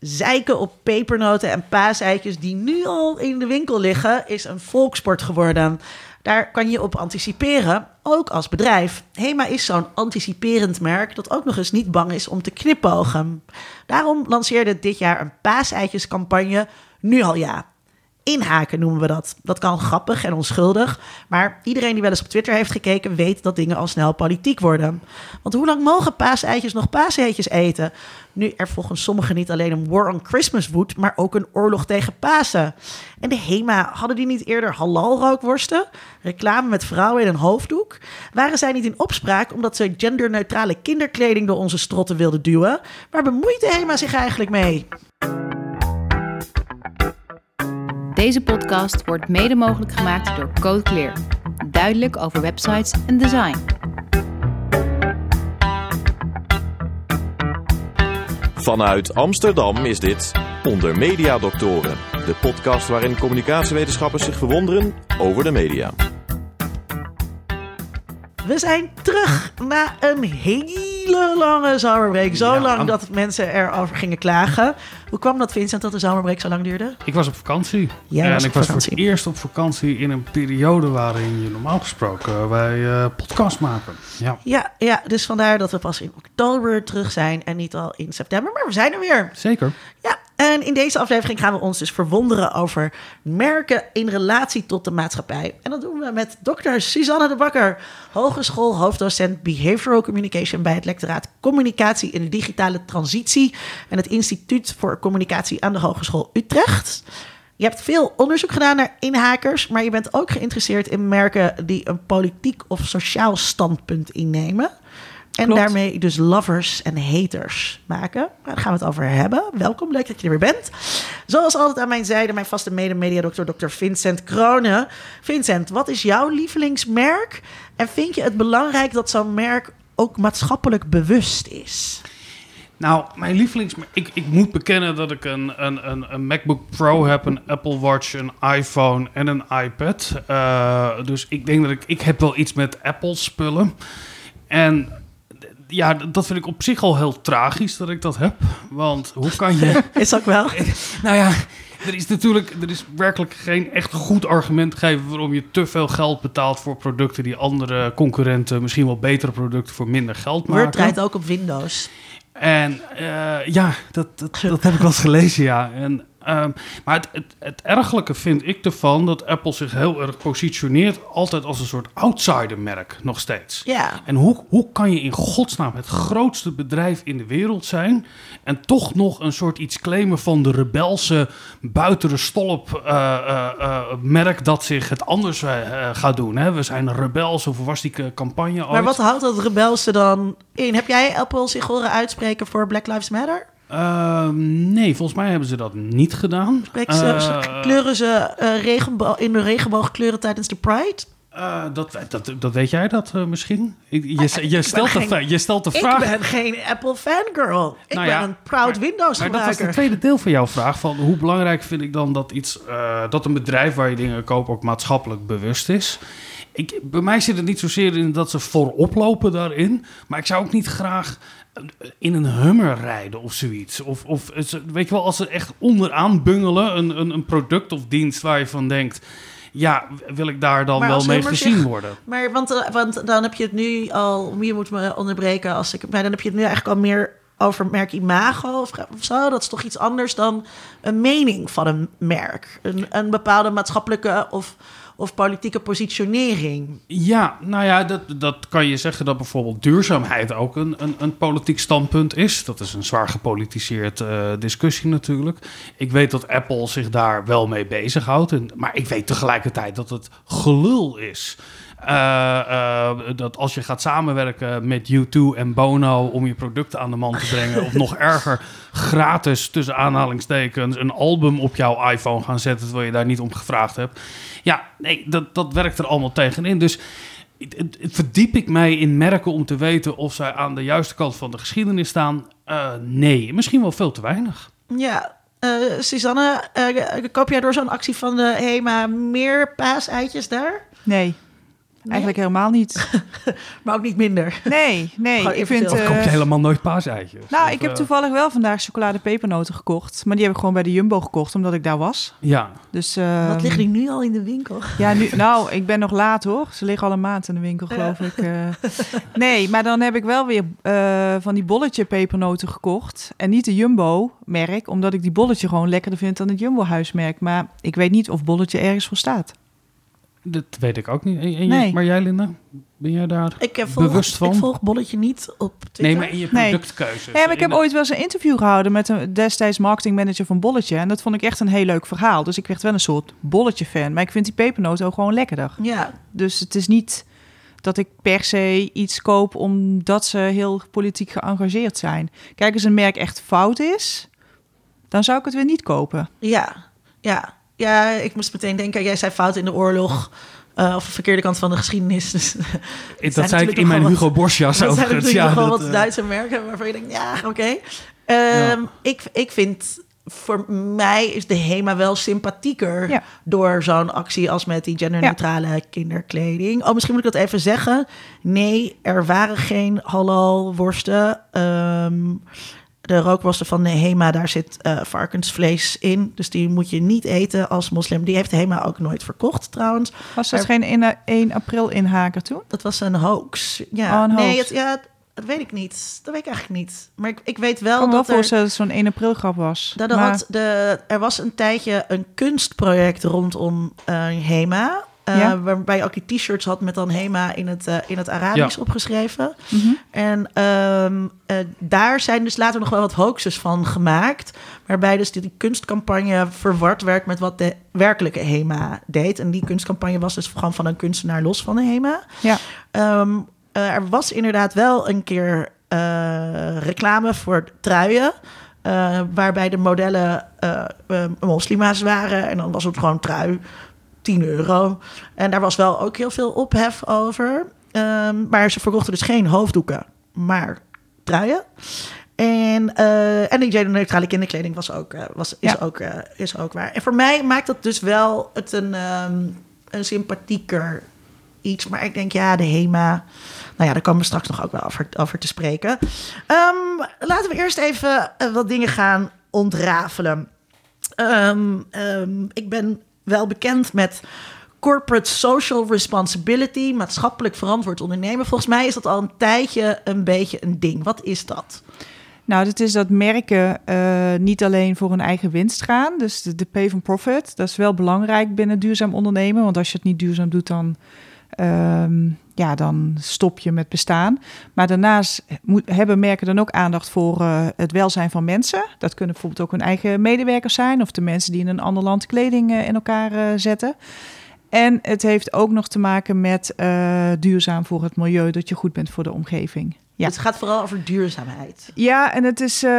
Zeiken op pepernoten en paaseitjes die nu al in de winkel liggen, is een volksport geworden. Daar kan je op anticiperen, ook als bedrijf. Hema is zo'n anticiperend merk dat ook nog eens niet bang is om te knipogen. Daarom lanceerde dit jaar een paaseitjescampagne Nu al ja. Inhaken noemen we dat. Dat kan grappig en onschuldig, maar iedereen die wel eens op Twitter heeft gekeken weet dat dingen al snel politiek worden. Want hoe lang mogen paaseitjes nog paaseitjes eten? Nu er volgens sommigen niet alleen een war on Christmas woedt, maar ook een oorlog tegen Pasen. En de HEMA, hadden die niet eerder halal-rookworsten? Reclame met vrouwen in een hoofddoek? Waren zij niet in opspraak omdat ze genderneutrale kinderkleding door onze strotten wilden duwen? Waar bemoeit de HEMA zich eigenlijk mee? Deze podcast wordt mede mogelijk gemaakt door Code Clear. Duidelijk over websites en design. Vanuit Amsterdam is dit Onder Media Doctoren, de podcast waarin communicatiewetenschappers zich verwonderen over de media. We zijn terug na een hele lange zomerbreak. Zo Ja. lang dat mensen erover gingen klagen. Hoe kwam dat, Vincent, dat de zomerbreak zo lang duurde? Ik was op vakantie. Jij en was ik was voor het eerst op vakantie in een periode waarin je normaal gesproken wij eh, podcast maken. Ja, Ja, ja, dus vandaar dat we pas in oktober terug zijn en niet al in september. Maar we zijn er weer. zeker. Ja, en in deze aflevering gaan we ons dus verwonderen over merken in relatie tot de maatschappij. En dat doen we met dokter Suzanne de Bakker, hogeschool hoofddocent Behavioral Communication bij het lectoraat Communicatie in de Digitale Transitie en het Instituut voor Communicatie aan de Hogeschool Utrecht. Je hebt veel onderzoek gedaan naar inhakers, maar je bent ook geïnteresseerd in merken die een politiek of sociaal standpunt innemen. En Klopt. daarmee dus lovers en haters maken. Daar gaan we het over hebben. Welkom, leuk dat je er weer bent. Zoals altijd aan mijn zijde, mijn vaste mede-mediadokter, Dr. Vincent Kronen. Vincent, wat is jouw lievelingsmerk? En vind je het belangrijk dat zo'n merk ook maatschappelijk bewust is? Nou, mijn lievelings... Ik, ik moet bekennen dat ik een, een, een, een MacBook Pro heb, een Apple Watch, een iPhone en een iPad. Eh, dus ik denk dat ik... Ik heb wel iets met Apple spullen. En ja, dat vind ik op zich al heel tragisch dat ik dat heb. Want hoe kan je... Is ook wel. Nou ja, er is natuurlijk er is werkelijk geen echt goed argument gegeven waarom je te veel geld betaalt voor producten die andere concurrenten misschien wel betere producten voor minder geld Word maken. draait ook op Windows. En eh, ja, dat, dat, dat heb ik wel eens gelezen, ja. En, ehm, maar het, het, het ergelijke vind ik ervan dat Apple zich heel erg positioneert altijd als een soort outsidermerk nog steeds. Ja. En hoe, hoe kan je in godsnaam het grootste bedrijf in de wereld zijn en toch nog een soort iets claimen van de rebelse, buiten de stolp eh, eh, eh, merk dat zich het anders gaat doen? Hè? We zijn rebels, of was die campagne ooit? Maar wat houdt dat rebelse dan in? Heb jij Apple zich horen uitspreken voor Black Lives Matter? Ehm, nee, volgens mij hebben ze dat niet gedaan. Spreken ze, Eh, kleuren ze eh, regenbo- in de regenboogkleuren tijdens de Pride? eh, dat, dat, dat weet jij dat misschien? Ik- Je, je, stelt de, geen- je stelt de Ik vraag. ben geen Apple fangirl. Ik Nou ben ja, een proud Windows Maar dat was het gebruiker. tweede deel van jouw vraag. Van hoe belangrijk vind ik dan dat iets, dat een bedrijf waar je dingen koopt ook maatschappelijk bewust is. Ik, bij mij zit het niet zozeer in dat ze voorop lopen daarin. Maar ik zou ook niet graag eh, in een Hummer rijden of zoiets. Of, of weet je wel, als ze echt onderaan bungelen, een, een, een product of dienst waar je van denkt. Ja, wil ik daar dan wel mee gezien zich- worden? Maar want, eh, want dan heb je het nu al... Je moet me onderbreken als ik... Maar dan heb je het nu eigenlijk al meer over merk imago of, of zo. Dat is toch iets anders dan een mening van een merk. Een, een bepaalde maatschappelijke of, of politieke positionering. Ja, nou ja, dat, dat kan je zeggen dat bijvoorbeeld duurzaamheid ook een, een, een politiek standpunt is. Dat is een zwaar gepolitiseerd eh, discussie natuurlijk. Ik weet dat Apple zich daar wel mee bezighoudt. En, maar ik weet tegelijkertijd dat het gelul is. Eh, eh, dat als je gaat samenwerken met U2 en Bono om je producten aan de man te brengen, of nog erger, gratis tussen aanhalingstekens een album op jouw iPhone gaan zetten terwijl je daar niet om gevraagd hebt. Ja, nee, dat, dat werkt er allemaal tegenin. Dus het- het- het verdiep ik mij in merken om te weten of zij aan de juiste kant van de geschiedenis staan? Eh, nee, misschien wel veel te weinig. Ja, eh Suzanne, eh, koop jij door zo'n actie van de HEMA meer paaseitjes daar? Nee. Eigenlijk helemaal niet. Maar ook niet minder. Nee, nee. Ik vind, eh, Koop je helemaal nooit paaseitjes? nou, Of, ik heb eh, toevallig wel vandaag chocolade pepernoten gekocht. Maar die heb ik gewoon bij de Jumbo gekocht, omdat ik daar was. Ja, Dus, eh, Wat liggen die nu al in de winkel? Ja, nu, nou, ik ben nog laat hoor. Ze liggen al een maand in de winkel, geloof ik. eh. nee, maar dan heb ik wel weer eh, van die bolletje pepernoten gekocht. En niet de Jumbo-merk, omdat ik die bolletje gewoon lekkerder vind dan het Jumbo-huismerk. Maar ik weet niet of bolletje ergens voor staat. Dat weet ik ook niet. En, en jij- Nee. maar jij, Linda? Ben jij daar Ik heb volg, bewust van? Ik volg Bolletje niet op Twitter. Nee, maar in je Nee. productkeuze. Ja, maar ik heb ooit wel eens een interview gehouden met een destijds marketingmanager van Bolletje. En dat vond ik echt een heel leuk verhaal. Dus ik werd wel een soort Bolletje-fan. Maar ik vind die pepernoten ook gewoon lekkerder. Ja, Dus het is niet dat ik per se iets koop omdat ze heel politiek geëngageerd zijn. Kijk, als een merk echt fout is, dan zou ik het weer niet kopen. ja, ja. Ja, ik moest meteen denken, jij zei fout in de oorlog. eh, of de verkeerde kant van de geschiedenis. Dus, Dat zei ik in mijn Hugo Boss jas dat zijn overigens. natuurlijk Ja, dat, wat eh, Duitse merken waarvan je denkt, ja, oké. Ehm, ik, ik vind, voor mij is de HEMA wel sympathieker Ja. door zo'n actie als met die genderneutrale kinderkleding. Oh, misschien moet ik dat even zeggen. Nee, er waren geen halal worsten. Ehm, de rookworsten van de HEMA, daar zit eh, varkensvlees in. Dus die moet je niet eten als moslim. Die heeft de HEMA ook nooit verkocht trouwens. Was dat Er- geen 1, 1 april inhaker toen? Dat was een hoax. Ja, Oh, een nee, het, ja, dat weet ik niet. Dat weet ik eigenlijk niet. Maar ik, ik weet Ik wel kan me wel dat er, dat het zo'n 1 april grap was. dat er, Maar- had de, er was een tijdje een kunstproject rondom eh, HEMA. Eh, Ja. Waarbij je ook die t-shirts had met dan HEMA in het, eh, in het Arabisch opgeschreven. Mhm. En ehm, eh, daar zijn dus later nog wel wat hoaxes van gemaakt. Waarbij dus die, die kunstcampagne verward werd met wat de werkelijke HEMA deed. En die kunstcampagne was dus gewoon van een kunstenaar los van de HEMA. Ja. Ehm, eh, er was inderdaad wel een keer reclame voor truien. waarbij de modellen moslima's waren. En dan was het gewoon trui, 10 euro. En daar was wel ook heel veel ophef over. Ehm, maar ze verkochten dus geen hoofddoeken, maar truien. En, eh en die genderneutrale kinderkleding was ook, eh, was, is, Ja. ook, eh, is ook waar. En voor mij maakt dat dus wel het een, ehm, een sympathieker iets. Maar ik denk, ja, de HEMA... Nou ja, daar komen we straks nog ook wel over, over te spreken. Ehm, laten we eerst even wat dingen gaan ontrafelen. Ik ben wel bekend met corporate social responsibility, maatschappelijk verantwoord ondernemen. Volgens mij is dat al een tijdje een beetje een ding. Wat is dat? Nou, het is dat merken eh, niet alleen voor hun eigen winst gaan. Dus de, de pay van profit, dat is wel belangrijk binnen duurzaam ondernemen. Want als je het niet duurzaam doet, dan, ehm, ja, dan stop je met bestaan. Maar daarnaast moet, hebben merken dan ook aandacht voor eh, het welzijn van mensen. Dat kunnen bijvoorbeeld ook hun eigen medewerkers zijn... of de mensen die in een ander land kleding eh, in elkaar eh, zetten. En het heeft ook nog te maken met duurzaam voor het milieu... dat je goed bent voor de omgeving. Ja. Het gaat vooral over duurzaamheid. Ja, en het is eh,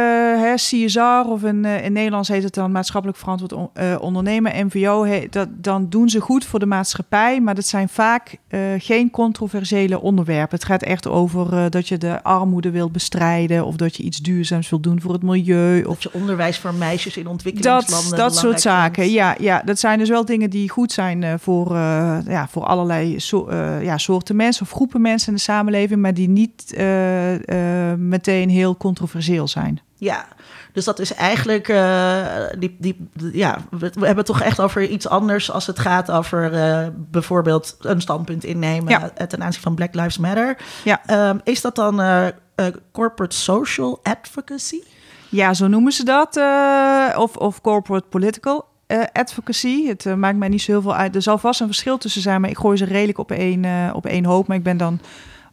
hè, CSR of in, eh, in Nederlands heet het dan maatschappelijk verantwoord on- eh, ondernemen. MVO, he- dat, dan doen ze goed voor de maatschappij, maar dat zijn vaak geen controversiële onderwerpen. Het gaat echt over dat je de armoede wilt bestrijden of dat je iets duurzaams wilt doen voor het milieu. Of Dat je onderwijs voor meisjes in dat, ontwikkelingslanden dat soort belangrijk zaken. vindt. Ja, ja, dat zijn dus wel dingen die goed zijn voor, ja, voor allerlei so- ja, soorten mensen of groepen mensen in de samenleving, maar die niet meteen heel controversieel zijn. Ja, dus dat is eigenlijk, eh, die, die, ja, we, we hebben het toch echt over iets anders als het gaat over eh, bijvoorbeeld een standpunt innemen Ja. eh, ten aanzien van Black Lives Matter. Ja. Ehm, is dat dan eh, eh, corporate social advocacy? Ja, zo noemen ze dat. eh, of, of corporate political eh, advocacy. Het eh, maakt mij niet zo heel veel uit. Er zal vast een verschil tussen zijn, maar ik gooi ze redelijk op één, eh, op één hoop. Maar ik ben dan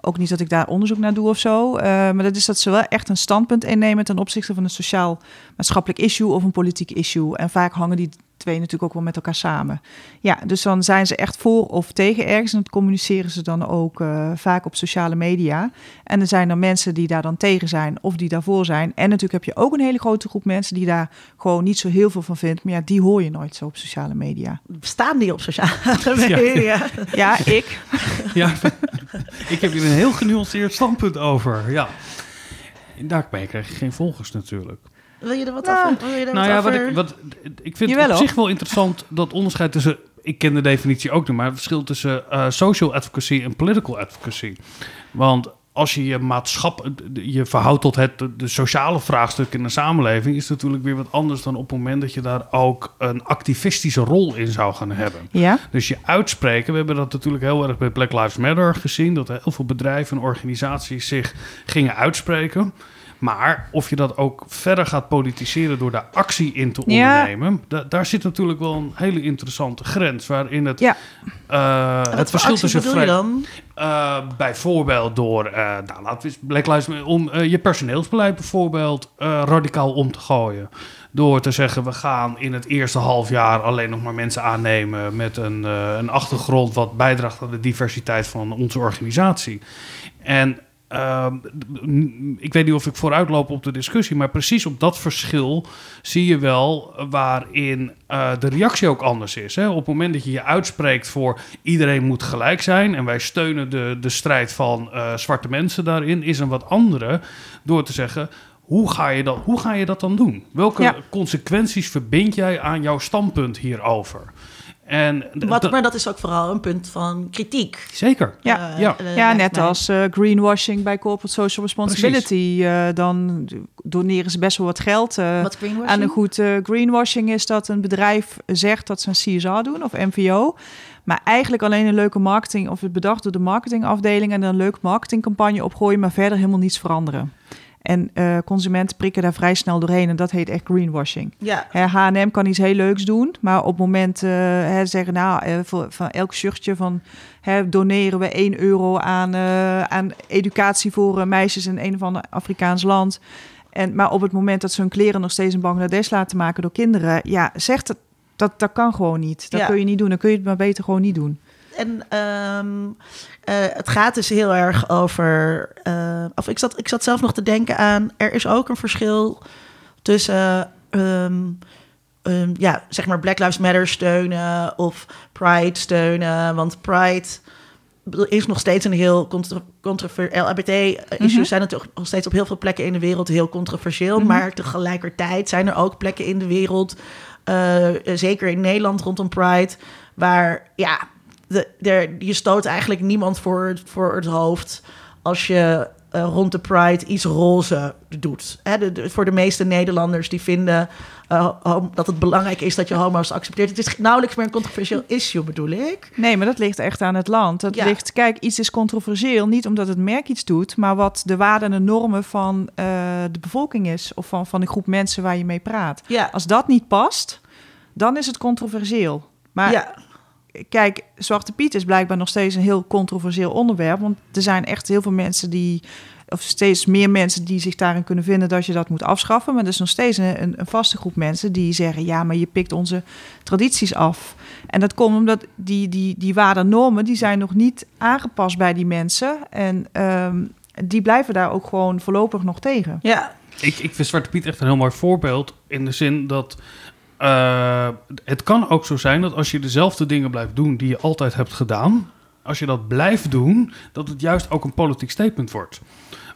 ook niet dat ik daar onderzoek naar doe of zo. Eh, maar dat is dat ze wel echt een standpunt innemen ten opzichte van een sociaal-maatschappelijk issue of een politiek issue. En vaak hangen die twee natuurlijk ook wel met elkaar samen. Ja, dus dan zijn ze echt voor of tegen ergens. En dat communiceren ze dan ook eh, vaak op sociale media. En er zijn er mensen die daar dan tegen zijn of die daarvoor zijn. En natuurlijk heb je ook een hele grote groep mensen die daar gewoon niet zo heel veel van vindt. Maar ja, die hoor je nooit zo op sociale media. Bestaan die op sociale media? Ja, ik. Ja, ik heb hier een heel genuanceerd standpunt over. Ja. En Daarmee krijg je geen volgers natuurlijk. Wil je er wat Nou, over? Wil je er Nou wat ja, wat over? ik, wat, ik vind Jawel, op zich wel interessant dat onderscheid tussen ik ken de definitie ook niet, maar het verschil tussen eh, social advocacy en political advocacy. Want als je je maatschapp, je verhoudt tot het de, sociale vraagstuk in de samenleving, is het natuurlijk weer wat anders dan op het moment dat je daar ook een activistische rol in zou gaan hebben. Ja, Dus je uitspreken, we hebben dat natuurlijk heel erg bij Black Lives Matter gezien, dat er heel veel bedrijven en organisaties zich gingen uitspreken. Maar of je dat ook verder gaat politiseren door daar actie in te Ja. ondernemen, da- daar zit natuurlijk wel een hele interessante grens waarin het, Ja. eh, En het verschil tussen vrij- dan? eh, bijvoorbeeld door, eh nou, laten we eens Black Lives Matter, om je personeelsbeleid bijvoorbeeld eh, radicaal om te gooien. Door te zeggen, we gaan in het eerste half jaar alleen nog maar mensen aannemen met een, eh, een achtergrond wat bijdraagt aan de diversiteit van onze organisatie. En ehm, ik weet niet of ik vooruitloop op de discussie, maar precies op dat verschil zie je wel waarin eh, de reactie ook anders is. Hè? Op het moment dat je je uitspreekt voor iedereen moet gelijk zijn en wij steunen de, de strijd van eh, zwarte mensen daarin, is een wat andere door te zeggen. Hoe ga, je dat, hoe ga je dat dan doen? Welke Ja. consequenties verbind jij aan jouw standpunt hierover? En Wat, maar dat is ook vooral een punt van kritiek. zeker. Ja. Eh, Ja. eh, ja lijkt net mij. als eh, greenwashing bij corporate social responsibility. Eh, dan doneren ze best wel wat geld. eh, Wat greenwashing? aan een goed eh, greenwashing is dat een bedrijf zegt dat ze een CSR doen of MVO. Maar eigenlijk alleen een leuke marketing of het bedacht door de marketingafdeling en dan een leuke marketingcampagne opgooien, maar verder helemaal niets veranderen. En eh, consumenten prikken daar vrij snel doorheen en dat heet echt greenwashing. Ja, H&M kan iets heel leuks doen, maar op het moment eh, hè, zeggen, nou, eh, voor, van elk shirtje van hè, doneren we 1 euro aan, aan educatie voor meisjes in een of ander Afrikaans land. En, maar op het moment dat ze hun kleren nog steeds in Bangladesh laten maken door kinderen, ja, zegt het, dat, dat kan gewoon niet. Dat Ja. kun je niet doen. Dan kun je het maar beter gewoon niet doen. en eh, het gaat dus heel erg over. eh, of ik zat, ik zat zelf nog te denken aan. Er is ook een verschil tussen. ehm, ehm, ja, zeg maar Black Lives Matter steunen of Pride steunen. Want Pride is nog steeds een heel controversieel. LGBT-issues Mhm. zijn natuurlijk nog steeds op heel veel plekken in de wereld heel controversieel. Mhm. Maar tegelijkertijd zijn er ook plekken in de wereld, eh, zeker in Nederland rondom Pride, waar ja, de, je stoot eigenlijk niemand voor, het- voor het hoofd als je eh, rond de Pride iets roze doet. Hè, de, de- voor de meeste Nederlanders die vinden eh, dat het belangrijk is dat je homo's accepteert. Het is nauwelijks meer een controversieel issue, bedoel ik. Nee, maar dat ligt echt aan het land. Dat Ja. ligt, kijk, iets is controversieel, niet omdat het merk iets doet, maar wat de waarden en normen van eh, de bevolking is of van, van de groep mensen waar je mee praat. Ja, Als dat niet past, dan is het controversieel. Maar ja. Kijk, Zwarte Piet is blijkbaar nog steeds een heel controversieel onderwerp. Want er zijn echt heel veel mensen die, of steeds meer mensen die zich daarin kunnen vinden dat je dat moet afschaffen. Maar er is nog steeds een, een, een vaste groep mensen die zeggen: ja, maar je pikt onze tradities af. En dat komt omdat die, die, die waarden en normen die zijn nog niet aangepast bij die mensen. En ehm, die blijven daar ook gewoon voorlopig nog tegen. ja. Ik, ik vind Zwarte Piet echt een heel mooi voorbeeld. In de zin dat. Eh, het kan ook zo zijn dat als je dezelfde dingen blijft doen die je altijd hebt gedaan. Als je dat blijft doen, dat het juist ook een politiek statement wordt.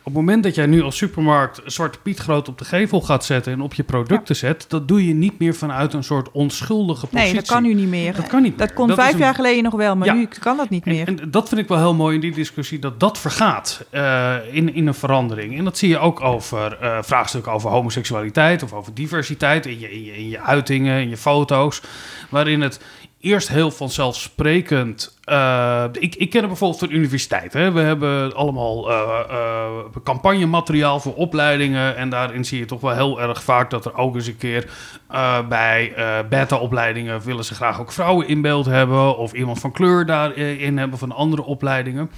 Op het moment dat jij nu als supermarkt Zwarte Piet groot op de gevel gaat zetten en op je producten zet, dat doe je niet meer vanuit een soort onschuldige positie. Nee, dat kan nu niet meer. Dat kan niet Dat kon vijf een- jaar geleden nog wel, maar Ja. nu kan dat niet meer. En, en dat vind ik wel heel mooi in die discussie, dat dat vergaat eh, in, in een verandering. En dat zie je ook over eh, vraagstukken over homoseksualiteit of over diversiteit in je, in, je, in je uitingen, in je foto's. Waarin het eerst heel vanzelfsprekend... eh, ik, ik ken het bijvoorbeeld van de universiteit. Hè. We hebben allemaal eh, eh, campagnemateriaal voor opleidingen. En daarin zie je toch wel heel erg vaak dat er ook eens een keer bij beta-opleidingen willen ze graag ook vrouwen in beeld hebben. Of iemand van kleur daarin hebben van andere opleidingen.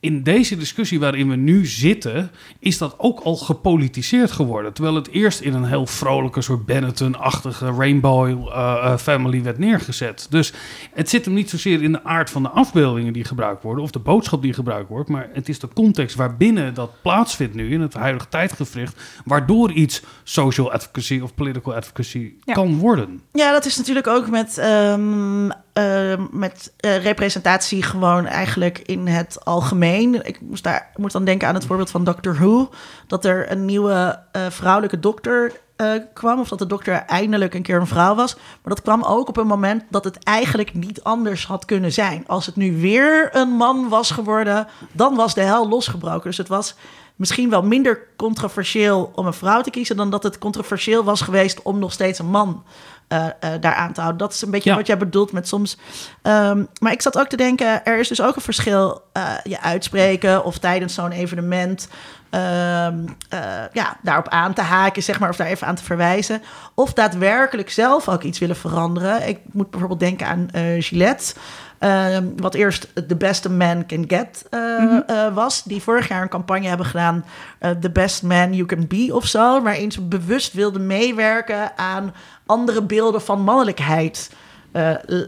In deze discussie waarin we nu zitten, is dat ook al gepolitiseerd geworden. Terwijl het eerst in een heel vrolijke soort Benetton-achtige Rainbow eh, eh, family werd neergezet. Dus het zit hem niet zozeer in de aard van de afbeeldingen die gebruikt worden, of de boodschap die gebruikt wordt, maar het is de context waarbinnen dat plaatsvindt nu in het huidige tijdgevricht, waardoor iets social advocacy of political advocacy Ja. kan worden. Ja, dat is natuurlijk ook met, ehm, ehm, met eh, representatie gewoon eigenlijk in het algemeen. Ik moest, daar, moet dan denken aan het voorbeeld van Doctor Who. Dat er een nieuwe eh, vrouwelijke dokter eh, kwam. Of dat de dokter eindelijk een keer een vrouw was. Maar dat kwam ook op een moment dat het eigenlijk niet anders had kunnen zijn. Als het nu weer een man was geworden, dan was de hel losgebroken. Dus het was misschien wel minder controversieel om een vrouw te kiezen... dan dat het controversieel was geweest om nog steeds een man uh, uh, daar aan te houden. Dat is een beetje Ja. wat jij bedoelt met soms. Ehm, maar ik zat ook te denken, er is dus ook een verschil uh, je uitspreken of tijdens zo'n evenement. ehm, eh, ja, daarop aan te haken, zeg maar, of daar even aan te verwijzen. Of daadwerkelijk zelf ook iets willen veranderen. Ik moet bijvoorbeeld denken aan eh, Gillette. Ehm, wat eerst The Best a Man Can Get eh, eh, was. Die vorig jaar een campagne hebben gedaan. eh, The Best Man You Can Be of zo. Waarin ze bewust wilden meewerken aan andere beelden van mannelijkheid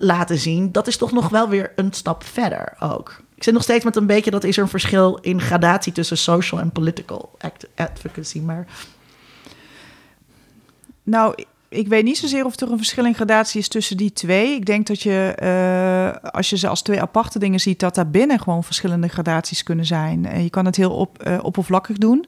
laten zien. Dat is toch nog wel weer een stap verder ook. Ik zit nog steeds met een beetje dat is er een verschil in gradatie tussen social en political act- advocacy. Maar Nou, ik- weet niet zozeer of er een verschil in gradatie is tussen die twee. Ik denk dat je, eh, als je ze als twee aparte dingen ziet, dat daar binnen gewoon verschillende gradaties kunnen zijn. En je kan het heel op, eh, oppervlakkig doen.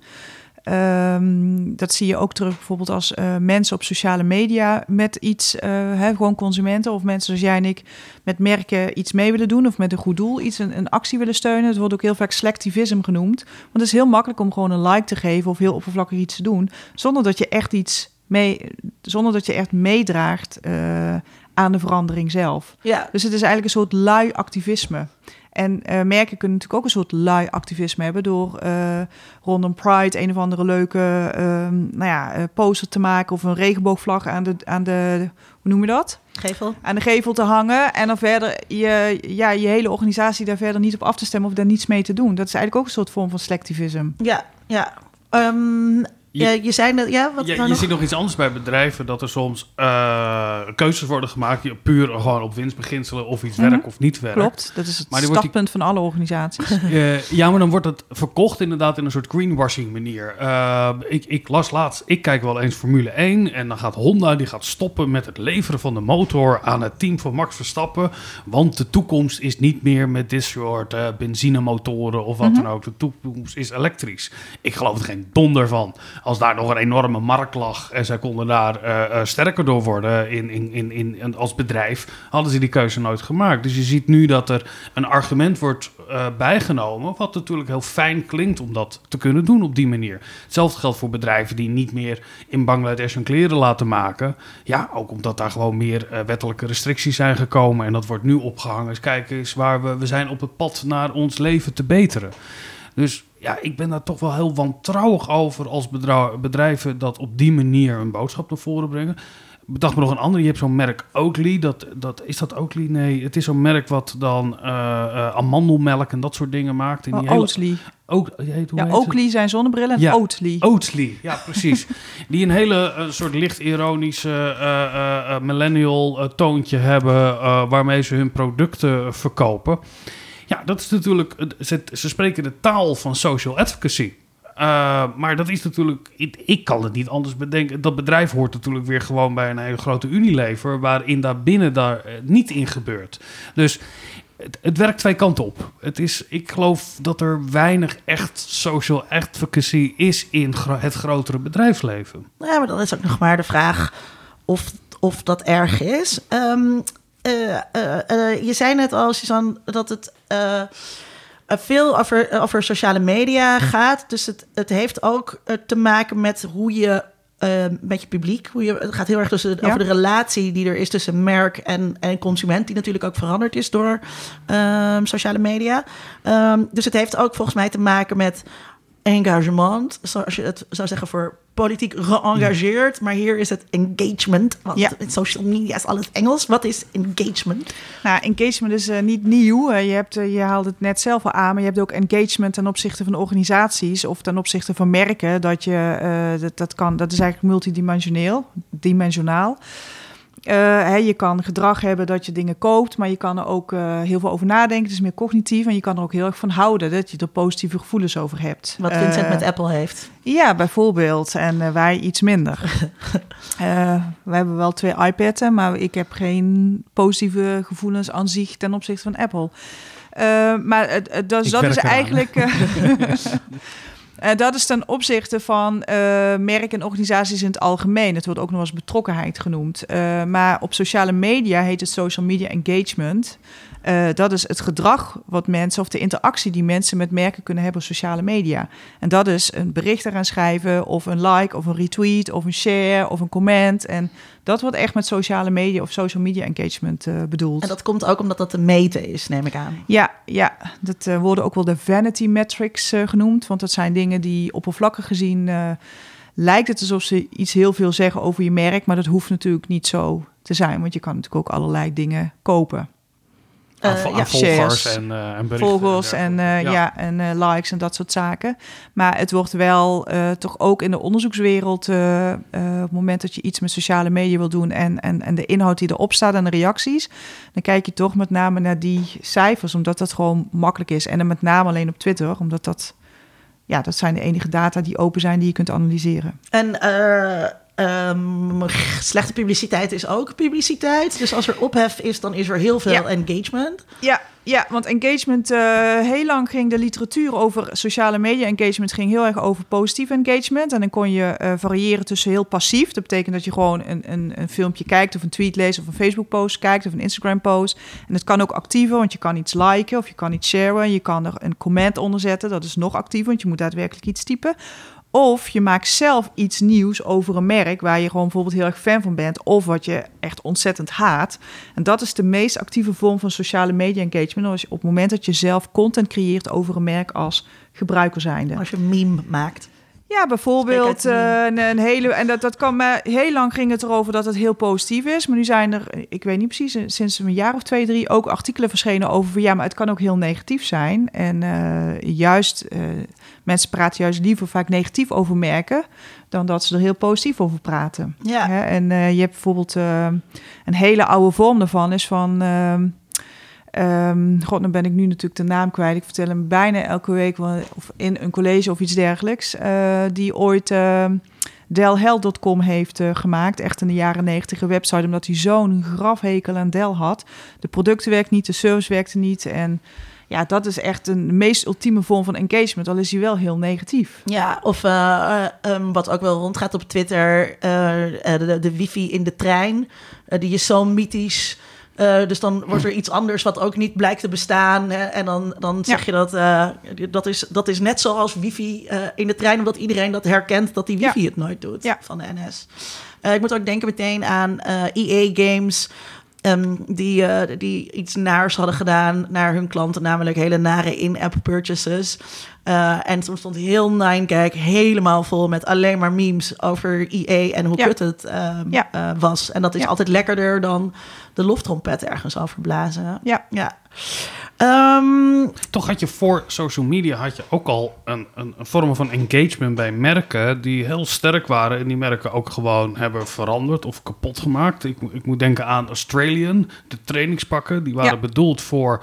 Ehm, dat zie je ook terug bijvoorbeeld als eh, mensen op sociale media met iets, hè, gewoon consumenten of mensen zoals jij en ik, met merken iets mee willen doen of met een goed doel iets, een, een actie willen steunen. Het wordt ook heel vaak selectivisme genoemd. Want het is heel makkelijk om gewoon een like te geven of heel oppervlakkig iets te doen, zonder dat je echt iets mee, zonder dat je echt meedraagt eh, aan de verandering zelf. ja, Dus het is eigenlijk een soort lui activisme. En eh, merken kunnen natuurlijk ook een soort lui activisme hebben door eh, rondom Pride een of andere leuke ehm, nou ja, poster te maken of een regenboogvlag aan de, aan de hoe noem je dat? gevel. Aan de gevel te hangen en dan verder je, ja, je hele organisatie daar verder niet op af te stemmen of daar niets mee te doen. Dat is eigenlijk ook een soort vorm van selectivisme. Ja, ja. Ehm, Je- ja, je zei net, ja, wat Ja, je nog? ziet nog iets anders bij bedrijven, dat er soms eh, keuzes worden gemaakt die puur gewoon op winstbeginselen of iets Mhm. werkt of niet werkt. Klopt, dat is het Maar die- startpunt van alle organisaties. Eh, ja, maar dan wordt het verkocht inderdaad in een soort greenwashing manier. Eh, ik, ik las laatst, ik kijk wel eens Formule 1 en dan gaat Honda die gaat stoppen met het leveren van de motor aan het team van Max Verstappen. Want de toekomst is niet meer met dit soort benzinemotoren of wat Mhm. dan ook. De toekomst is elektrisch. Ik geloof er geen donder van. Als daar nog een enorme markt lag en zij konden daar eh, eh, sterker door worden in, in, in, in, als bedrijf, hadden ze die keuze nooit gemaakt. Dus je ziet nu dat er een argument wordt eh, bijgenomen, wat natuurlijk heel fijn klinkt om dat te kunnen doen op die manier. Hetzelfde geldt voor bedrijven die niet meer in Bangladesh hun kleren laten maken. Ja, ook omdat daar gewoon meer wettelijke restricties zijn gekomen en dat wordt nu opgehangen. Dus kijk eens waar we, we zijn op het pad naar ons leven te beteren. Dus ja, ik ben daar toch wel heel wantrouwig over als bedrijven dat op die manier een boodschap naar voren brengen. Bedacht me nog een ander. Je hebt zo'n merk Oatly. Dat, dat, is dat Oatly? Nee, het is zo'n merk wat dan eh, eh, amandelmelk en dat soort dingen maakt. En die Oh, hele- heet- Ja? Oakley zijn zonnebrillen en Ja. Oatly. Oatly, ja precies. die een hele eh, soort licht ironische millennial toontje hebben waarmee ze hun producten verkopen. Ja, dat is natuurlijk, ze, spreken de taal van social advocacy. Eh, maar dat is natuurlijk, ik, ik kan het niet anders bedenken. Dat bedrijf hoort natuurlijk weer gewoon bij een hele grote Unilever, waarin daar binnen daar eh, niet in gebeurt. Dus het, het werkt twee kanten op. Het is, ik geloof dat er weinig echt social advocacy is in het grotere bedrijfsleven. Ja, maar dan is ook nog maar de vraag of, of dat erg is. Eh, je zei net al, Suzanne, dat het eh, eh, veel over, over sociale media gaat. Dus het, het heeft ook eh, te maken met hoe je eh, met je publiek, hoe je, het gaat heel erg tussen, Ja. over de relatie die er is tussen merk en, en consument, die natuurlijk ook veranderd is door ehm, sociale media. Ehm, dus het heeft ook volgens mij te maken met engagement, zoals je het zou zeggen voor politiek geëngageerd. Maar hier is het engagement, want Ja. in social media is alles Engels. Wat is engagement? Nou, engagement is eh, niet nieuw. Je, hebt, eh, je haalde het net zelf al aan, maar je hebt ook engagement ten opzichte van organisaties of ten opzichte van merken. Dat, je, eh, dat, dat, kan, dat is eigenlijk multidimensioneel, dimensionaal. Eh, hè, je kan gedrag hebben dat je dingen koopt, maar je kan er ook eh, heel veel over nadenken. Het is meer cognitief en je kan er ook heel erg van houden dat je er positieve gevoelens over hebt. Wat Vincent Eh, met Apple heeft. Ja, bijvoorbeeld. En wij iets minder. Eh, we hebben wel twee iPad'en, maar ik heb geen positieve gevoelens aan zich ten opzichte van Apple. Eh, maar dus dat is eigenlijk. eh, Uh, dat is ten opzichte van uh, merken en organisaties in het algemeen. Het wordt ook nog eens betrokkenheid genoemd. Uh, maar op sociale media heet het social media engagement. Uh, dat is het gedrag wat mensen, of de interactie die mensen met merken kunnen hebben op sociale media. En dat is een bericht eraan schrijven, of een like, of een retweet, of een share, of een comment. En dat wordt echt met sociale media of social media engagement uh, bedoeld. En dat komt ook omdat dat te meten is, neem ik aan. Ja, ja dat uh, worden ook wel de vanity metrics genoemd. Want dat zijn dingen die oppervlakkig gezien lijkt het alsof ze iets heel veel zeggen over je merk. Maar dat hoeft natuurlijk niet zo te zijn, want je kan natuurlijk ook allerlei dingen kopen. Uh, aan, ja, volgers en, uh, en Volgers en, uh, ja. ja. en likes en dat soort zaken. Maar het wordt wel toch ook in de onderzoekswereld... op het moment dat je iets met sociale media wil doen... En, en, en de inhoud die erop staat en de reacties... dan kijk je toch met name naar die cijfers... omdat dat gewoon makkelijk is. En dan met name alleen op Twitter, omdat dat... Ja, dat zijn de enige data die open zijn die je kunt analyseren. En Um, slechte publiciteit is ook publiciteit. Dus als er ophef is, dan is er heel veel ja. engagement. Ja, ja, want engagement, uh, heel lang ging de literatuur over sociale media engagement ging heel erg over positief engagement. En dan kon je uh, variëren tussen heel passief. Dat betekent dat je gewoon een, een, een, filmpje kijkt of een tweet leest of een Facebook post kijkt of een Instagram post. En het kan ook actiever, want je kan iets liken of je kan iets sharen. Je kan er een comment onder zetten. Dat is nog actiever, want je moet daadwerkelijk iets typen. Of je maakt zelf iets nieuws over een merk waar je gewoon bijvoorbeeld heel erg fan van bent. Of wat je echt ontzettend haat. En dat is de meest actieve vorm van sociale media engagement. Als je op het moment dat je zelf content creëert over een merk als gebruiker zijnde. Als je een meme maakt. Ja, bijvoorbeeld een, een, hele. En dat, dat kan maar heel lang ging het erover dat het heel positief is. Maar nu zijn er, ik weet niet precies, sinds een jaar of twee, drie ook artikelen verschenen over. Ja, maar het kan ook heel negatief zijn. En uh, juist, uh, mensen praten juist liever vaak negatief over merken. dan dat ze er heel positief over praten. Ja. Hè? En je hebt bijvoorbeeld een hele oude vorm daarvan, is van. Ehm, Um, God, dan ben ik nu natuurlijk de naam kwijt. Ik vertel hem bijna elke week of in een college of iets dergelijks. Uh, die ooit uh, Delhel.com heeft uh, gemaakt. Echt in de jaren negentig een website. Omdat hij zo'n grafhekel aan Dell had. De producten werkten niet, de service werkte niet. En ja, dat is echt een meest ultieme vorm van engagement. Al is hij wel heel negatief. Ja, of um, wat ook wel rondgaat op Twitter. de, de wifi in de trein. die is zo mythisch uh, dus dan wordt er iets anders wat ook niet blijkt te bestaan. Hè? En dan, dan zeg je dat, uh, dat, is, dat is net zoals wifi uh, in de trein, omdat iedereen dat herkent dat die wifi ja. het nooit doet ja. van de NS. ik moet ook denken meteen aan EA Games. Um, die, die iets naars hadden gedaan naar hun klanten, namelijk hele nare in-app purchases. Uh, en toen stond heel Ninegag helemaal vol met alleen maar memes over EA en hoe ja. kut het um, ja. uh, was. En dat is ja. altijd lekkerder dan de loftrompet ergens overblazen. Ja. ja. Um, Toch had je voor social media had je ook al een, een, een, vorm van engagement bij merken die heel sterk waren en die merken ook gewoon hebben veranderd of kapot gemaakt. Ik, ik moet denken aan Australian, de trainingspakken, die waren bedoeld voor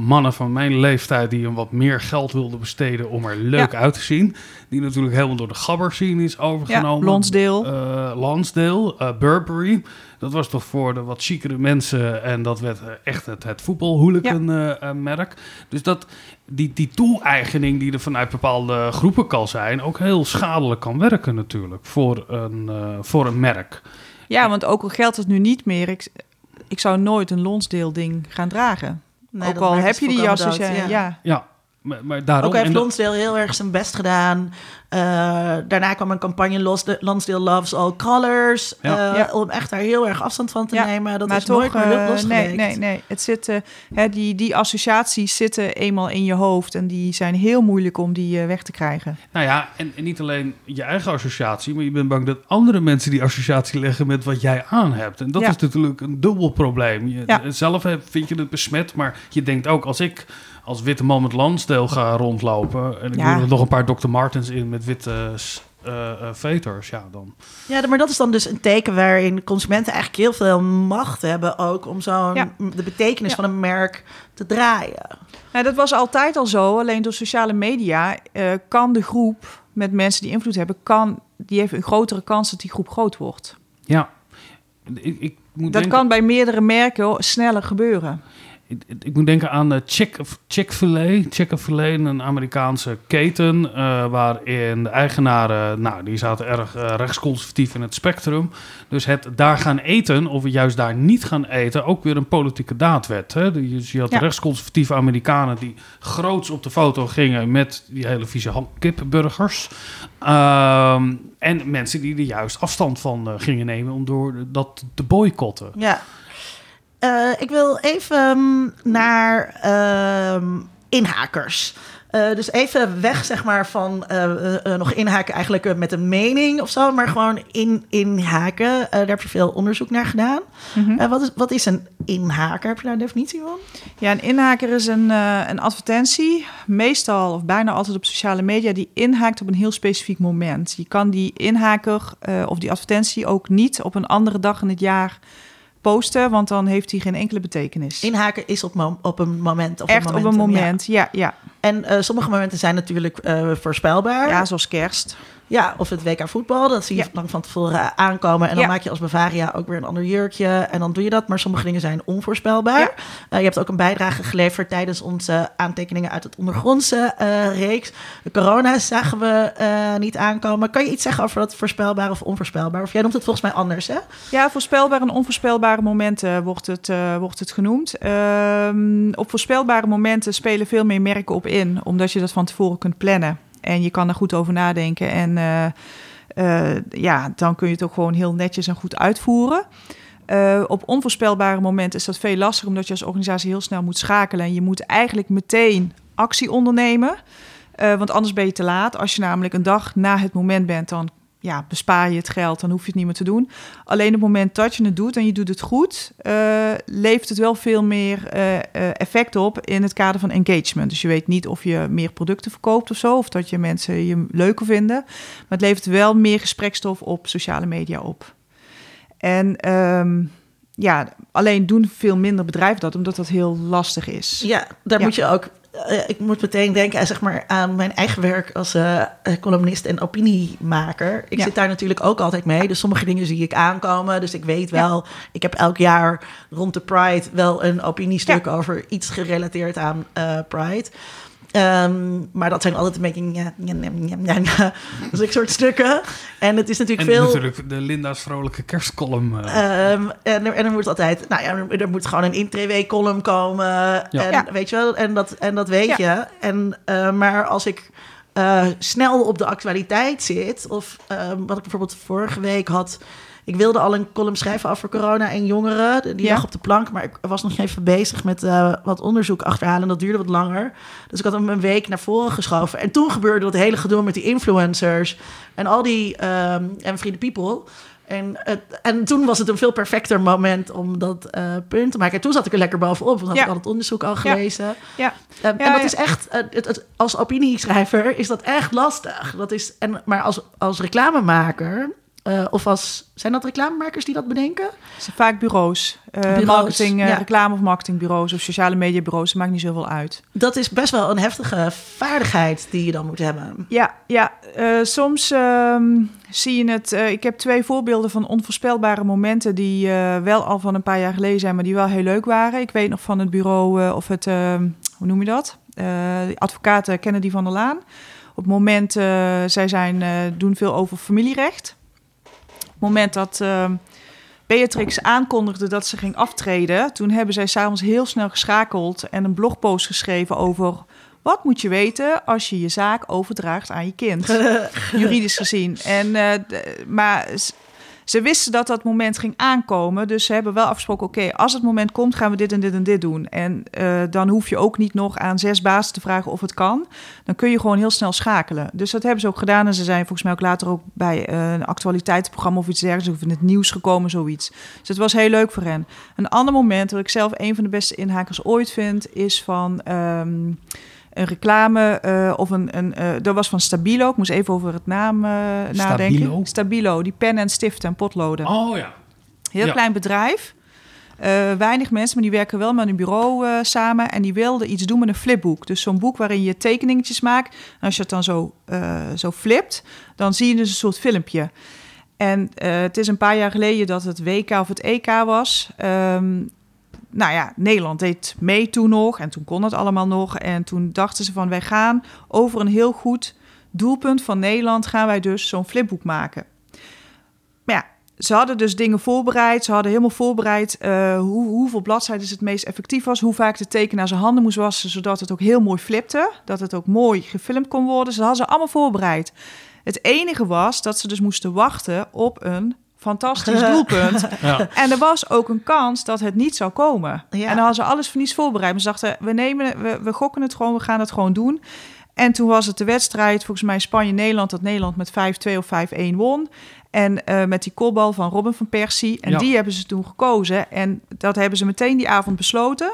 mannen van mijn leeftijd die een wat meer geld wilden besteden om er leuk Ja. uit te zien. Die natuurlijk helemaal door de gabber scene is overgenomen. Ja, Lonsdale. Eh, Lonsdale, eh, Burberry. Dat was toch voor de wat chicere mensen en dat werd eh, echt het, het voetbalhooligan-merk. dus dat, die, die toe-eigening die er vanuit bepaalde groepen kan zijn, ook heel schadelijk kan werken natuurlijk voor een, voor een merk. Ja, want ook al geldt het nu niet meer, ik, ik zou nooit een Lonsdale ding gaan dragen. Nee, ook al heb je die dus, ja. ja. ja. Maar, maar daarom... Ook heeft Lonsdale heel erg zijn best gedaan. Uh, daarna kwam een campagne Los- de- Lonsdale Loves All Colors. Ja. uh, Ja. Om echt daar heel erg afstand van te Ja, nemen. Dat maar is toch, nooit meer eh, nee, nee, nee. Het zit, eh, hè, die, die associaties zitten eenmaal in je hoofd en die zijn heel moeilijk om die eh, weg te krijgen. Nou ja, en, en niet alleen je eigen associatie, maar je bent bang dat andere mensen die associatie leggen met wat jij aan hebt. En dat is natuurlijk een dubbel probleem. Je. Zelf vind je het besmet, maar je denkt ook als ik als witte man met Lansdale ga rondlopen en ik Ja. doe er nog een paar Dr. Martens in met witte eh, eh, veters, ja dan. Ja, maar dat is dan dus een teken waarin consumenten eigenlijk heel veel macht hebben ook om zo'n Ja. de betekenis Ja. van een merk te draaien. Nou, dat was altijd al zo, alleen door sociale media eh, kan de groep met mensen die invloed hebben, kan, die heeft een grotere kans dat die groep groot wordt. Ja, ik, ik moet Dat denken- kan bij meerdere merken sneller gebeuren. Ik, ik moet denken aan eh, Chick, Chick-fil-A. Chick-fil-A, een Amerikaanse keten... eh, waarin de eigenaren, nou, die zaten erg eh, rechtsconservatief in het spectrum. Dus het daar gaan eten, of juist daar niet gaan eten... ook weer een politieke daad werd. Hè? Dus je had Ja. rechtsconservatieve Amerikanen... die groots op de foto gingen met die hele vieze kipburgers... Ehm, en mensen die er juist afstand van gingen nemen om door dat te boycotten. Ja. Eh, ik wil even naar ehm, inhakers. Eh, dus even weg, zeg maar, van eh, nog inhaken eigenlijk met een mening of zo, maar gewoon in, inhaken. Daar heb je veel onderzoek naar gedaan. Mhm. Wat, is, wat is een inhaker? Heb je daar een definitie van? Ja, een inhaker is een, een advertentie, meestal of bijna altijd op sociale media, die inhaakt op een heel specifiek moment. Je kan die inhaker of die advertentie ook niet op een andere dag in het jaar posten, want dan heeft die geen enkele betekenis. Inhaken is op, op een moment. Of Echt op een moment, ja, ja. En eh, sommige momenten zijn natuurlijk eh, voorspelbaar. Ja, zoals kerst. Ja, of het WK voetbal. Dat zie je Ja. lang van tevoren aankomen. En dan Ja. maak je als Bavaria ook weer een ander jurkje. En dan doe je dat. Maar sommige dingen zijn onvoorspelbaar. Ja. Eh, je hebt ook een bijdrage geleverd tijdens onze aantekeningen uit het ondergrondse eh, reeks. De corona zagen we eh, niet aankomen. Kan je iets zeggen over dat voorspelbaar of onvoorspelbaar? Of jij noemt het volgens mij anders, hè? Ja, voorspelbare en onvoorspelbare momenten wordt het, eh, wordt het genoemd. Ehm, op voorspelbare momenten spelen veel meer merken op in, omdat je dat van tevoren kunt plannen. En je kan er goed over nadenken. En eh, eh, ja, dan kun je het ook gewoon heel netjes en goed uitvoeren. Eh, op onvoorspelbare momenten is dat veel lastiger, omdat je als organisatie heel snel moet schakelen. En je moet eigenlijk meteen actie ondernemen. Want anders ben je te laat. Als je namelijk een dag na het moment bent, dan ja, bespaar je het geld, dan hoef je het niet meer te doen. Alleen op het moment dat je het doet en je doet het goed, eh, levert het wel veel meer eh, eh, effect op in het kader van engagement. Dus je weet niet of je meer producten verkoopt of zo, of dat je mensen je leuker vinden. Maar het levert wel meer gesprekstof op sociale media op. En ehm, ja, alleen doen veel minder bedrijven dat, omdat dat heel lastig is. Ja, daar Ja. moet je ook. Eh, ik moet meteen denken aan, zeg maar, aan mijn eigen werk als eh, eh, columnist en opiniemaker. Ik Ja. zit daar natuurlijk ook altijd mee. Dus sommige dingen zie ik aankomen. Dus ik weet wel, ik heb elk jaar rond de Pride wel een opiniestuk over iets gerelateerd aan eh, Pride. Ehm, maar dat zijn altijd een beetje ja, ja, ja, ja, ja, zulke soort stukken. En het is natuurlijk En veel. natuurlijk de Linda's vrolijke kerstcolumn. eh. Ehm, en, er, en er moet altijd, nou ja, er, er moet gewoon een intree-column komen. En Ja. weet je wel, en dat, en dat weet Ja. je. En, eh, maar als ik eh, snel op de actualiteit zit, of ehm, wat ik bijvoorbeeld vorige week had. Ik wilde al een column schrijven over corona en jongeren. Die Ja. lag op de plank, maar ik was nog even bezig met eh, wat onderzoek achterhalen. En dat duurde wat langer. Dus ik had hem een week naar voren geschoven. En toen gebeurde dat hele gedoe met die influencers. En al die... ehm en the People. En, het, en toen was het een veel perfecter moment om dat eh, punt te maken. En toen zat ik er lekker bovenop, want had Ja. ik al het onderzoek al gelezen. Ja. Ehm, Ja, en dat is echt, eh, het, het- als opinieschrijver is dat echt lastig. Dat is, en, maar als, als reclamemaker, eh, of als, zijn dat reclamemakers die dat bedenken? Het zijn vaak bureaus. Eh, Bureaus, marketing, eh, ja. reclame of marketingbureaus of sociale mediabureaus. Dat maakt niet zoveel uit. Dat is best wel een heftige vaardigheid die je dan moet hebben. Ja, ja soms ehm, zie je het. ik heb twee voorbeelden van onvoorspelbare momenten die wel al van een paar jaar geleden zijn, maar die wel heel leuk waren. Ik weet nog van het bureau of het, ehm, hoe noem je dat? Advocaat Kennedy van der Laan. Op het moment, zij zijn, doen veel over familierecht. Moment dat ehm, Beatrix aankondigde dat ze ging aftreden, toen hebben zij s'avonds heel snel geschakeld en een blogpost geschreven over wat moet je weten als je je zaak overdraagt aan je kind, juridisch gezien. En, eh, maar ze wisten dat dat moment ging aankomen, dus ze hebben wel afgesproken: oké, als het moment komt, gaan we dit en dit en dit doen. En eh, dan hoef je ook niet nog aan zes bazen te vragen of het kan. Dan kun je gewoon heel snel schakelen. Dus dat hebben ze ook gedaan. En ze zijn volgens mij ook later ook bij eh, een actualiteitsprogramma of iets dergelijks, of in het nieuws gekomen, zoiets. Dus het was heel leuk voor hen. Een ander moment, wat ik zelf een van de beste inhakers ooit vind, is van. ehm, een reclame eh, of een, een eh, dat was van Stabilo. Ik moest even over het naam eh, nadenken. Stabilo? Stabilo, die pen en stiften en potloden. Oh ja. Heel Ja. klein bedrijf. Weinig mensen, maar die werken wel met een bureau samen. En die wilden iets doen met een flipboek. Dus zo'n boek waarin je tekeningetjes maakt. En als je het dan zo, zo flipt, dan zie je dus een soort filmpje. En het is een paar jaar geleden dat het WK of het EK was. Ehm, nou ja, Nederland deed mee toen nog en toen kon het allemaal nog. En toen dachten ze van wij gaan over een heel goed doelpunt van Nederland gaan wij dus zo'n flipboek maken. Maar ja, ze hadden dus dingen voorbereid. Ze hadden helemaal voorbereid uh, hoe, hoeveel bladzijden het meest effectief was. Hoe vaak de tekenaar zijn handen moest wassen, zodat het ook heel mooi flipte. Dat het ook mooi gefilmd kon worden. Ze hadden ze allemaal voorbereid. Het enige was dat ze dus moesten wachten op een fantastisch doelpunt. Ja. En er was ook een kans dat het niet zou komen. En dan hadden ze alles voor niets voorbereid. Maar ze dachten, we, nemen, we, we gokken het gewoon, we gaan het gewoon doen. En toen was het de wedstrijd, volgens mij Spanje-Nederland, dat Nederland met 5-2 of 5-1 won. En uh, met die kopbal van Robin van Persie. En die hebben ze toen gekozen. En dat hebben ze meteen die avond besloten.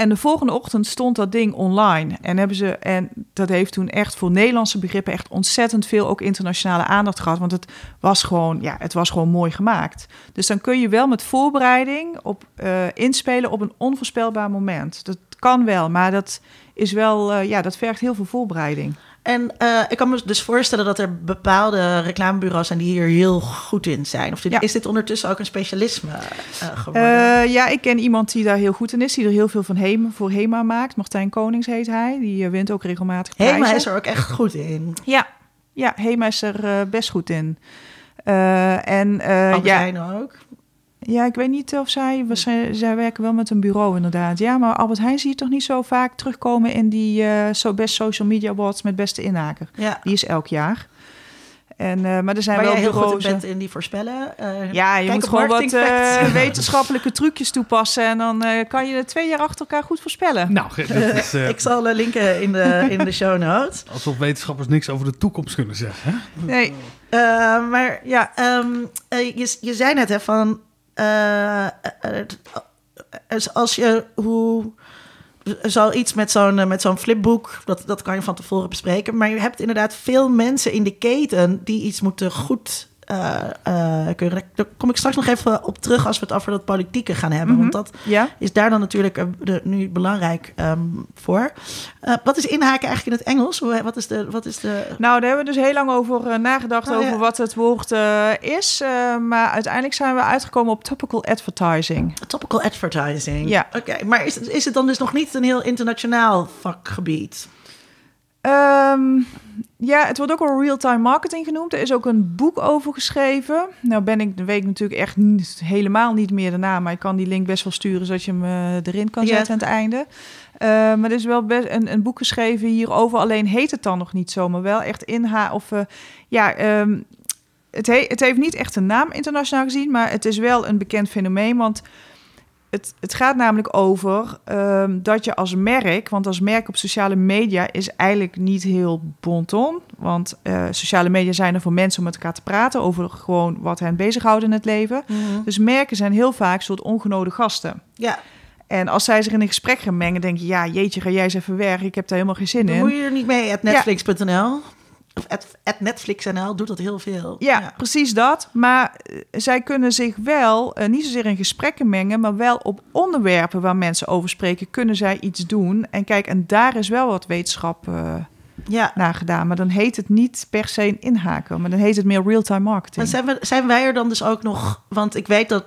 En de volgende ochtend stond dat ding online. En, hebben ze, en dat heeft toen echt voor Nederlandse begrippen echt ontzettend veel ook internationale aandacht gehad. Want het was gewoon, ja, het was gewoon mooi gemaakt. Dus dan kun je wel met voorbereiding op uh, inspelen op een onvoorspelbaar moment. Dat kan wel, maar dat is wel, uh, ja, dat vergt heel veel voorbereiding. En uh, ik kan me dus voorstellen dat er bepaalde reclamebureaus zijn die hier heel goed in zijn. Of dit, ja. is dit ondertussen ook een specialisme uh, geworden? Uh, ja, ik ken iemand die daar heel goed in is, die er heel veel van Hema, voor HEMA maakt. Martijn Konings heet hij. Die wint ook regelmatig prijzen. HEMA is er ook echt goed in. Ja, ja HEMA is er best goed in. en ja, ook. Ja, ik weet niet of zij, zij, zij werken wel met een bureau inderdaad. Ja, maar Albert Heijn zie je toch niet zo vaak terugkomen in die uh, so best social media awards met beste inhaker. Ja. Die is elk jaar. En, uh, maar er zijn wel jij heel goed bent in die voorspellen. Uh, ja, je moet gewoon wat uh, wetenschappelijke trucjes toepassen. En dan kan je twee jaar achter elkaar goed voorspellen. Nou, is, ik zal linken in de, in de show notes. Alsof wetenschappers niks over de toekomst kunnen zeggen. Hè? Nee. maar ja, um, je, je zei net hè, van als je hoe zoiets met zo'n met zo'n flipboek, dat, dat kan je van tevoren bespreken. Maar je hebt inderdaad veel mensen in de keten die iets moeten goed uh, uh, Daar kom ik straks nog even op terug als we het over dat politieke gaan hebben. Want Mhm. dat is daar dan natuurlijk uh, de, nu belangrijk um, voor. wat is inhaken eigenlijk in het Engels? Wat, is de, wat is de... Nou, daar hebben we dus heel lang over nagedacht, Oh, over ja. wat het woord is. maar uiteindelijk zijn we uitgekomen op topical advertising. Topical advertising. Ja. Oké, maar is, is het dan dus nog niet een heel internationaal vakgebied? Um, ja, het wordt ook wel real-time marketing genoemd. Er is ook een boek over geschreven. Nou ben ik de week natuurlijk echt niet, helemaal niet meer daarna, maar ik kan die link best wel sturen zodat je hem uh, erin kan zetten aan het einde. Uh, maar er is wel best een, een boek geschreven hierover. Alleen heet het dan nog niet zo, maar wel echt in haar of uh, ja. Um, het, he het heeft niet echt een naam internationaal gezien, maar het is wel een bekend fenomeen. Want het, het gaat namelijk over um, dat je als merk, want als merk op sociale media is eigenlijk niet heel bonton. Want uh, sociale media zijn er voor mensen om met elkaar te praten over gewoon wat hen bezighoudt in het leven. Mhm. Dus merken zijn heel vaak soort ongenode gasten. Ja, En als zij zich in een gesprek gaan mengen, denk je, ja, jeetje, ga jij eens even weg. Ik heb daar helemaal geen zin in. moet je er niet mee at netflix.nl. Of at, at Netflix.nl doet dat heel veel. Ja, precies dat. Maar uh, zij kunnen zich wel, uh, niet zozeer in gesprekken mengen, maar wel op onderwerpen waar mensen over spreken, kunnen zij iets doen. En kijk, en daar is wel wat wetenschap uh, ja. naar gedaan. Maar dan heet het niet per se een inhaken, maar dan heet het meer real-time marketing. En zijn, we, zijn wij er dan dus ook nog, want ik weet dat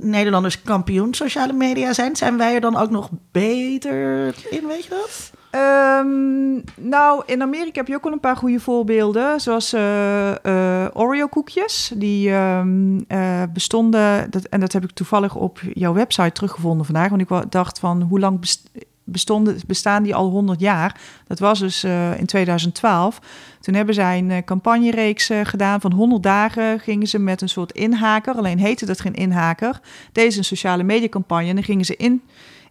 Nederlanders kampioen sociale media zijn. Zijn wij er dan ook nog beter in, weet je dat? Um, nou, in Amerika heb je ook wel een paar goede voorbeelden. Zoals uh, uh, Oreo-koekjes. Die um, uh, bestonden, dat, en dat heb ik toevallig op jouw website teruggevonden vandaag. Want ik dacht van, hoe lang bestonden, bestaan die al 100 jaar? Dat was dus in 2012. Toen hebben zij een campagnereeks gedaan van 100 dagen. Gingen ze met een soort inhaker, alleen heette dat geen inhaker. Deze een sociale mediacampagne en dan gingen ze in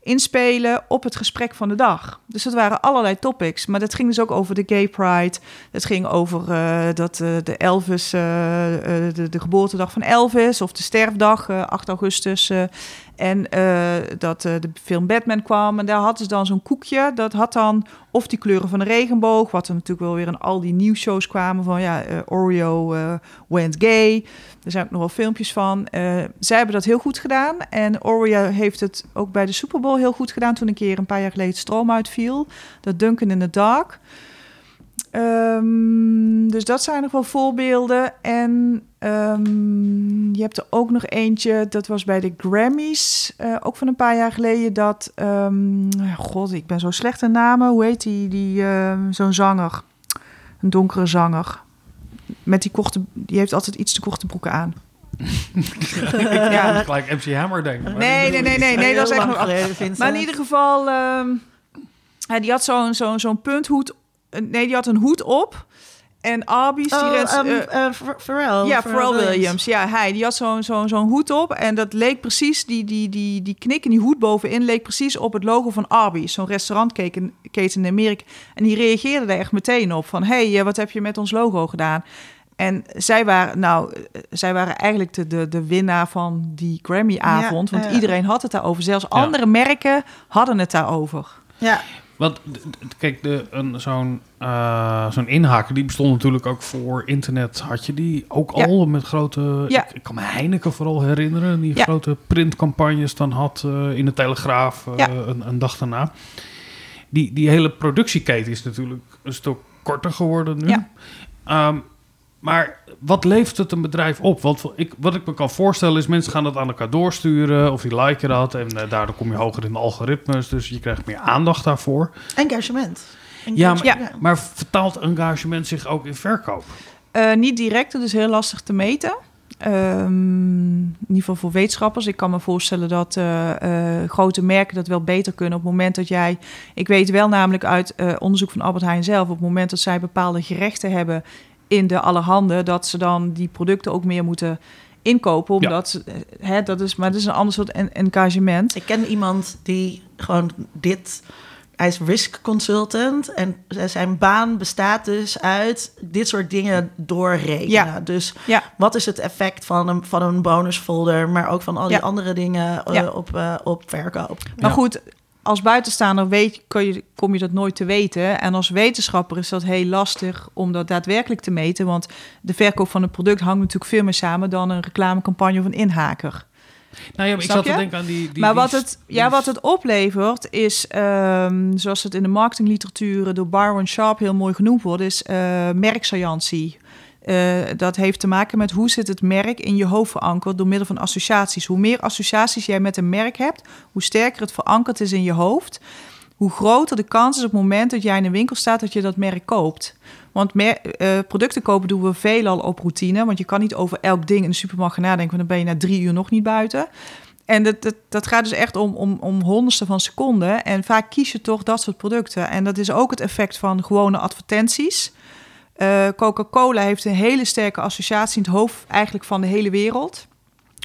inspelen op het gesprek van de dag. Dus dat waren allerlei topics. Maar dat ging dus ook over de gay pride. Het ging over uh, dat uh, de Elvis, uh, de, de, geboortedag van Elvis... of de sterfdag, 8 augustus... En uh, dat uh, de film Batman kwam en daar hadden ze dan zo'n koekje. Dat had dan of die kleuren van de regenboog, wat er natuurlijk wel weer in al die nieuwsshows kwamen van ja, uh, Oreo went gay. Er zijn ook nog wel filmpjes van. zij hebben dat heel goed gedaan en Oreo heeft het ook bij de Super Bowl heel goed gedaan toen een keer een paar jaar geleden stroom uitviel. Dat Duncan in the Dark. Ehm, dus dat zijn nog wel voorbeelden. En ehm, je hebt er ook nog eentje, dat was bij de Grammys, eh, ook van een paar jaar geleden. Dat, ehm, god, ik ben zo slecht in namen. Hoe heet die? die Zo'n zanger, een donkere zanger. Met die korte, die heeft altijd iets te korte broeken aan. ja, gelijk MC Hammer denken. maar Nee, nee, nee, nee, nee, dat is echt nog. Maar in ieder geval, die had zo'n zo'n zo'n punthoed. Nee, die had een hoed op. En Arby's, die Oh, ehm, eh, eh, Ph- Pharrell. ja, Pharrell Williams. Ja, hij. Die had zo'n zo'n zo'n hoed op. En dat leek precies, die, die, die, die knik en die hoed bovenin... leek precies op het logo van Arby's. Zo'n restaurantketen keten in Amerika. En die reageerde daar echt meteen op. Van, hey, eh, wat heb je met ons logo gedaan? En zij waren, nou, zij waren eigenlijk de, de, de winnaar van die Grammy-avond. Ja, want ja. iedereen had het daarover. Zelfs andere merken hadden het daarover. Ja, Want kijk, de, een, zo'n, eh, zo'n inhaker, die bestond natuurlijk ook voor internet. Had je die ook Ja. al met grote... Ja. Ik, ik kan me Heineken vooral herinneren. Die Ja. grote printcampagnes dan had eh, in de Telegraaf eh, een, een dag daarna. Die, die hele productieketen is natuurlijk een stuk korter geworden nu. Ja. Maar wat levert het een bedrijf op? Want ik, wat ik me kan voorstellen is, mensen gaan dat aan elkaar doorsturen of die liken dat. En eh, daardoor kom je hoger in de algoritmes, dus je krijgt meer aandacht daarvoor. engagement. Ja, maar, Ja. maar vertaalt engagement zich ook in verkoop? Eh, niet direct, dat is heel lastig te meten. Ehm, in ieder geval voor wetenschappers. Ik kan me voorstellen dat eh, grote merken dat wel beter kunnen op het moment dat jij. Ik weet wel namelijk uit onderzoek van Albert Heijn zelf, op het moment dat zij bepaalde gerechten hebben in de allerhande, dat ze dan die producten ook meer moeten inkopen. Omdat ze, eh, hè, dat is, maar dat is een ander soort en- engagement. Ik ken iemand die gewoon dit... Hij is risk consultant en zijn baan bestaat dus uit dit soort dingen doorrekenen. Ja. Dus Ja. wat is het effect van een, van een bonusfolder, maar ook van al die Ja. andere dingen eh, Ja. op, eh, op verkoop. Maar Ja. goed, als buitenstaander weet, kun je, kom je dat nooit te weten. En als wetenschapper is dat heel lastig om dat daadwerkelijk te meten. Want de verkoop van een product hangt natuurlijk veel meer samen dan een reclamecampagne of een inhaker. Nou ja, maar ik zat te denken aan die... die maar wat het, ja, wat het oplevert is, ehm, zoals het in de marketingliteratuur door Byron Sharp heel mooi genoemd wordt, is merksaliantie. Eh, dat heeft te maken met hoe zit het merk in je hoofd verankerd door middel van associaties. Hoe meer associaties jij met een merk hebt, hoe sterker het verankerd is in je hoofd, hoe groter de kans is op het moment dat jij in een winkel staat dat je dat merk koopt. Want eh, producten kopen doen we veelal op routine. Want je kan niet over elk ding in de supermarkt gaan nadenken, want dan ben je na drie uur nog niet buiten. En dat, dat, dat gaat dus echt om, om, om honderdste van seconden. En vaak kies je toch dat soort producten. En dat is ook het effect van gewone advertenties. Eh, Coca-Cola heeft een hele sterke associatie in het hoofd eigenlijk van de hele wereld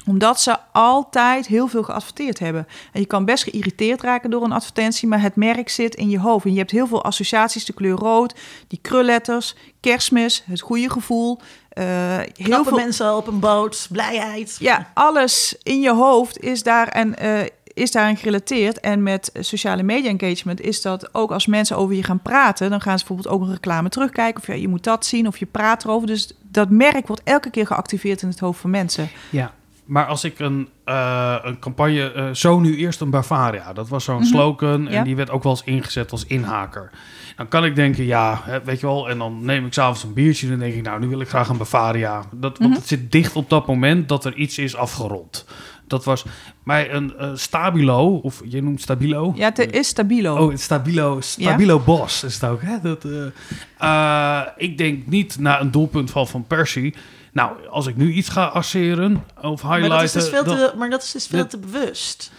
omdat ze altijd heel veel geadverteerd hebben. En je kan best geïrriteerd raken door een advertentie, maar het merk zit in je hoofd. En je hebt heel veel associaties, de kleur rood, die krulletters, kerstmis, het goede gevoel. eh, heel veel mensen op een boot, blijheid. ja, alles in je hoofd is daar en eh, is daaraan gerelateerd. En met sociale media engagement is dat ook als mensen over je gaan praten, dan gaan ze bijvoorbeeld ook een reclame terugkijken. Of ja, je moet dat zien of je praat erover. Dus dat merk wordt elke keer geactiveerd in het hoofd van mensen. Ja, maar als ik een, eh, een campagne... eh, zo nu eerst een Bavaria. Dat was zo'n slogan en Mhm. Ja. die werd ook wel eens ingezet als inhaker. Dan kan ik denken, ja, weet je wel... en dan neem ik s'avonds een biertje en dan denk ik... nou, nu wil ik graag een Bavaria. Dat, want Mhm. het zit dicht op dat moment dat er iets is afgerond. Dat was... Maar een eh, Stabilo, of je noemt Stabilo... Ja, het is stabilo. Oh, het Stabilo, Stabilo Bos is het ook, hè? Dat, eh, eh, ik denk niet naar een doelpunt van Van Persie. Nou, als ik nu iets ga asseren of highlighten... Maar dat is dus veel te, maar dat is dus veel dat- te bewust.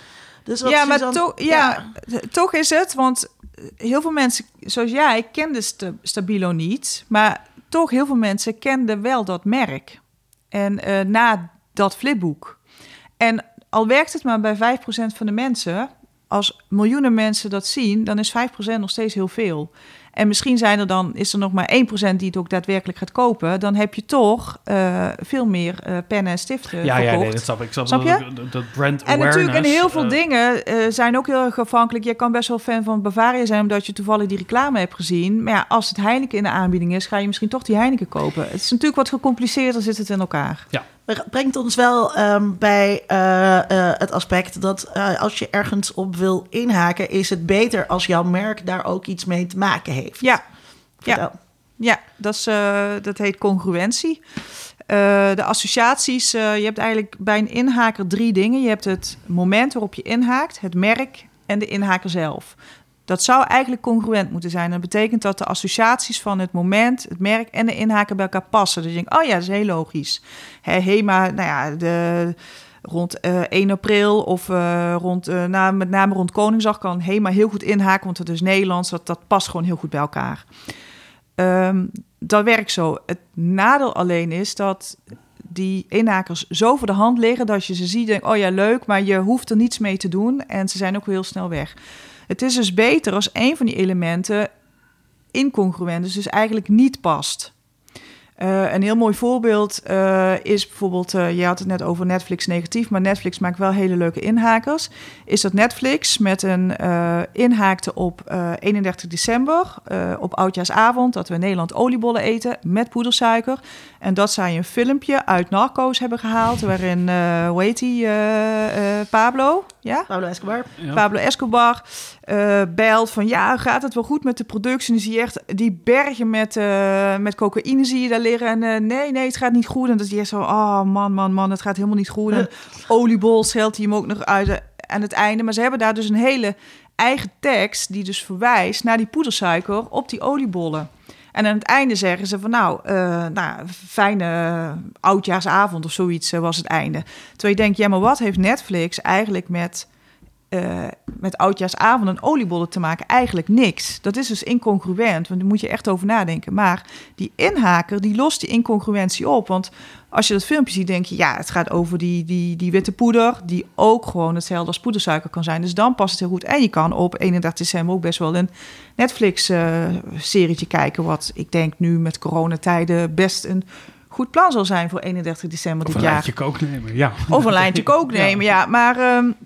Dus wat ja, maar toch, ja, toch is het, want heel veel mensen, zoals jij, kenden Sta- Stabilo niet, maar toch heel veel mensen kenden wel dat merk. En eh, na dat flipboek. En al werkt het maar bij 5% van de mensen, als miljoenen mensen dat zien, dan is 5% nog steeds heel veel. En misschien zijn er dan, is er nog maar 1% die het ook daadwerkelijk gaat kopen. Dan heb je toch eh, veel meer eh, pennen en stiften Ja, ja, verkocht. nee, dat snap ik. Ik snap je? dat- dat brand En natuurlijk, en heel veel eh, dingen zijn ook heel erg afhankelijk. Je kan best wel fan van Bavaria zijn, omdat je toevallig die reclame hebt gezien. Maar ja, als het Heineken in de aanbieding is, ga je misschien toch die Heineken kopen. Het is natuurlijk wat gecompliceerder, zit het in elkaar. Brengt ons wel ehm, bij eh, eh, het aspect dat eh, als je ergens op wil inhaken, is het beter als jouw merk daar ook iets mee te maken heeft. Ja, Vertel. Ja, dat, is, dat heet congruentie. De associaties, je hebt eigenlijk bij een inhaker drie dingen. Je hebt het moment waarop je inhaakt, het merk en de inhaker zelf. Dat zou eigenlijk congruent moeten zijn. Dat betekent dat de associaties van het moment, het merk en de inhaker bij elkaar passen. Dus je denkt, oh ja, dat is heel logisch. He, HEMA, nou ja, de, rond uh, 1 april of uh, rond, na, met name rond Koningsdag kan HEMA heel goed inhaken, want het is Nederlands, dat, dat past gewoon heel goed bij elkaar. Um, dat werkt zo. Het nadeel alleen is dat die inhakers zo voor de hand liggen dat je ze ziet en oh ja, leuk, maar je hoeft er niets mee te doen en ze zijn ook heel snel weg. Het is dus beter als een van die elementen incongruent is, dus eigenlijk niet past. Uh, een heel mooi voorbeeld uh, is bijvoorbeeld, uh, je had het net over Netflix negatief, maar Netflix maakt wel hele leuke inhakers. Is dat Netflix met een inhaakte op 31 december, op oudjaarsavond, dat we in Nederland oliebollen eten met poedersuiker. En dat zij een filmpje uit Narcos hebben gehaald, waarin, hoe heet die, Pablo? Ja? Pablo Escobar. Ja. Pablo Escobar belt van, ja, gaat het wel goed met de productie? En dan zie je echt die bergen met, met cocaïne zie je daar liggen. En uh, nee, nee, het gaat niet goed. En dat is echt zo, oh man, man, man, het gaat helemaal niet goed. En oliebol scheldt hij hem ook nog uit aan het einde. Maar ze hebben daar dus een hele eigen tekst die dus verwijst naar die poedersuiker op die oliebollen. En aan het einde zeggen ze van nou, uh, nou fijne oudjaarsavond of zoiets was het einde. Terwijl je denkt, ja, maar wat heeft Netflix eigenlijk met uh, met oudjaarsavond en oliebollen te maken eigenlijk niks. Dat is dus incongruent, want daar moet je echt over nadenken. Maar die inhaker, die lost die incongruentie op. Want als je dat filmpje ziet, denk je, ja, het gaat over die, die, die witte poeder... die ook gewoon hetzelfde als poedersuiker kan zijn. Dus dan past het heel goed. En je kan op 31 december ook best wel een Netflix-serietje uh, kijken... wat ik denk nu met coronatijden best een goed plan zal zijn voor 31 december dit jaar. Of een lijntje kook nemen, ja. Of een lijntje kook nemen, ja. ja. Maar... Um,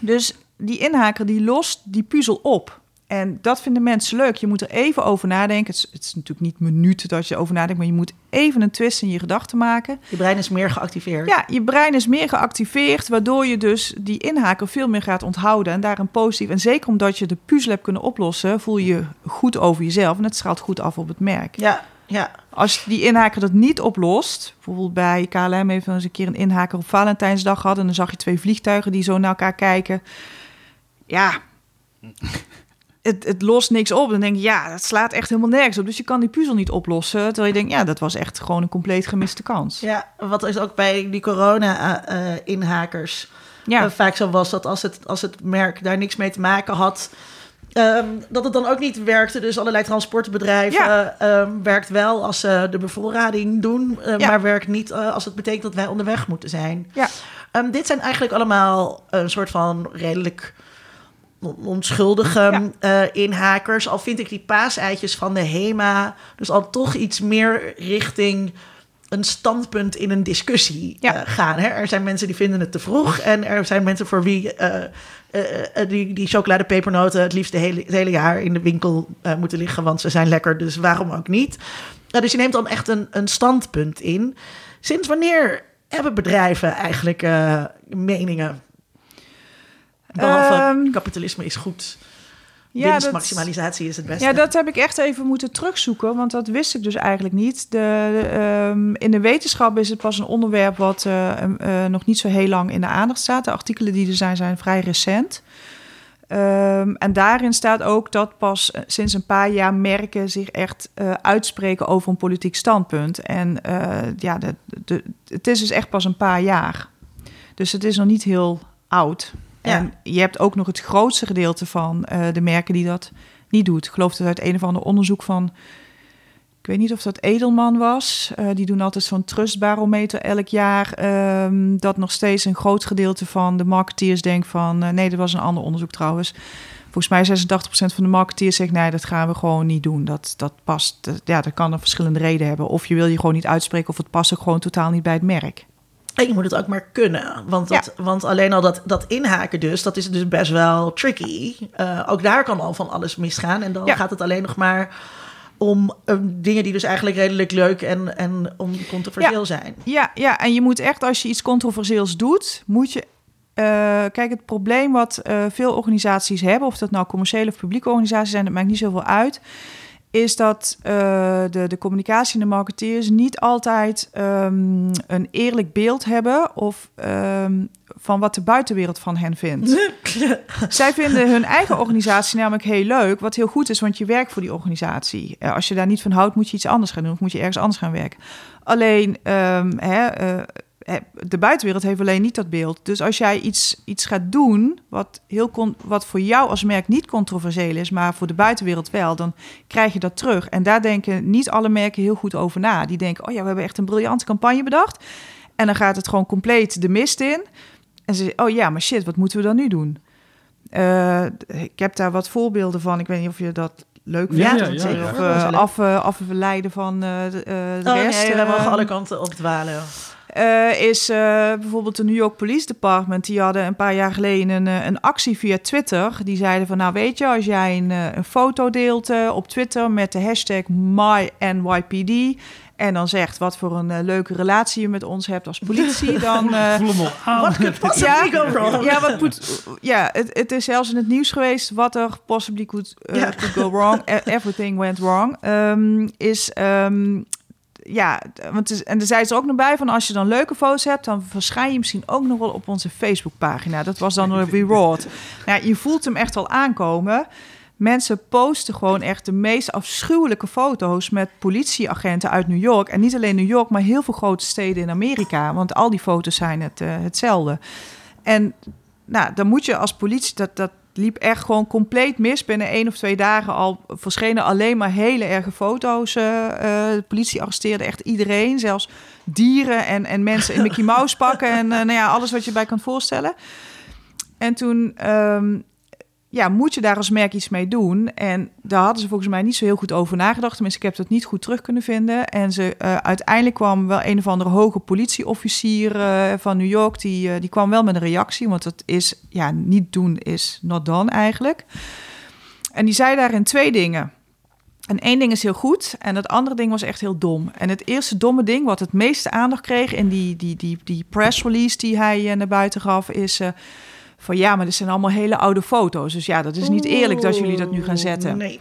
dus die inhaker die lost die puzzel op. En dat vinden mensen leuk. Je moet er even over nadenken. Het is, het is, natuurlijk niet minuten dat je over nadenkt, maar je moet even een twist in je gedachten maken. Je brein is meer geactiveerd. Ja, je brein is meer geactiveerd, waardoor je dus die inhaker veel meer gaat onthouden en daar een positief. En zeker omdat je de puzzel hebt kunnen oplossen, voel je je goed over jezelf en het straalt goed af op het merk. Ja, ja. Als die inhaker dat niet oplost, bijvoorbeeld bij KLM heeft eens een keer een inhaker op Valentijnsdag gehad en dan zag je twee vliegtuigen die zo naar elkaar kijken ja, het, het lost niks op. Dan denk je, ja, dat slaat echt helemaal nergens op. Dus je kan die puzzel niet oplossen. Terwijl je denkt, ja, dat was echt gewoon een compleet gemiste kans. Ja, wat is ook bij die corona-inhakers ja. Uh, vaak zo was... dat als het, als het merk daar niks mee te maken had... Um, dat het dan ook niet werkte. Dus allerlei transportbedrijven ja. um, werkt wel als ze de bevoorrading doen, uh, ja. maar werkt niet uh, als het betekent dat wij onderweg moeten zijn. Ja. Um, dit zijn eigenlijk allemaal een soort van redelijk onschuldige uh, inhakers. Al vind ik die paaseitjes van de HEMA dus al toch iets meer richting een standpunt in een discussie ja. uh, gaan. Hè? Er zijn mensen die vinden het te vroeg en er zijn mensen voor wie uh, die, die chocoladepepernoten het liefst de hele, het hele jaar in de winkel moeten liggen, want ze zijn lekker, dus waarom ook niet? dus je neemt dan echt een, een standpunt in. Sinds wanneer hebben bedrijven eigenlijk meningen? Behalve um, kapitalisme is goed. Ja, Winstmaximalisatie is het beste. Ja, dat heb ik echt even moeten terugzoeken, want dat wist ik dus eigenlijk niet. De, de um, in de wetenschap is het pas een onderwerp wat uh, uh, nog niet zo heel lang in de aandacht staat. De artikelen die er zijn, zijn vrij recent. Um, en daarin staat ook dat pas uh, sinds een paar jaar merken zich echt uitspreken over een politiek standpunt. En ja, de, het is dus echt pas een paar jaar. Dus het is nog niet heel oud. En je hebt ook nog het grootste gedeelte van uh, de merken die dat niet doet. Ik geloof dat uit een of ander onderzoek van... Ik weet niet of dat Edelman was. Uh, die doen altijd zo'n trustbarometer elk jaar. Um, dat nog steeds een groot gedeelte van de marketeers denkt van... Uh, nee, dat was een ander onderzoek trouwens. Volgens mij 86% van de marketeers zegt... nee, dat gaan we gewoon niet doen. Dat, dat past, ja, dat kan een verschillende reden hebben. Of je wil je gewoon niet uitspreken... of het past ook gewoon totaal niet bij het merk. En je moet het ook maar kunnen. Want, dat, ja. want alleen al dat, dat inhaken dus, dat is dus best wel tricky. Uh, ook daar kan al van alles misgaan. En dan ja. gaat het alleen nog maar om dingen die dus eigenlijk redelijk leuk en, en oncontroversieel ja. zijn. Ja, ja, en je moet echt, als je iets controversieels doet, moet je... Uh, kijk, het probleem wat veel organisaties hebben... of dat nou commerciële of publieke organisaties zijn... dat maakt niet zoveel uit is dat uh, de, de communicatie en de marketeers niet altijd um, een eerlijk beeld hebben of um, van wat de buitenwereld van hen vindt. Zij vinden hun eigen organisatie namelijk heel leuk, wat heel goed is, want je werkt voor die organisatie. Uh, als je daar niet van houdt, moet je iets anders gaan doen of moet je ergens anders gaan werken. Alleen, um, hè, uh, de buitenwereld heeft alleen niet dat beeld. Dus als jij iets, iets gaat doen wat, heel wat voor jou als merk niet controversieel is, maar voor de buitenwereld wel, dan krijg je dat terug. En daar denken niet alle merken heel goed over na. Die denken, oh ja, we hebben echt een briljante campagne bedacht. En dan gaat het gewoon compleet de mist in. En ze zeggen, oh ja, maar shit, wat moeten we dan nu doen? Uh, ik heb daar wat voorbeelden van. Ik weet niet of je dat leuk vindt. Ja. Of uh, af, uh, afleiden van uh, de, de Oh, rest. nee, we eh, mogen alle kanten op eh, is eh, bijvoorbeeld de New York Police Department. Die hadden een paar jaar geleden een, eh, een actie via Twitter. Die zeiden van, nou weet je, als jij een, eh, een foto deelt op Twitter met de hashtag MyNYPD... en dan zegt wat voor een leuke relatie je met ons hebt als politie, dan... eh, Voel aan. Go wrong? ja, wat moet, ja het, het is zelfs in het nieuws geweest wat er possibly could, uh, Ja. could go wrong. E- Everything went wrong. Ehm, is, ehm, ja, want het is, en er zei ze ook nog bij van als je dan leuke foto's hebt, dan verschijn je misschien ook nog wel op onze Facebookpagina. Dat was dan een reward. Nou, ja, je voelt hem echt al aankomen. Mensen posten gewoon echt de meest afschuwelijke foto's met politieagenten uit New York. En niet alleen New York, maar heel veel grote steden in Amerika. Want al die foto's zijn het, eh, hetzelfde. En nou, dan moet je als politie, dat, dat liep echt gewoon compleet mis. Binnen één of twee dagen al verschenen alleen maar hele erge foto's. eh, eh, de politie arresteerde echt iedereen, zelfs dieren en, en mensen in Mickey Mouse pakken. En eh, nou ja, alles wat je bij kan voorstellen. En toen ehm, ja, moet je daar als merk iets mee doen. En daar hadden ze volgens mij niet zo heel goed over nagedacht. Tenminste, ik heb dat niet goed terug kunnen vinden. En ze, eh, uiteindelijk kwam wel een of andere hoge politieofficier eh, van New York... Die, eh, die kwam wel met een reactie, want het is... ja, niet doen is not done eigenlijk. En die zei daarin twee dingen. En één ding is heel goed en het andere ding was echt heel dom. En het eerste domme ding, wat het meeste aandacht kreeg... in die, die, die, die press release die hij naar buiten gaf, is... van ja, maar dit zijn allemaal hele oude foto's. Dus ja, dat is niet eerlijk dat jullie dat nu gaan zetten. Nee.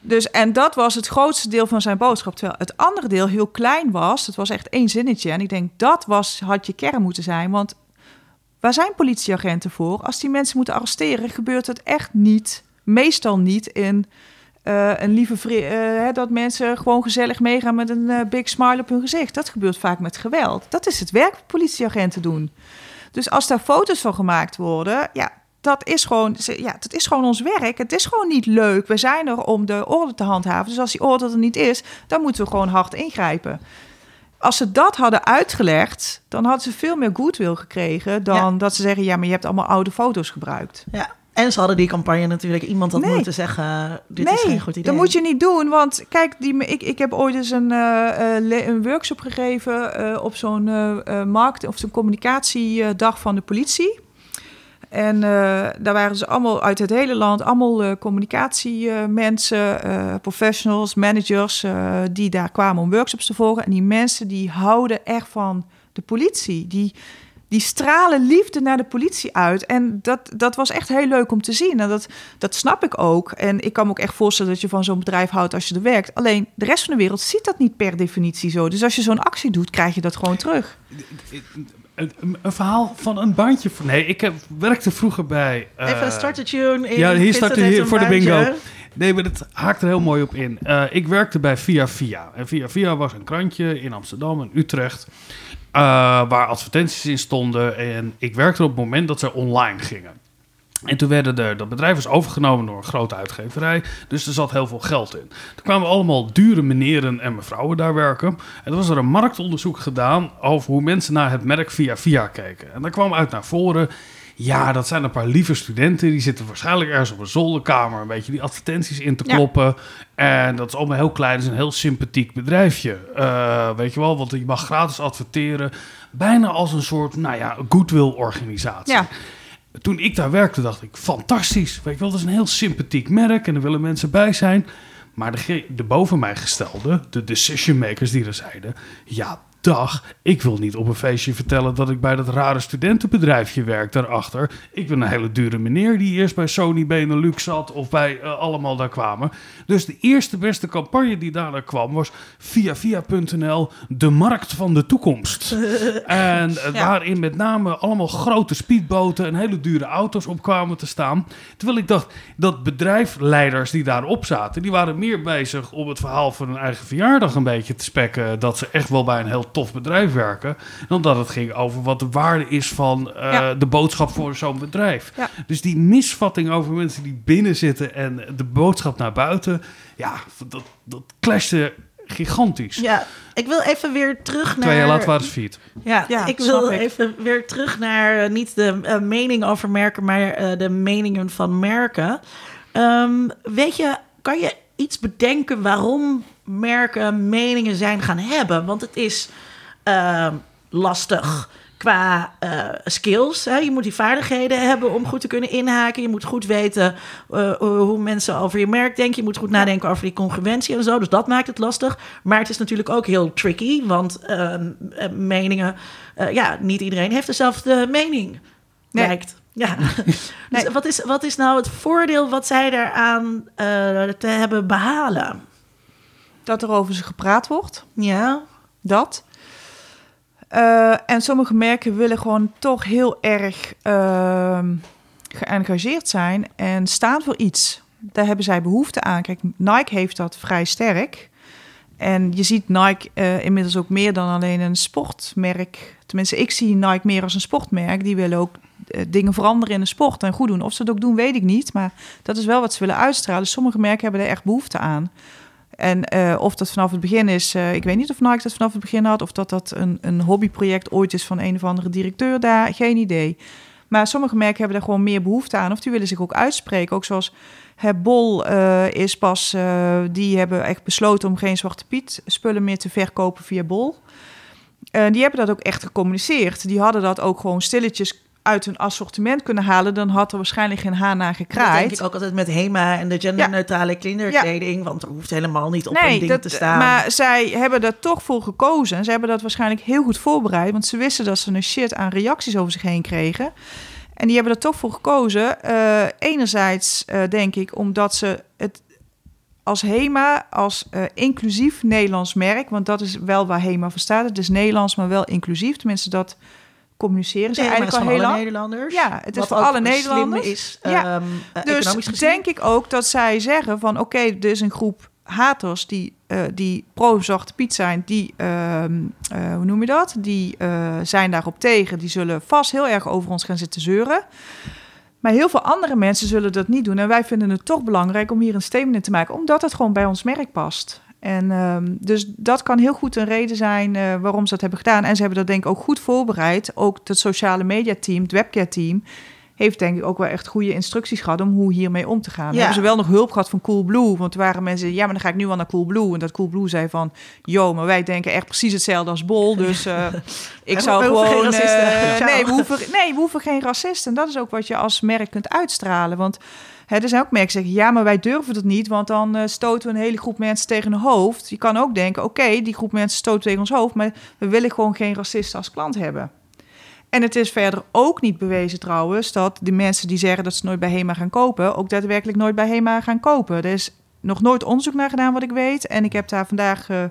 Dus, en dat was het grootste deel van zijn boodschap. Terwijl het andere deel heel klein was. Het was echt één zinnetje. En ik denk, dat was, had je kern moeten zijn. Want waar zijn politieagenten voor? Als die mensen moeten arresteren, gebeurt het echt niet. Meestal niet in eh, een lieve hè, dat mensen gewoon gezellig meegaan met een eh, big smile op hun gezicht. Dat gebeurt vaak met geweld. Dat is het werk wat politieagenten doen. Dus als daar foto's van gemaakt worden, ja, dat is gewoon, ja, dat is gewoon ons werk. Het is gewoon niet leuk. We zijn er om de orde te handhaven. Dus als die orde er niet is, dan moeten we gewoon hard ingrijpen. Als ze dat hadden uitgelegd, dan hadden ze veel meer goodwill gekregen dan Ja. dat ze zeggen: ja, maar je hebt allemaal oude foto's gebruikt. Ja. En ze hadden die campagne natuurlijk iemand had Nee. moeten zeggen: dit is geen goed idee. dat moet je niet doen. Want kijk, die, ik, ik heb ooit eens een, le- een workshop gegeven eh, op zo'n markt of zo'n communicatiedag van de politie. En daar waren ze allemaal uit het hele land, allemaal communicatiemensen, professionals, managers, die daar kwamen om workshops te volgen. En die mensen die houden echt van de politie. Die, die stralen liefde naar de politie uit. En dat, dat was echt heel leuk om te zien. En dat, dat snap ik ook. En ik kan me ook echt voorstellen dat je van zo'n bedrijf houdt als je er werkt. Alleen de rest van de wereld ziet dat niet per definitie zo. Dus als je zo'n actie doet, krijg je dat gewoon terug. Een, een- een verhaal van een bandje. Voor, nee, ik heb, werkte vroeger bij... eh, Even een start the tune. In, ja, hier heeft hier een voor de bingo. Nee, maar dat haakt er heel mooi op in. Eh, ik werkte bij Via Via. En Via Via was een krantje in Amsterdam en Utrecht. Eh, waar advertenties in stonden. En ik werkte op het moment dat ze online gingen. En toen werden er, dat bedrijf was overgenomen door een grote uitgeverij. Dus er zat heel veel geld in. Toen kwamen allemaal dure meneren en mevrouwen daar werken. En toen was er een marktonderzoek gedaan over hoe mensen naar het merk Via Via keken. En daar kwam uit naar voren. Ja, dat zijn een paar lieve studenten. Die zitten waarschijnlijk ergens op een zolderkamer. Een beetje die advertenties in te Ja. kloppen. En dat is allemaal heel klein. Het is een heel sympathiek bedrijfje. Eh, weet je wel, want je mag gratis adverteren. Bijna als een soort, nou ja, goodwill organisatie. Ja. Toen ik daar werkte, dacht ik, fantastisch. Weet je wel, dat is een heel sympathiek merk en er willen mensen bij zijn. Maar de, de boven mij gestelde, de decision makers die er zeiden... ja, dag, ik wil niet op een feestje vertellen dat ik bij dat rare studentenbedrijfje werk daarachter. Ik ben een hele dure meneer die eerst bij Sony Benelux zat of bij eh, allemaal daar kwamen. Dus de eerste beste campagne die daarna kwam was via via.nl de markt van de toekomst. en eh, Ja. waarin met name allemaal grote speedboten en hele dure auto's op kwamen te staan. Terwijl ik dacht dat bedrijfsleiders die daarop zaten, die waren meer bezig om het verhaal van hun eigen verjaardag een beetje te spekken. Dat ze echt wel bij een heel tof bedrijf werken. Dan dat het ging over wat de waarde is van eh, Ja. de boodschap voor zo'n bedrijf. Ja. Dus die misvatting over mensen die binnen zitten en de boodschap naar buiten. Ja, dat, dat clashte gigantisch. Ja, ik wil even weer terug naar... Twee jaar later waren ze viert. Ja, Ja, ik wil ik. even weer terug naar eh, niet de eh, mening over merken, maar eh, de meningen van merken. Ehm, weet je, kan je iets bedenken waarom merken meningen zijn gaan hebben? Want het is ehm, lastig qua eh, skills. Hè? Je moet die vaardigheden hebben om goed te kunnen inhaken. Je moet goed weten eh, hoe mensen over je merk denken. Je moet goed nadenken over die congruentie en zo. Dus dat maakt het lastig. Maar het is natuurlijk ook heel tricky, want ehm, eh, meningen... eh, ja, niet iedereen heeft dezelfde mening, Nee. lijkt. Ja. Nee. Dus wat is, wat is nou het voordeel wat zij daaraan eh, te hebben behalen? Dat er over ze gepraat wordt. Ja, Dat. Eh, en sommige merken willen gewoon toch heel erg ehm, geëngageerd zijn en staan voor iets. Daar hebben zij behoefte aan. Kijk, Nike heeft dat vrij sterk. En je ziet Nike eh, inmiddels ook meer dan alleen een sportmerk. Tenminste, ik zie Nike meer als een sportmerk. Die willen ook eh, dingen veranderen in de sport en goed doen. Of ze het ook doen, weet ik niet. Maar dat is wel wat ze willen uitstralen. Dus sommige merken hebben er echt behoefte aan. En eh, of dat vanaf het begin is, eh, ik weet niet of Nike dat vanaf het begin had, of dat dat een, een hobbyproject ooit is van een of andere directeur daar, geen idee. Maar sommige merken hebben daar gewoon meer behoefte aan, of die willen zich ook uitspreken. Ook zoals hè, Bol eh, is pas, die hebben echt besloten om geen Zwarte Piet spullen meer te verkopen via Bol. Die hebben dat ook echt gecommuniceerd. Die hadden dat ook gewoon stilletjes uit hun assortiment kunnen halen, dan had er waarschijnlijk geen haan naar dat denk gekraaid. ik ook altijd met HEMA en de genderneutrale kinderkleding. Want er hoeft helemaal niet op een ding dat, te staan. Maar zij hebben er toch voor gekozen. En ze hebben dat waarschijnlijk heel goed voorbereid. Want ze wisten dat ze een shit aan reacties over zich heen kregen. En die hebben er toch voor gekozen. Eh, enerzijds eh, denk ik omdat ze het als HEMA, als eh, inclusief Nederlands merk... want dat is wel waar HEMA voor staat. Het is Nederlands, maar wel inclusief. Tenminste, dat communiceren ze eigenlijk al heel lang. Nederlanders. Ja, het is voor alle Nederlanders. is, Ja. ehm, eh, Dus denk ik ook dat zij zeggen van... oké, er is een groep haters die, eh, die pro-Zwarte Piet zijn... die, ehm, eh, hoe noem je dat? Die eh, zijn daarop tegen. Die zullen vast heel erg over ons gaan zitten zeuren. Maar heel veel andere mensen zullen dat niet doen. En wij vinden het toch belangrijk om hier een statement in te maken... omdat het gewoon bij ons merk past. En ehm, dus dat kan heel goed een reden zijn eh, waarom ze dat hebben gedaan. En ze hebben dat denk ik ook goed voorbereid. Ook het sociale media team, het webcare team... heeft denk ik ook wel echt goede instructies gehad om hoe hiermee om te gaan. Ja. Ja. Hebben ze wel nog hulp gehad van Coolblue. Want er waren mensen, ja, maar dan ga ik nu wel naar Coolblue. En dat Coolblue zei van, yo, maar wij denken echt precies hetzelfde als Bol. Dus eh, ik we- zou we hoeven gewoon... geen racisten. eh, Ciao. nee, we hoeven, nee, we hoeven geen racisten. En dat is ook wat je als merk kunt uitstralen. Want hè, er zijn ook merken die zeggen, ja, maar wij durven het niet. Want dan eh, stoten we een hele groep mensen tegen hun hoofd. Je kan ook denken, oké, die groep mensen stoten tegen ons hoofd. Maar we willen gewoon geen racisten als klant hebben. En het is verder ook niet bewezen trouwens dat de mensen die zeggen dat ze nooit bij HEMA gaan kopen, ook daadwerkelijk nooit bij HEMA gaan kopen. Er is nog nooit onderzoek naar gedaan wat ik weet. En ik heb daar vandaag eh,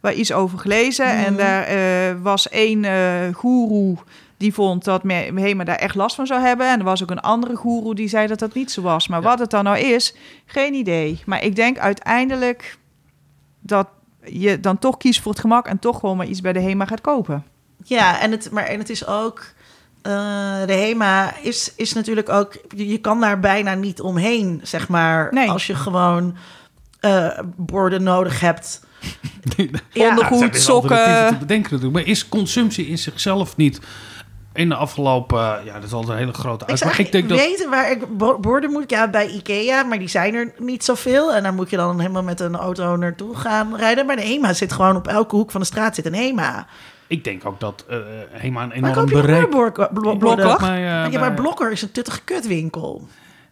wel iets over gelezen. En daar eh, was één eh goeroe die vond dat me- HEMA daar echt last van zou hebben. En er was ook een andere goeroe die zei dat dat niet zo was. Maar wat het dan nou is, geen idee. Maar ik denk uiteindelijk dat je dan toch kiest voor het gemak en toch gewoon maar iets bij de HEMA gaat kopen. Ja, en het, maar, en het is ook... eh, de HEMA is, is natuurlijk ook... Je je kan daar bijna niet omheen, zeg maar. Nee. Als je gewoon eh, borden nodig hebt. Ja, Ondergoed, sokken. te bedenken natuurlijk. Maar is consumptie in zichzelf niet in de afgelopen... ja, dat is altijd een hele grote Ik uit. zou Maar ik denk dat... weten waar ik bo- borden moet. Ja, bij Ikea, maar die zijn er niet zoveel. En daar moet je dan helemaal met een auto naartoe gaan rijden. Maar de HEMA zit gewoon op elke hoek van de straat zit een HEMA. Ik denk ook dat eh helemaal een Maar enorm koop je bereik... meer bor- blo- Blokker? Mij, eh, Ja, maar bij- Blokker is een tuttige kutwinkel.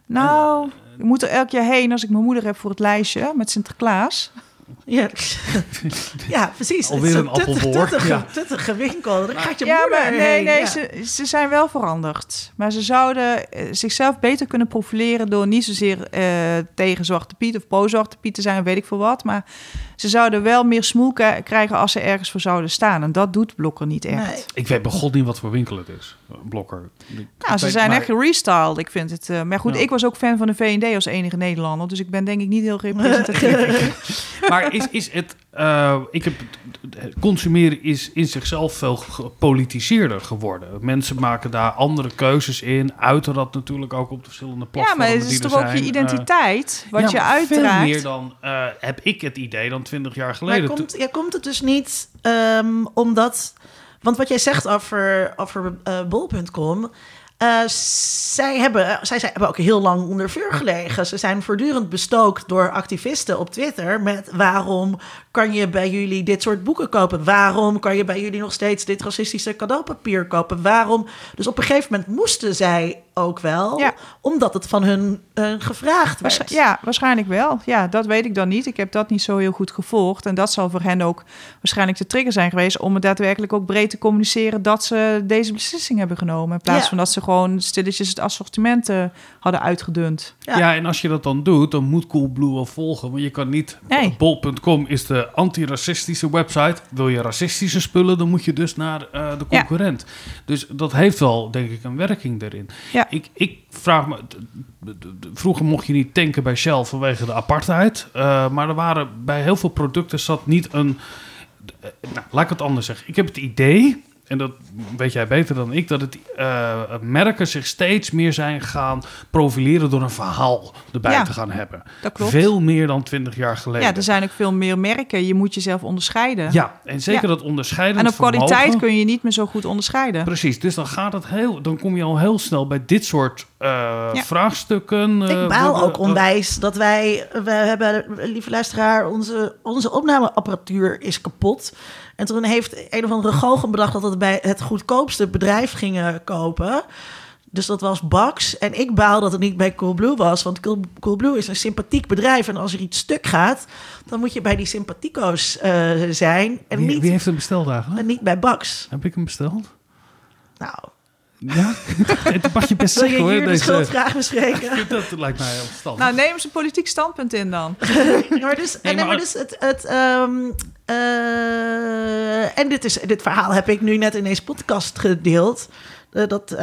Nou, ik moet er elk jaar heen als ik mijn moeder heb voor het lijstje met Sinterklaas. Ja, ja precies. Alweer Het is een appelboor, tuttige, ja. tuttige winkel. Dan gaat je Ja, moeder maar nee, heen, nee ja. ze, ze zijn wel veranderd. Maar ze zouden eh, zichzelf beter kunnen profileren door niet zozeer eh, tegen Zwarte Piet of pro-Zwarte Piet te zijn, weet ik veel wat. Maar ze zouden wel meer smoel krijgen als ze ergens voor zouden staan. En dat doet Blokker niet echt. Nee. Ik weet bij god niet wat voor winkel het is, Blokker. Ik- Nou, ze zijn maar- echt gerestyled. Ik vind het. eh, maar goed, Ja. ik was ook fan van de V&D als enige Nederlander. Dus ik ben denk ik niet heel representatief. Maar is, is het... eh, ik heb, het consumeren is in zichzelf veel gepolitiseerder geworden. Mensen maken daar andere keuzes in. Uiten dat natuurlijk ook op de verschillende ja, platformen maar het is er toch ook zijn. je Eh, identiteit, wat ja, je maar uitdraagt. Veel meer dan, eh, heb ik het idee, dan 20 jaar Maar geleden. komt, ja, komt het dus niet ehm, omdat... Want wat jij zegt over, over eh, bol.com... eh, zij, hebben, zij, zij hebben ook heel lang onder vuur gelegen. Ze zijn voortdurend bestookt door activisten op Twitter... met waarom kan je bij jullie dit soort boeken kopen? Waarom kan je bij jullie nog steeds dit racistische cadeaupapier kopen? Waarom? Dus op een gegeven moment moesten zij ook wel... Ja. omdat het van hun eh, gevraagd werd. Waarsch- ja, waarschijnlijk wel. Ja, dat weet ik dan niet. Ik heb dat niet zo heel goed gevolgd. En dat zal voor hen ook waarschijnlijk de trigger zijn geweest... om het daadwerkelijk ook breed te communiceren... dat ze deze beslissing hebben genomen. In plaats Ja. van dat ze gewoon stilletjes het assortiment eh, hadden uitgedund. Ja. Ja. en als je dat dan doet, dan moet Coolblue wel volgen. Want je kan niet... Nee. Bol.com is de antiracistische website. Wil je racistische spullen, dan moet je dus naar eh, de Ja. concurrent. Dus dat heeft wel, denk ik, een werking erin. Ja. Ik, ik vraag me... Vroeger mocht je niet tanken bij Shell vanwege de apartheid. eh, maar er waren bij heel veel producten zat niet een... eh, nou, laat ik het anders zeggen. Ik heb het idee... En dat weet jij beter dan ik, dat het eh, merken zich steeds meer zijn gaan profileren door een verhaal erbij Ja, te gaan hebben. Dat klopt. Veel meer dan twintig jaar geleden. Ja, er zijn ook veel meer merken. Je moet jezelf onderscheiden. Ja, en zeker Ja. dat onderscheidend en op kwaliteit vermogen. kun je niet meer zo goed onderscheiden. Precies, dus dan gaat het heel, dan kom je al heel snel bij dit soort eh, Ja. vraagstukken. eh, Ik baal ook onwijs dat wij, we hebben, lieve luisteraar, onze, onze opnameapparatuur is kapot. En toen heeft een of andere goochem bedacht dat we het bij het goedkoopste bedrijf gingen kopen. Dus dat was Bax. En ik baal dat het niet bij Coolblue was. Want Cool- Coolblue is een sympathiek bedrijf. En als er iets stuk gaat, dan moet je bij die sympathico's eh, zijn. En Wie, niet, wie heeft hem besteld eigenlijk? en niet bij Bax. Heb ik hem besteld? Nou, Ja, dat mag je best wil je zeggen hoor. hier de Deze, schuldvraag bespreken? dat lijkt mij heel verstandig. Nou, neem eens een politiek standpunt in dan. Ja, maar dus, Nee, en, maar- maar dus het, het ehm, eh, en dit, is, dit verhaal heb ik nu net in deze podcast gedeeld. Eh, dat,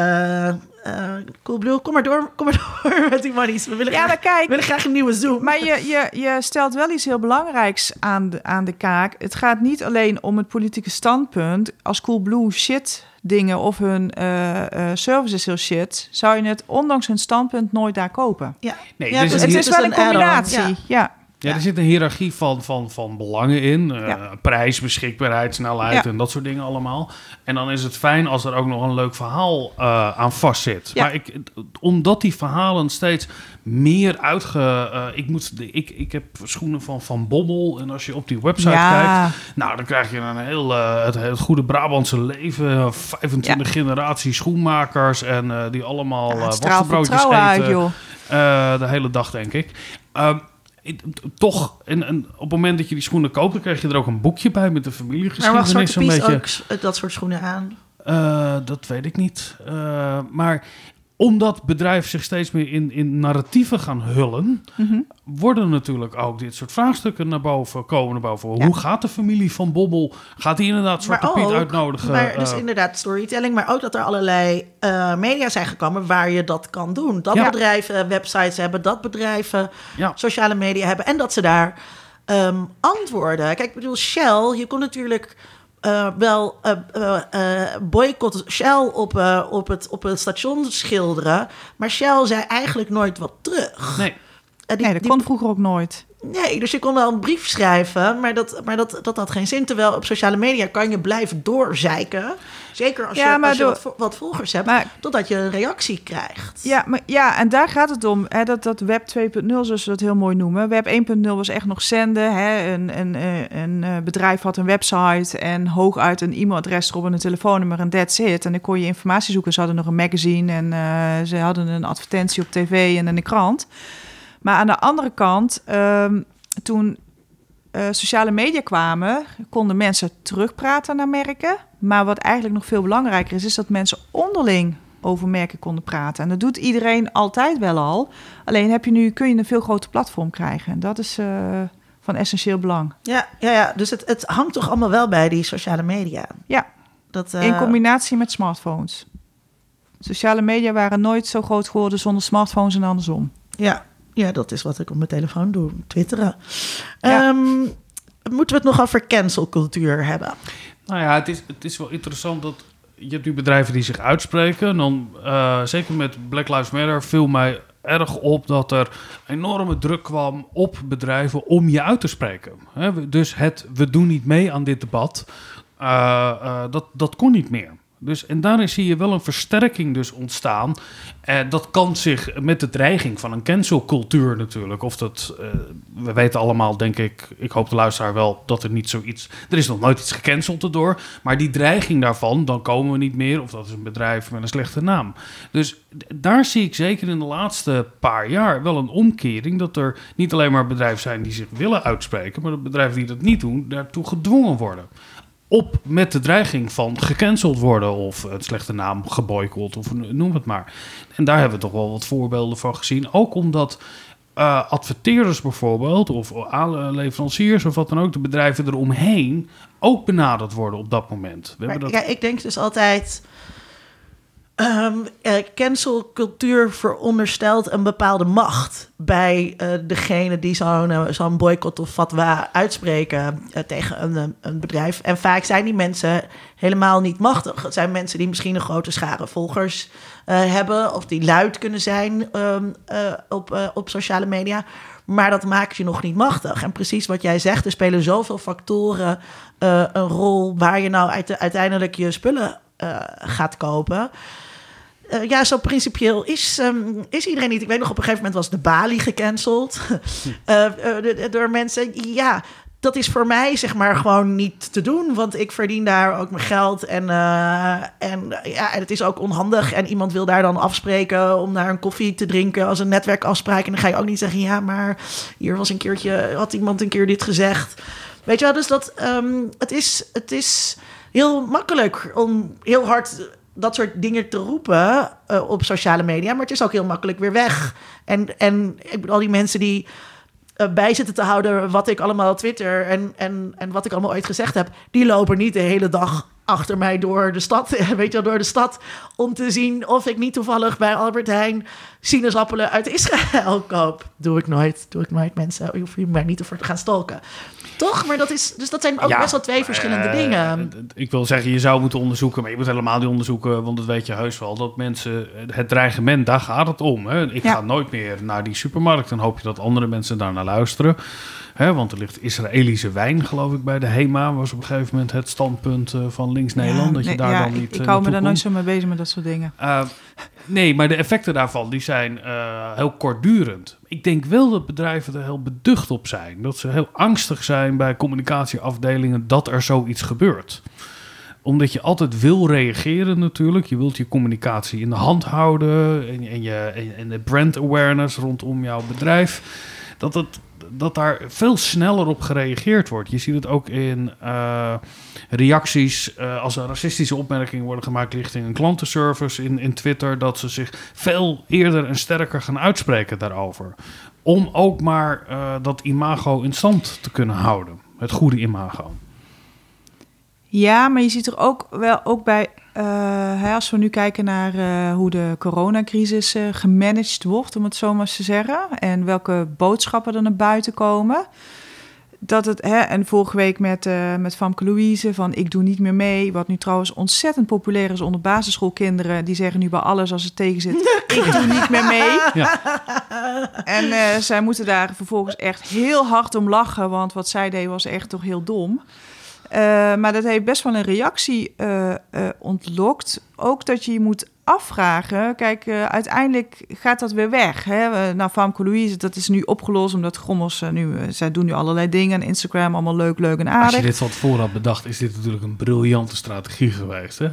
Coolblue, kom maar door, kom maar door met die monies. We willen, Ja, graag, kijk, we willen graag een nieuwe Zoom. Maar je, je, je stelt wel iets heel belangrijks aan de, aan de kaak. Het gaat niet alleen om het politieke standpunt. Als Coolblue shit dingen of hun eh eh service is heel shit... zou je het ondanks hun standpunt nooit daar kopen. ja. Nee, Ja, dus het is het wel is een een combinatie. Ja. Ja, er zit een hiërarchie van, van, van belangen in. Eh, Ja. Prijs, beschikbaarheid, snelheid Ja. en dat soort dingen allemaal. En dan is het fijn als er ook nog een leuk verhaal eh, aan vastzit. Ja. Maar ik, omdat die verhalen steeds meer uitge... eh, ik, moet, ik, ik heb schoenen van Van Bommel. En als je op die website kijkt... Ja, Nou, dan krijg je een heel het, het goede Brabantse leven. 25 generatie schoenmakers. En die allemaal ja, vertrouwen eten. uit, joh. De hele dag, denk ik. Ehm, ik- toch, en, en op het moment dat je die schoenen koopt, dan krijg je er ook een boekje bij met de Maar familiegeschiedenis. Zwarte Zo'n Pies beetje. ook dat soort schoenen aan? Eh, dat weet ik niet. Eh, maar omdat bedrijven zich steeds meer in, in narratieven gaan hullen, Mhm. worden natuurlijk ook dit soort vraagstukken naar boven komen. Naar boven. Ja. Hoe gaat de familie van Bobbel? Gaat die inderdaad Zwarte Maar Piet ook- uitnodigen? Maar dus Eh, inderdaad storytelling, maar ook dat er allerlei eh, media zijn gekomen waar je dat kan doen. Dat Ja. bedrijven websites hebben, dat bedrijven ja. sociale media hebben en dat ze daar ehm, antwoorden. Kijk, ik bedoel, Shell, je kon natuurlijk eh, wel eh eh, eh, boycott Shell op, eh, op, het, op het station schilderen, maar Shell zei eigenlijk nooit wat terug. Nee. Die- Nee, dat die- kon vroeger ook nooit. Nee, dus je kon wel een brief schrijven, maar dat, maar dat, dat had geen zin. Terwijl op sociale media kan je blijven doorzeiken. Zeker als Ja, je, maar als je door- wat, wat volgers hebt, Maar totdat je een reactie krijgt. Ja, maar, ja, en daar gaat het om. Hè, dat, dat Web 2.0, zoals we dat heel mooi noemen. Web 1.0 was echt nog zenden. Hè. Een, een, eh, een eh, bedrijf had een website en hooguit een e-mailadres erop en een telefoonnummer en that's it. En dan kon je informatie zoeken. Ze hadden nog een magazine en eh, ze hadden een advertentie op tv en in de krant. Maar aan de andere kant, ehm, toen eh, sociale media kwamen, konden mensen terugpraten naar merken. Maar wat eigenlijk nog veel belangrijker is, is dat mensen onderling over merken konden praten. En dat doet iedereen altijd wel al. Alleen heb je nu, kun je een veel groter platform krijgen. En dat is eh, van essentieel belang. Ja, ja, ja. dus het, het hangt toch allemaal wel bij die sociale media. Ja, Dat, eh, in combinatie met smartphones. Sociale media waren nooit zo groot geworden zonder smartphones en andersom. ja, ja, dat is wat ik op mijn telefoon doe, twitteren. Ja. Ehm, moeten we het nog over cancelcultuur hebben? Nou ja, het is, het is wel interessant dat je hebt nu bedrijven die zich uitspreken. En dan, eh, zeker met Black Lives Matter, viel mij erg op dat er enorme druk kwam op bedrijven om je uit te spreken. Dus het we doen niet mee aan dit debat, eh, eh, dat, dat kon niet meer. Dus, en daarin zie je wel een versterking dus ontstaan. En dat kan zich met de dreiging van een cancelcultuur natuurlijk. Of dat, eh, we weten allemaal, denk ik, ik hoop de luisteraar wel, dat er niet zoiets... Er is nog nooit iets gecanceld erdoor. Maar die dreiging daarvan, dan komen we niet meer. Of dat is een bedrijf met een slechte naam. Dus daar zie ik zeker in de laatste paar jaar wel een omkering. Dat er niet alleen maar bedrijven zijn die zich willen uitspreken. Maar dat bedrijven die dat niet doen, daartoe gedwongen worden op met de dreiging van gecanceld worden of een slechte naam geboycott of noem het maar. En daar hebben we toch wel wat voorbeelden van gezien. Ook omdat eh, adverteerders bijvoorbeeld of leveranciers of wat dan ook, de bedrijven eromheen ook benaderd worden op dat moment. We Maar, dat... ja, ik denk dus altijd... ehm eh, cancelcultuur veronderstelt een bepaalde macht bij eh, degene die zo'n zo'n boycott of fatwa uitspreken tegen een, een bedrijf. En vaak zijn die mensen helemaal niet machtig. Het zijn mensen die misschien een grote schare volgers hebben of die luid kunnen zijn ehm, eh, op, op sociale media. Maar dat maakt je nog niet machtig. En precies wat jij zegt, er spelen zoveel factoren een rol waar je nou uit- uiteindelijk je spullen gaat kopen. Eh, ja, zo principieel is, ehm, is iedereen niet. Ik weet nog, op een gegeven moment was de Bali gecanceld. Eh, eh, door mensen. Ja, dat is voor mij zeg maar gewoon niet te doen. Want ik verdien daar ook mijn geld. En, en, ja, en het is ook onhandig. En iemand wil daar dan afspreken om naar een koffie te drinken als een netwerkafspraak. En dan ga je ook niet zeggen, ja, maar hier was een keertje, had iemand een keer dit gezegd. Weet je wel, dus dat, ehm, het, is, het is heel makkelijk om heel hard dat soort dingen te roepen eh, op sociale media. Maar het is ook heel makkelijk weer weg. En, en ik bedoel, al die mensen die eh, bij zitten te houden wat ik allemaal twitter en, en, en wat ik allemaal ooit gezegd heb, die lopen niet de hele dag achter mij door de stad, weet je wel, door de stad, om te zien of ik niet toevallig bij Albert Heijn sinaasappelen uit Israël koop. Doe ik nooit, doe ik nooit mensen. Je hoeft je maar niet ervoor te gaan stalken. Toch? Maar dat is, dus dat zijn ook Ja, best wel twee verschillende eh, dingen. Ik wil zeggen, je zou moeten onderzoeken, maar je moet helemaal niet onderzoeken, want dat weet je heus wel, dat mensen, het dreigement, daar gaat het om. Hè. Ik Ja. ga nooit meer naar die supermarkt, dan hoop je dat andere mensen daar naar luisteren. Hè, want er ligt Israëlische wijn, geloof ik, bij de HEMA, was op een gegeven moment het standpunt eh, van links-Nederland, Ja, dat je nee, daar dan ik- niet Ik, eh, hou me daar nooit zo mee bezig met dat soort dingen. Uh, nee, maar de effecten daarvan die zijn eh, heel kortdurend. Ik denk wel dat bedrijven er heel beducht op zijn. Dat ze heel angstig zijn bij communicatieafdelingen dat er zoiets gebeurt. Omdat je altijd wil reageren natuurlijk. Je wilt je communicatie in de hand houden. En, en, je, en, en de brand awareness rondom jouw bedrijf. Dat, het, dat daar veel sneller op gereageerd wordt. Je ziet het ook in eh, reacties eh, als er racistische opmerkingen worden gemaakt richting een klantenservice in, in Twitter. Dat ze zich veel eerder en sterker gaan uitspreken daarover. Om ook maar eh, dat imago in stand te kunnen houden. Het goede imago. Ja, maar je ziet er ook wel ook bij, eh, als we nu kijken naar hoe de coronacrisis eh, gemanaged wordt, om het zo maar eens te zeggen, en welke boodschappen er naar buiten komen. Dat het, hè, en vorige week met, eh met Famke Louise van ik doe niet meer mee, wat nu trouwens ontzettend populair is onder basisschoolkinderen. Die zeggen nu bij alles als het tegen zit, ik doe niet meer mee. Ja. En eh, zij moeten daar vervolgens echt heel hard om lachen, want wat zij deed was echt toch heel dom. Eh, maar dat heeft best wel een reactie eh, eh, ontlokt. Ook dat je je moet afvragen. Kijk, eh, uiteindelijk gaat dat weer weg. Hè? Eh, Nou, Famke Louise, dat is nu opgelost omdat Grommels eh, nu... zij doen nu allerlei dingen. Instagram, allemaal leuk, leuk en Als je aardig. dit van tevoren had bedacht, is dit natuurlijk een briljante strategie geweest. Hè?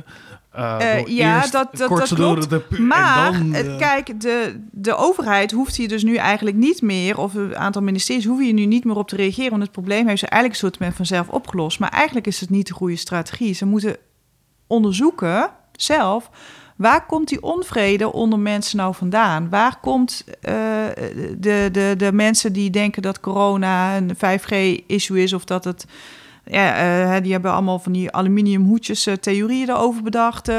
Uh, ja, dat, dat, dat klopt. De, maar dan, uh, kijk, de, de overheid hoeft hier dus nu eigenlijk niet meer, of een aantal ministeries hoeven hier nu niet meer op te reageren. Want het probleem heeft ze eigenlijk een soort vanzelf opgelost. Maar eigenlijk is het niet de goede strategie. Ze moeten onderzoeken zelf. Waar komt die onvrede onder mensen nou vandaan? Waar komt de, de, de mensen die denken dat corona een 5G-issue is of dat het ja, uh, die hebben allemaal van die aluminium hoedjes uh, theorieën erover bedacht.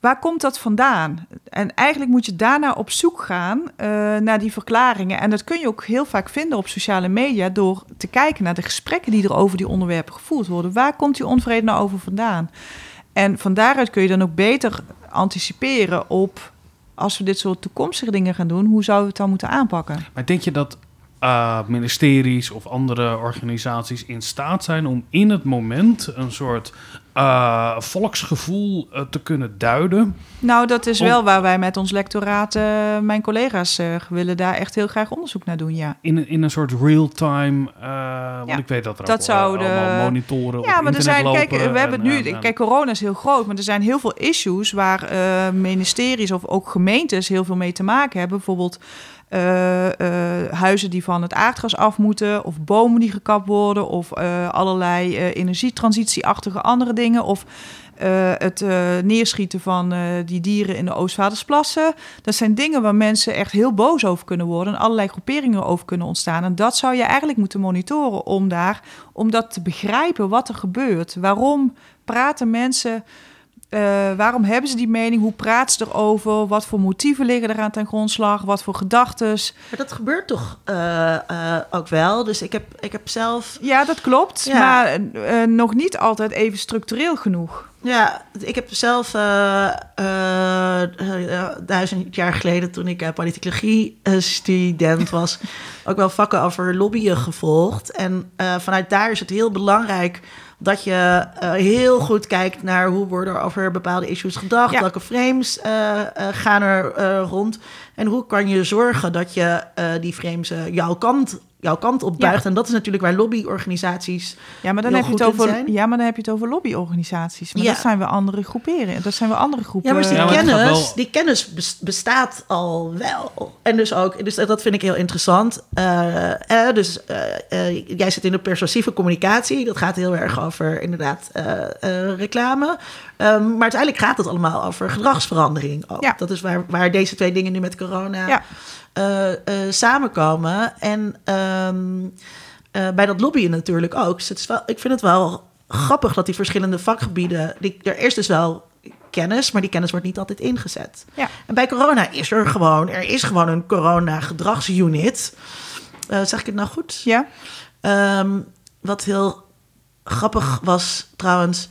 Waar komt dat vandaan? En eigenlijk moet je daarna op zoek gaan naar die verklaringen. En dat kun je ook heel vaak vinden op sociale media door te kijken naar de gesprekken die er over die onderwerpen gevoerd worden. Waar komt die onvrede nou over vandaan? En van daaruit kun je dan ook beter anticiperen op als we dit soort toekomstige dingen gaan doen, hoe zouden we het dan moeten aanpakken? Maar denk je dat uh, ministeries of andere organisaties in staat zijn om in het moment een soort uh, volksgevoel uh, te kunnen duiden. Nou, dat is wel waar wij met ons lectoraat, mijn collega's, willen daar echt heel graag onderzoek naar doen, ja. In, in een soort real-time, want ja, ik weet dat er dat ook zou de... monitoren Ja, maar er zijn, kijk, we hebben het nu, en, kijk, corona is heel groot, maar er zijn heel veel issues waar ministeries of ook gemeentes heel veel mee te maken hebben. Bijvoorbeeld uh, uh, huizen die van het aardgas af moeten, of bomen die gekapt worden, of uh, allerlei energietransitieachtige andere dingen, of het neerschieten van die dieren in de Oostvaardersplassen. Dat zijn dingen waar mensen echt heel boos over kunnen worden en allerlei groeperingen over kunnen ontstaan. En dat zou je eigenlijk moeten monitoren om daar, om dat te begrijpen wat er gebeurt. Waarom praten mensen uh, waarom hebben ze die mening? Hoe praat ze erover? Wat voor motieven liggen eraan ten grondslag? Wat voor gedachten? Maar dat gebeurt toch uh, uh, ook wel? Dus ik heb, ik heb zelf... Ja, dat klopt. Ja. Maar nog niet altijd even structureel genoeg. Ja, ik heb zelf duizend jaar geleden... toen ik politicologie-student was... ook wel vakken over lobbyen gevolgd. En vanuit daar is het heel belangrijk dat je uh, heel goed kijkt naar hoe worden er over bepaalde issues gedacht. Ja. Welke frames uh, uh, gaan er rond. En hoe kan je zorgen dat je die frames jouw kant jouw kant op buigt. Ja. En dat is natuurlijk waar lobbyorganisaties. Ja, maar dan heb je het over. Zijn. Ja, maar dan heb je het over lobbyorganisaties. Maar ja. dat zijn we andere groeperen. Dat zijn we andere groepen. Ja, maar die ja, kennis, wel... die kennis bestaat al wel. En dus ook, dus dat vind ik heel interessant. Uh, uh, dus uh, jij zit in de persuasieve communicatie. Dat gaat heel erg over inderdaad reclame. Um, maar uiteindelijk gaat het allemaal over gedragsverandering. Ook. Ja. Dat is waar, waar deze twee dingen nu met corona. Uh, uh, samenkomen. En um, uh, bij dat lobbyen natuurlijk ook. Dus het is wel, ik vind het wel grappig dat die verschillende vakgebieden. Die, er is dus wel kennis, maar die kennis wordt niet altijd ingezet. Ja. En bij corona is er gewoon, er is gewoon een corona-gedragsunit. zeg ik het nou goed? Ja. Um, wat heel grappig was trouwens.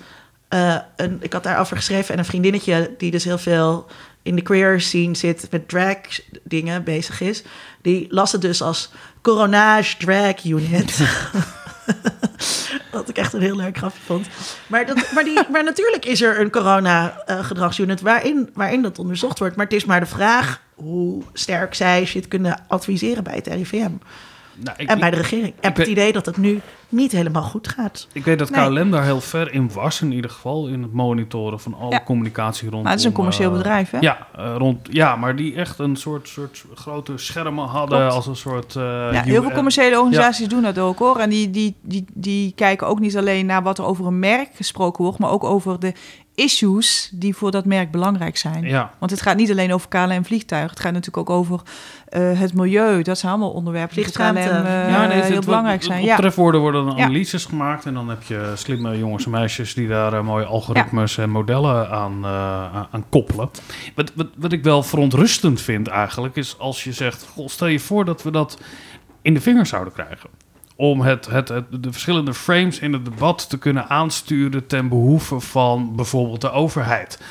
een, ik had daarover geschreven en een vriendinnetje die dus heel veel in de queer scene zit, met drag dingen bezig is, die las het dus als Coronage Drag Unit. Wat ik echt een heel leuk grapje vond. Maar, dat, maar, die, maar natuurlijk is er een corona-gedragsunit waarin, waarin dat onderzocht wordt. Maar het is maar de vraag hoe sterk zij shit kunnen adviseren bij het RIVM. Nou, ik, en bij de regering. En het idee dat het nu niet helemaal goed gaat. Ik weet dat nee. KLM daar heel ver in was, in ieder geval, in het monitoren van alle ja. communicatie rond. Maar het is een commercieel uh, bedrijf, hè? Ja, uh, rond, ja, maar die echt een soort, soort grote schermen hadden Klopt. als een soort. Uh, ja, heel veel commerciële organisaties ja. doen dat ook hoor. En die, die, die, die kijken ook niet alleen naar wat er over een merk gesproken wordt, maar ook over de issues die voor dat merk belangrijk zijn. Ja. Want het gaat niet alleen over KLM vliegtuig. Het gaat natuurlijk ook over uh, het milieu. Dat zijn allemaal onderwerpen die voor KLM uh, ja, nee, heel belangrijk zijn. Op trefwoorden worden dan analyses ja. gemaakt. En dan heb je slimme jongens en meisjes die daar uh, mooie algoritmes ja. en modellen aan, aan koppelen. Wat, wat, wat ik wel verontrustend vind eigenlijk, is als je zegt... Goh, stel je voor dat we dat in de vingers zouden krijgen om het, het, het, de verschillende frames in het debat te kunnen aansturen ten behoeve van bijvoorbeeld de overheid.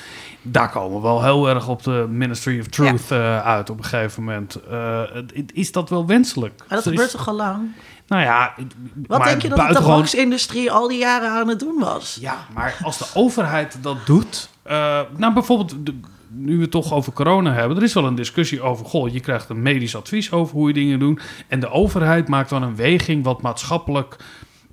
Daar komen we wel heel erg op de Ministry of Truth ja. uh, uit op een gegeven moment. Uh, is dat wel wenselijk? Maar dat gebeurt toch al lang? Nou ja, wat denk je dat de tabaksindustrie al die jaren aan het doen was? Ja, maar als de overheid dat doet, uh, nou bijvoorbeeld de, nu we het toch over corona hebben, er is wel een discussie over, goh, je krijgt een medisch advies over hoe je dingen doet. En de overheid maakt dan een weging wat maatschappelijk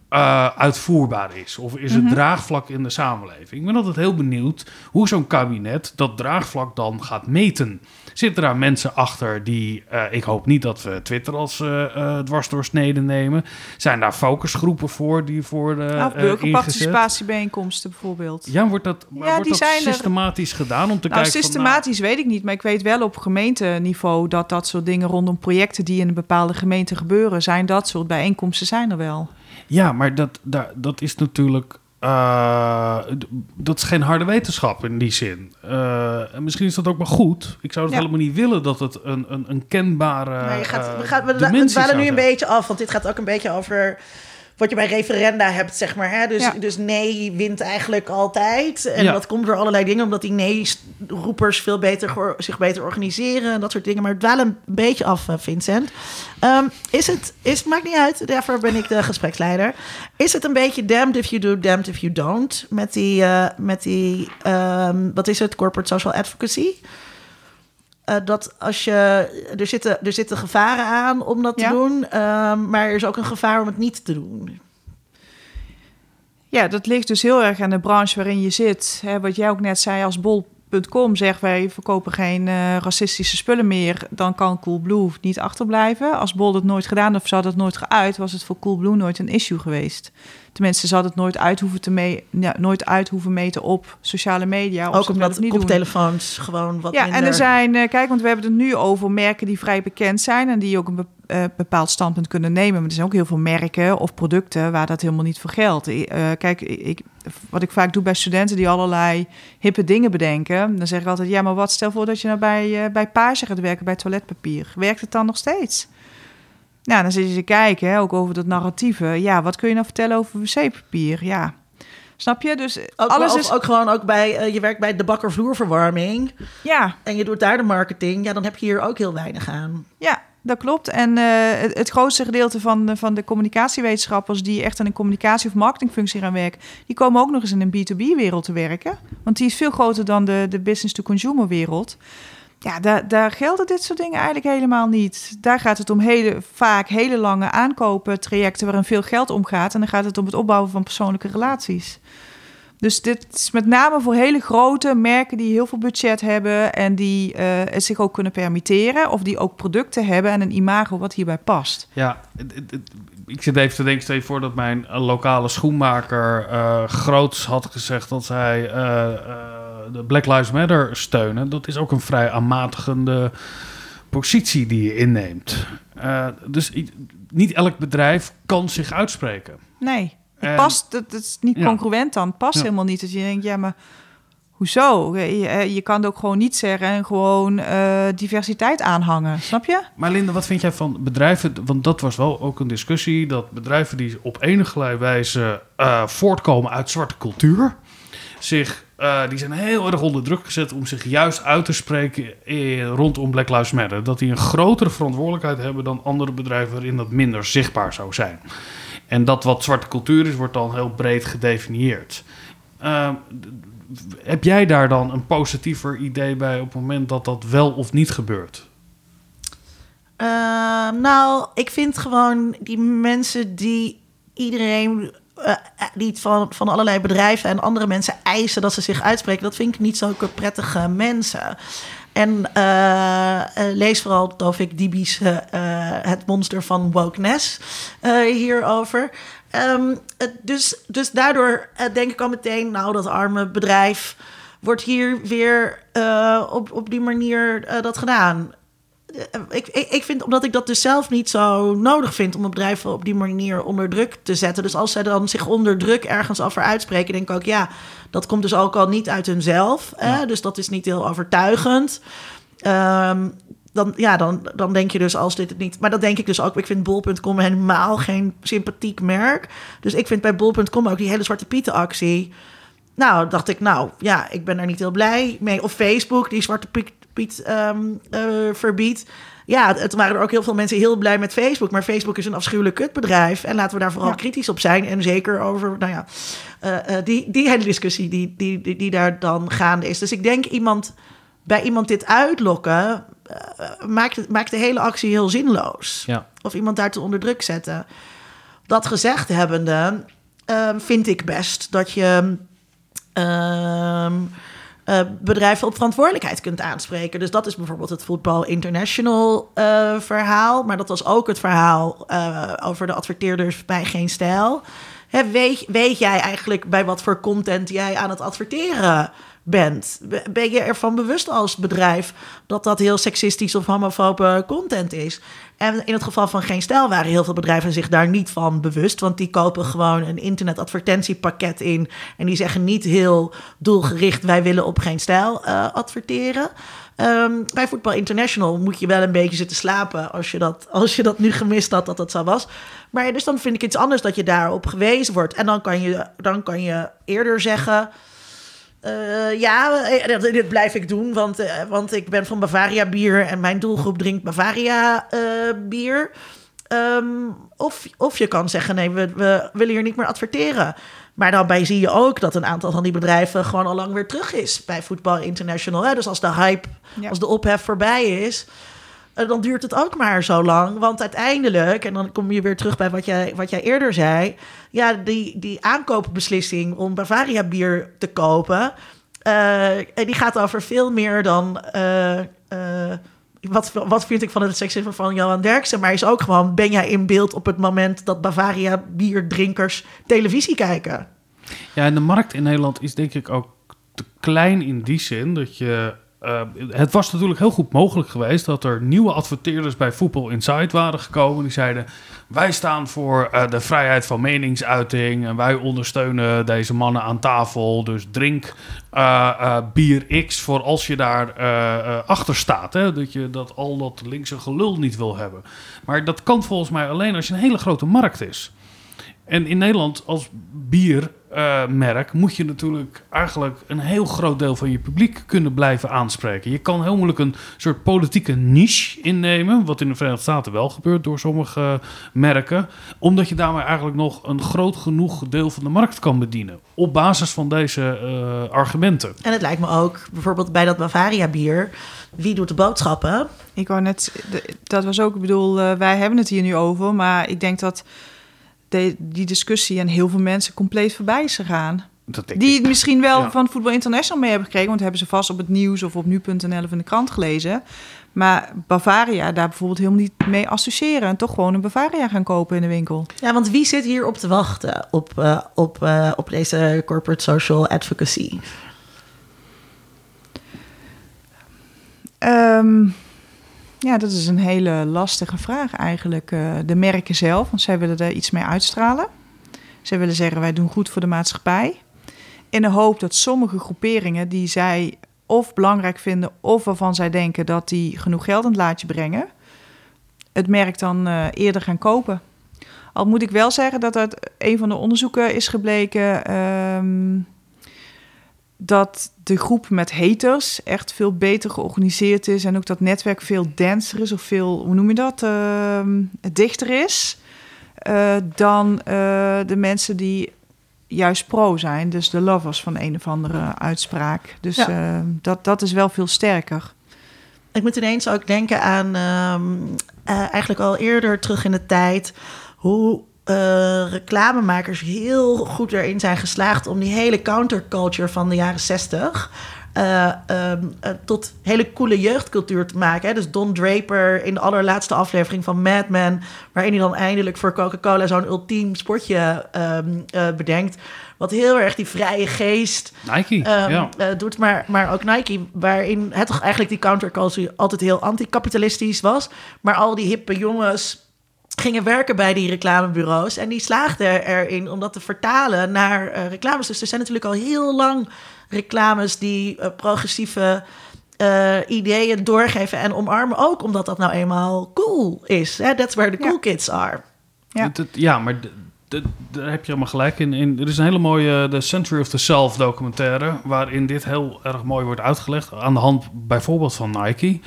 eh, uitvoerbaar is? Of is het Mhm. draagvlak in de samenleving? Ik ben altijd heel benieuwd hoe zo'n kabinet dat draagvlak dan gaat meten. Zitten daar mensen achter die, eh, ik hoop niet dat we Twitter als eh, dwarsdoorsnede nemen. Zijn daar focusgroepen voor die voor de ingezet? burgerparticipatiebijeenkomsten bijvoorbeeld. Ja, wordt dat, Ja, wordt die dat zijn er- systematisch gedaan om te Nou, kijken van, systematisch weet ik niet, maar ik weet wel op gemeenteniveau dat dat soort dingen rondom projecten die in een bepaalde gemeente gebeuren, zijn dat soort bijeenkomsten zijn er wel. Ja, maar dat, dat, dat is natuurlijk. Eh, dat is geen harde wetenschap in die zin. Eh, en misschien is dat ook wel goed. Ik zou het Ja. helemaal niet willen dat het een, een, een kenbare. Maar je gaat, eh, we, gaan, we, we zou nu een beetje af, want dit gaat ook een beetje over wat je bij referenda hebt, zeg maar. Hè? Dus, Ja. dus nee wint eigenlijk altijd. En Ja. dat komt door allerlei dingen, omdat die nee-roepers veel beter zich beter organiseren en dat soort dingen. Maar het dwalen een beetje af, eh, Vincent. Ehm, is het, is, maakt niet uit, daarvoor ben ik de gespreksleider. Is het een beetje damned if you do, damned if you don't? Met die, eh, met die ehm, wat is het, corporate social advocacy? Eh, dat als je. Er zitten, er zitten gevaren aan om dat Ja. te doen. ehm, maar er is ook een gevaar om het niet te doen. Ja, dat ligt dus heel erg aan de branche waarin je zit. Hè, wat jij ook net zei, als bol.com zegt wij verkopen geen eh, racistische spullen meer, dan kan Coolblue niet achterblijven. Als Bol dat nooit gedaan of ze hadden het nooit geuit, was het voor Coolblue nooit een issue geweest. Tenminste, ze hadden het nooit uit hoeven, te mee, ja, nooit uit hoeven meten op sociale media. Of ook omdat niet doen. koptelefoons gewoon wat Ja, minder... en er zijn, eh, kijk, want we hebben het nu over merken die vrij bekend zijn en die ook een eh, bepaald standpunt kunnen nemen. Maar er zijn ook heel veel merken of producten waar dat helemaal niet voor geldt. Eh, kijk, ik, wat ik vaak doe bij studenten die allerlei hippe dingen bedenken, dan zeg ik altijd: ja, maar wat stel voor dat je nou bij, bij Page gaat werken bij toiletpapier? Werkt het dan nog steeds? Nou, dan zit je te kijken, hè, ook over dat narratieve. Ja, wat kun je nou vertellen over wc-papier? Ja, snap je? Dus Ook, alles of is. ook gewoon ook bij... eh, je werkt bij de bakker vloerverwarming... Ja, en je doet daar de marketing... ja, dan heb je hier ook heel weinig aan. Ja, dat klopt. En eh, het, het grootste gedeelte van, de- van de communicatiewetenschappers die echt in een communicatie- of marketingfunctie gaan werken, die komen ook nog eens in een B2B-wereld te werken. Want die is veel groter dan de, de business-to-consumer wereld. Ja, daar, daar gelden dit soort dingen eigenlijk helemaal niet. Daar gaat het om hele, vaak hele lange aankopen, trajecten waarin veel geld omgaat. En dan gaat het om het opbouwen van persoonlijke relaties. Dus dit is met name voor hele grote merken die heel veel budget hebben en die eh, het zich ook kunnen permitteren. Of die ook producten hebben en een imago wat hierbij past. Ja, ik zit even te denken, stel je voor dat mijn eh, lokale schoenmaker eh, groots had gezegd dat zij eh, eh, de Black Lives Matter steunen. Dat is ook een vrij aanmatigende positie die je inneemt. Eh, dus niet elk bedrijf kan zich uitspreken. Nee, het En- past, dat, dat is niet Ja. congruent dan. Het past Ja. helemaal niet. Dat je denkt, ja, maar hoezo? Je, eh, je kan het ook gewoon niet zeggen en gewoon eh, diversiteit aanhangen. Snap je? Maar Linda, wat vind jij van bedrijven? Want dat was wel ook een discussie. Dat bedrijven die op enige wijze eh, voortkomen uit zwarte cultuur. Zich, eh, die zijn heel erg onder druk gezet om zich juist uit te spreken eh, rondom Black Lives Matter. Dat die een grotere verantwoordelijkheid hebben dan andere bedrijven waarin dat minder zichtbaar zou zijn. En dat wat zwarte cultuur is, wordt dan heel breed gedefinieerd. Eh, heb jij daar dan een positiever idee bij op het moment dat dat wel of niet gebeurt? Ehm, nou, ik vind gewoon die mensen die iedereen, eh, die van, van allerlei bedrijven en andere mensen eisen dat ze zich uitspreken, dat vind ik niet zulke prettige mensen. En eh, lees vooral Tovik Dibi's eh, Het Monster van Wokeness hierover. Het- dus, dus daardoor denk ik al meteen, nou, dat arme bedrijf wordt hier weer op, op die manier dat gedaan. Eh, ik, ik, ik vind, omdat ik dat dus zelf niet zo nodig vind om bedrijven op die manier onder druk te zetten. Dus als zij dan zich onder druk ergens over uitspreken, denk ik ook, ja, dat komt dus ook al niet uit hunzelf. Hè? Dus dat is niet heel overtuigend. Ehm, dan, ja, dan, dan denk je dus als dit het niet. Maar dat denk ik dus ook. Ik vind bol.com helemaal geen sympathiek merk. Dus ik vind bij bol.com ook die hele Zwarte Pieten actie. Nou, dacht ik, nou ja, ik ben daar niet heel blij mee. Of Facebook, die Zwarte Piet, Piet ehm, eh, verbiedt. Ja, het waren er ook heel veel mensen heel blij met Facebook. Maar Facebook is een afschuwelijk kutbedrijf. En laten we daar vooral Ja. kritisch op zijn. En zeker over, nou ja, eh, eh, die, die hele discussie die, die, die, die daar dan gaande is. Dus ik denk iemand bij iemand dit uitlokken, maakt, maakt de hele actie heel zinloos. Ja. Of iemand daartoe onder druk zetten. Dat gezegd hebbende, ehm, vind ik best dat je ehm, eh, bedrijven op verantwoordelijkheid kunt aanspreken. Dus dat is bijvoorbeeld het Voetbal International eh, verhaal. Maar dat was ook het verhaal eh, over de adverteerders bij Geen Stijl. Hè, weet, weet jij eigenlijk bij wat voor content jij aan het adverteren bent? Ben je ervan bewust als bedrijf dat dat heel seksistisch of homofobe content is? En in het geval van Geen Stijl waren heel veel bedrijven zich daar niet van bewust. Want die kopen gewoon een internetadvertentiepakket in. En die zeggen niet heel doelgericht: wij willen op Geen Stijl uh, adverteren. Um, bij Voetbal International moet je wel een beetje zitten slapen als je dat, als je dat nu gemist had dat dat zo was. Maar dus dan vind ik iets anders dat je daarop gewezen wordt. En dan kan je, dan kan je eerder zeggen. Uh, ja, dit blijf ik doen, want, uh, want ik ben van Bavaria bier en mijn doelgroep drinkt Bavaria uh, bier. Um, of, of je kan zeggen, nee, we, we willen hier niet meer adverteren. Maar daarbij zie je ook dat een aantal van die bedrijven gewoon al lang weer terug is bij Voetbal International. Hè? Dus als de hype, ja. als de ophef voorbij is, dan duurt het ook maar zo lang. Want uiteindelijk, en dan kom je weer terug bij wat jij, wat jij eerder zei. Ja, die, die aankoopbeslissing om Bavaria bier te kopen. Uh, die gaat over veel meer dan. Uh, wat, wat vind ik van het seksisme van Johan Derksen? Maar is ook gewoon: ben jij in beeld op het moment dat Bavaria bierdrinkers televisie kijken? Ja, en de markt in Nederland is denk ik ook te klein in die zin dat je uh, het was natuurlijk heel goed mogelijk geweest dat er nieuwe adverteerders bij Voetbal Inside waren gekomen. Die zeiden: Wij staan voor uh, de vrijheid van meningsuiting en wij ondersteunen deze mannen aan tafel. Dus drink uh, bier X voor als je daar achter staat. Hè? Dat je dat al dat linkse gelul niet wil hebben. Maar dat kan volgens mij alleen als je een hele grote markt is. En in Nederland als biermerk uh, moet je natuurlijk eigenlijk een heel groot deel van je publiek kunnen blijven aanspreken. Je kan heel moeilijk een soort politieke niche innemen, wat in de Verenigde Staten wel gebeurt door sommige merken, omdat je daarmee eigenlijk nog een groot genoeg deel van de markt kan bedienen op basis van deze uh, argumenten. En het lijkt me ook bijvoorbeeld bij dat Bavaria bier, wie doet de boodschappen? Ik wou net, dat was ook, ik bedoel, uh, wij hebben het hier nu over, maar ik denk dat de, die discussie en heel veel mensen compleet voorbij is gegaan. die het misschien wel ja. van Voetbal International mee hebben gekregen, want hebben ze vast op het nieuws of op nu.nl of in de krant gelezen. Maar Bavaria daar bijvoorbeeld helemaal niet mee associëren en toch gewoon een Bavaria gaan kopen in de winkel. Ja, want wie zit hier op te wachten op, uh, op, uh, op deze corporate social advocacy? Um, ja, dat is een hele lastige vraag eigenlijk. Uh, de merken zelf, want zij willen er iets mee uitstralen. Zij willen zeggen, wij doen goed voor de maatschappij. In de hoop dat sommige groeperingen die zij of belangrijk vinden... of waarvan zij denken dat die genoeg geld aan het laatje brengen... het merk dan uh, eerder gaan kopen. Al moet ik wel zeggen dat uit een van de onderzoeken is gebleken... Um, dat de groep met haters echt veel beter georganiseerd is. En ook dat netwerk veel denser is of veel, hoe noem je dat, uh, dichter is. Uh, dan uh, de mensen die juist pro zijn. Dus de lovers van een of andere uitspraak. Dus ja. dat, dat is wel veel sterker. Ik moet ineens ook denken aan um, eigenlijk al eerder terug in de tijd... hoe uh, reclamemakers heel goed erin zijn geslaagd om die hele counterculture van de jaren 60 uh, um, uh, tot hele coole jeugdcultuur te maken. Hè? Dus Don Draper in de allerlaatste aflevering van Mad Men, waarin hij dan eindelijk voor Coca-Cola zo'n ultiem sportje um, bedenkt. Wat heel erg die vrije geest Nike, um, ja. doet, maar, maar ook Nike, waarin het toch eigenlijk die counterculture altijd heel anticapitalistisch was. Maar al die hippe jongens gingen werken bij die reclamebureaus. En die slaagden erin om dat te vertalen naar uh, reclames. Dus er zijn natuurlijk al heel lang reclames die uh, progressieve uh, ideeën doorgeven en omarmen. Ook omdat dat nou eenmaal cool is. That's where the cool ja. kids are. Ja, ja maar daar heb je helemaal gelijk in, in. Er is een hele mooie The Century of the Self documentaire... waarin dit heel erg mooi wordt uitgelegd... aan de hand bijvoorbeeld van Nike...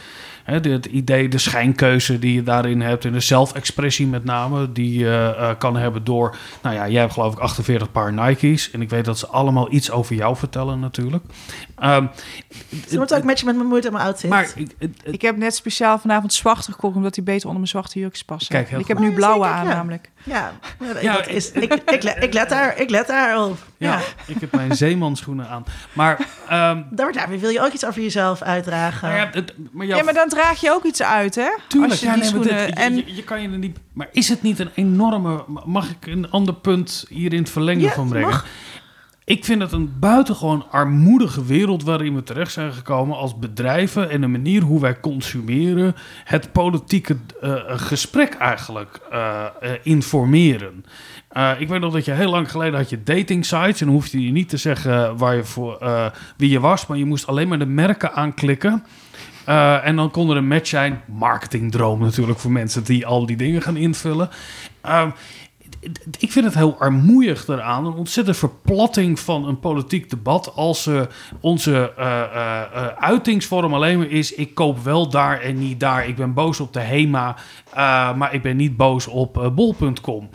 Hè, het idee, de schijnkeuze die je daarin hebt en de zelfexpressie met name, die je eh, kan hebben door, nou ja, jij hebt geloof ik 48 paar Nike's en ik weet dat ze allemaal iets over jou vertellen natuurlijk. Ehm, Het wordt ook met je met mijn moeite en mijn outfit. maar ik- heb net speciaal vanavond zwarte gekocht, omdat die beter onder mijn zwarte jurkjes passen. Kijk, heel ik heb nu Oh, blauwe aan ja. namelijk. Ja, ja, Ja, dat is, ik, ik, let, ik, let daar, ik let daarop. ja, Ja. ik heb mijn zeemanschoenen aan. Maar, ehm, Daar, daar wil je ook iets over jezelf uitdragen. nou ja, het- maar jouw Ja, maar dan draag je ook iets uit, hè? Tuurlijk, Als je ja, die nee, maar schoenen... dit- en je, je kan je er niet. Maar is het niet een enorme. Mag ik een ander punt hier in het verlengen Ja, van brengen? mag. Ik vind het een buitengewoon armoedige wereld waarin we terecht zijn gekomen als bedrijven en de manier hoe wij consumeren, het politieke eh, gesprek eigenlijk eh, eh, informeren. Ik weet nog dat je heel lang geleden had je dating sites en dan hoefde je niet te zeggen waar je voor, wie je was, maar je moest alleen maar de merken aanklikken. En dan kon er een match zijn. Marketingdroom natuurlijk voor mensen die al die dingen gaan invullen. Ehm, ik vind het heel armoeig eraan. Een ontzettende verplatting van een politiek debat. Als eh, onze eh, uitingsvorm alleen maar is: ik koop wel daar en niet daar. Ik ben boos op de HEMA, maar ik ben niet boos op bol.com.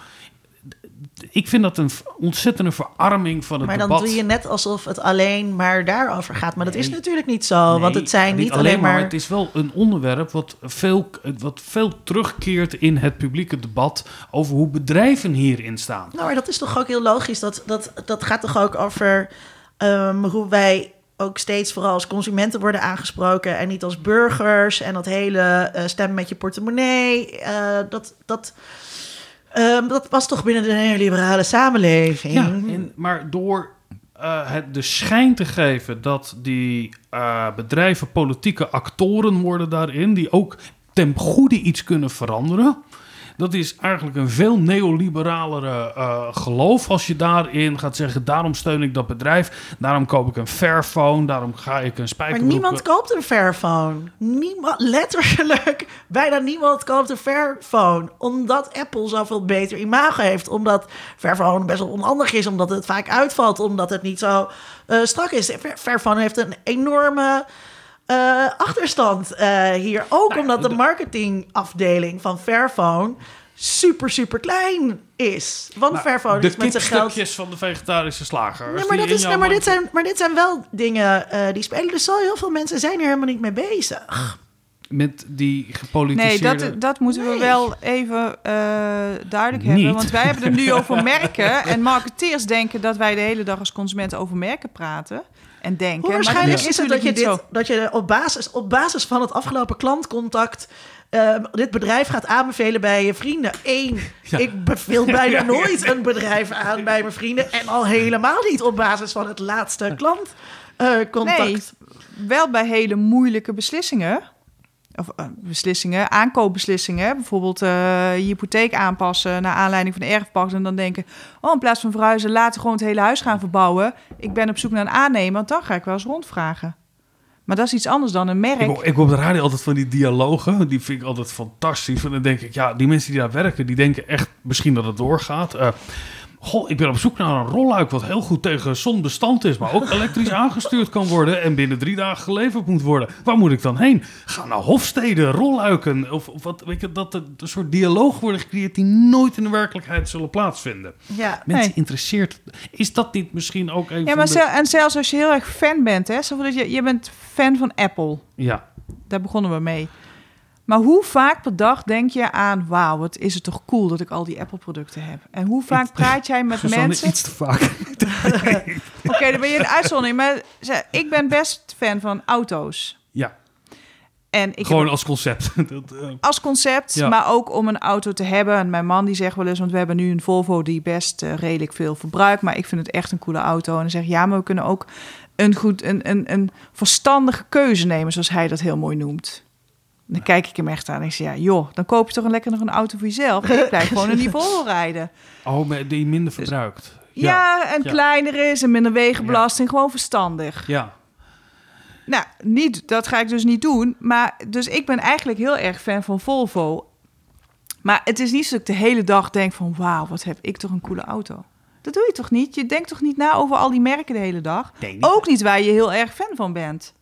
Ik vind dat een ontzettende verarming van het maar dan debat. doe je net alsof het alleen maar daarover gaat. Maar dat is Nee. natuurlijk niet zo. want het zijn niet, alleen maar... Het is wel een onderwerp wat veel, wat veel terugkeert in het publieke debat over hoe bedrijven hierin staan. Nou, maar dat is toch ook heel logisch. Dat, dat, dat gaat toch ook over ehm, hoe wij ook steeds vooral als consumenten worden aangesproken en niet als burgers. En dat hele eh, stem met je portemonnee, eh, dat, dat, ehm, dat was toch binnen de neoliberale samenleving. Maar door eh, het de schijn te geven dat die eh, bedrijven politieke actoren worden daarin, die ook ten goede iets kunnen veranderen. Dat is eigenlijk een veel neoliberalere eh, geloof. Als je daarin gaat zeggen, daarom steun ik dat bedrijf. Daarom koop ik een Fairphone. Daarom ga ik een Maar spijkerbroek... niemand koopt een Fairphone. Niemand, letterlijk, bijna niemand koopt een Fairphone. Omdat Apple zoveel beter imago heeft. Omdat Fairphone best wel onhandig is. Omdat het vaak uitvalt. Omdat het niet zo eh, strak is. Fair- Fairphone heeft een enorme eh, achterstand eh, hier. Ook Nou, omdat de de- marketingafdeling van Fairphone super, super klein is. Want Nou, Fairphone de is met zijn geld... kipstukjes van de vegetarische slager. Nee, maar, dat is, nee, maar, dit zijn, maar dit zijn wel dingen eh, die spelen. Dus zo heel veel mensen zijn er helemaal niet mee bezig. Met die Nee, gepolitiseerde... dat, dat moeten we Nee. wel even eh, duidelijk Niet. hebben. Want wij hebben het nu over merken. En marketeers denken dat wij de hele dag als consumenten over merken praten. En denken. Hoe waarschijnlijk is het dat je, dit, dat je op, basis, op basis van het afgelopen klantcontact... eh, dit bedrijf gaat aanbevelen bij je vrienden. Eén, Ja. ik beveel bijna Ja, ja, nooit een bedrijf aan bij mijn vrienden. En al helemaal niet op basis van het laatste klantcontact. Nee, wel bij hele moeilijke beslissingen. Of eh, beslissingen, aankoopbeslissingen. Bijvoorbeeld eh, je hypotheek aanpassen naar aanleiding van de erfpacht. En dan denken, oh in plaats van verhuizen, laten we gewoon het hele huis gaan verbouwen. Ik ben op zoek naar een aannemer, want dan ga ik wel eens rondvragen. Maar dat is iets anders dan een merk. Ik ik op de radio altijd van die dialogen. Die vind ik altijd fantastisch. En dan denk ik, ja, die mensen die daar werken, die denken echt misschien dat het doorgaat. Eh, goh, ik ben op zoek naar een rolluik wat heel goed tegen zon bestand is, maar ook elektrisch aangestuurd kan worden en binnen drie dagen geleverd moet worden. Waar moet ik dan heen? Ga naar Hofstede, rolluiken. Of, of wat, weet je, dat er een soort dialoog worden gecreëerd die nooit in de werkelijkheid zullen plaatsvinden. Ja, Mensen Nee. interesseert. Is dat niet misschien ook een Ja, maar de... en zelfs als je heel erg fan bent, hè, je, je bent fan van Apple. Ja. Daar begonnen we mee. Maar hoe vaak per dag denk je aan... wauw, wat is het toch cool dat ik al die Apple-producten heb? En hoe vaak praat jij met mensen... iets te vaak. Oké, dan ben je een uitzondering. Maar ik ben best fan van auto's. Ja, En ik gewoon heb als concept. Dat, eh, als concept, Ja. maar ook om een auto te hebben. En mijn man die zegt wel eens... want we hebben nu een Volvo die best eh, redelijk veel verbruikt... maar ik vind het echt een coole auto. En dan zeg ja, maar we kunnen ook een, goed, een, een, een verstandige keuze nemen... zoals hij dat heel mooi noemt. Dan kijk ik hem echt aan en ik zeg, ja, joh, dan koop je toch een lekker nog een auto voor jezelf. Ik blijf gewoon die Volvo rijden. Oh, maar die minder verbruikt. Ja, en ja. kleiner is en minder wegenbelasting, gewoon verstandig. Ja. Nou, niet, dat ga ik dus niet doen. Maar dus ik ben eigenlijk heel erg fan van Volvo. Maar het is niet zo dat ik de hele dag denk van... wauw, wat heb ik toch een coole auto. Dat doe je toch niet? Je denkt toch niet na over al die merken de hele dag? Nee, niet. Ook niet waar je heel erg fan van bent.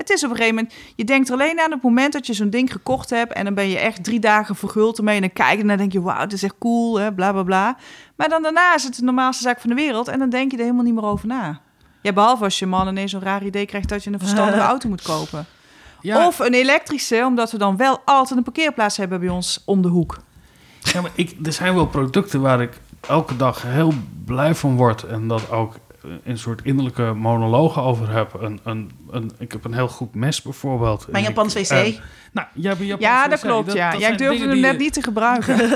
Het is op een gegeven moment, je denkt er alleen aan het moment dat je zo'n ding gekocht hebt en dan ben je echt drie dagen verguld ermee en dan kijk je en dan denk je, wauw, het is echt cool, hè, bla bla bla. Maar dan daarna is het de normaalste zaak van de wereld en dan denk je er helemaal niet meer over na. Ja, behalve als je man ineens zo'n raar idee krijgt dat je een verstandige auto moet kopen. Ja, Of een elektrische, omdat we dan wel altijd een parkeerplaats hebben bij ons om de hoek. ja, maar ik, er zijn wel producten waar ik elke dag heel blij van word. En dat ook een soort innerlijke monologen over heb. Een, een, een, ik heb een heel goed mes bijvoorbeeld. Mijn Japans wc. eh, nou, jij hebt een Japans Ja, dat wc. klopt. ja, ja zijn ik durfde hem net je- niet te gebruiken.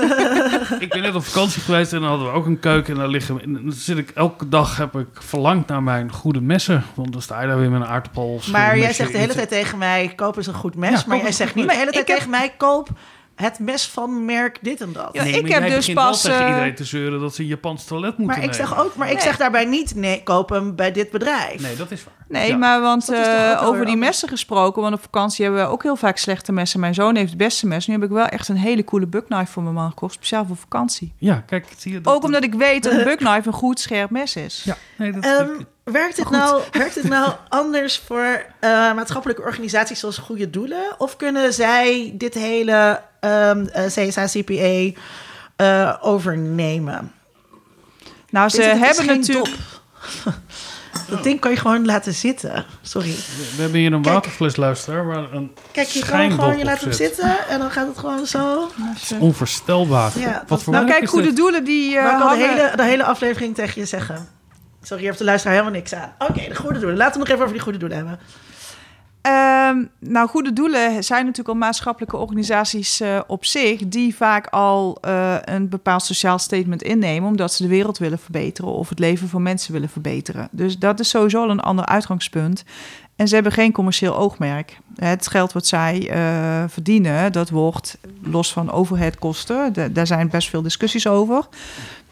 Ik ben net op vakantie geweest en dan hadden we ook een keuken. En daar liggen en dan zit ik elke dag heb ik verlangd naar mijn goede messen. Want dan sta je daar weer met een aardappel. Maar jij zegt de hele tijd tegen mij, koop eens een goed mes. Ja, maar jij zegt niet de hele tijd Ik heb- tegen mij, koop het mes van merk dit en dat. Ja, Nee, ik heb jij dus pas, tegen eh, iedereen te zeuren dat ze een Japans toilet moeten maar ik zeg ook, maar ik zeg daarbij niet, nee, koop hem bij dit bedrijf. Nee, dat is waar. Nee, Ja. maar want eh, over die messen gesproken, want op vakantie hebben we ook heel vaak slechte messen. Mijn zoon heeft het beste mes. Nu heb ik wel echt een hele coole buckknife voor mijn man gekocht, speciaal voor vakantie. Ja, kijk, zie je dat? Ook omdat ik weet dat een buckknife een goed scherp mes is. Ja, nee, dat Ehm, werkt, goed. nou, werkt dit nou anders voor eh, maatschappelijke organisaties zoals Goede Doelen? Of kunnen zij dit hele ehm eh, CSA-CPA eh, overnemen? Nou, ze hebben natuurlijk... Dat ding kan je gewoon laten zitten. Sorry. We hebben hier een waterflesluisteraar waar een Kijk, je kan gewoon, je laat hem zit. zitten en dan gaat het gewoon zo. Onvoorstelbaar. Ja, Wat voor Nou, kijk, goede doelen die eh, maar ik kan de hele, de hele aflevering tegen je zeggen. Sorry, je hebt de luisteraar helemaal niks aan. Oké, de goede doelen. Laten we nog even over die goede doelen hebben. Ehm, nou, goede doelen zijn natuurlijk al maatschappelijke organisaties eh, op zich, die vaak al eh, een bepaald sociaal statement innemen, omdat ze de wereld willen verbeteren of het leven van mensen willen verbeteren. Dus dat is sowieso al een ander uitgangspunt. En ze hebben geen commercieel oogmerk. Het geld wat zij eh, verdienen, dat wordt los van overheadkosten, da- daar zijn best veel discussies over.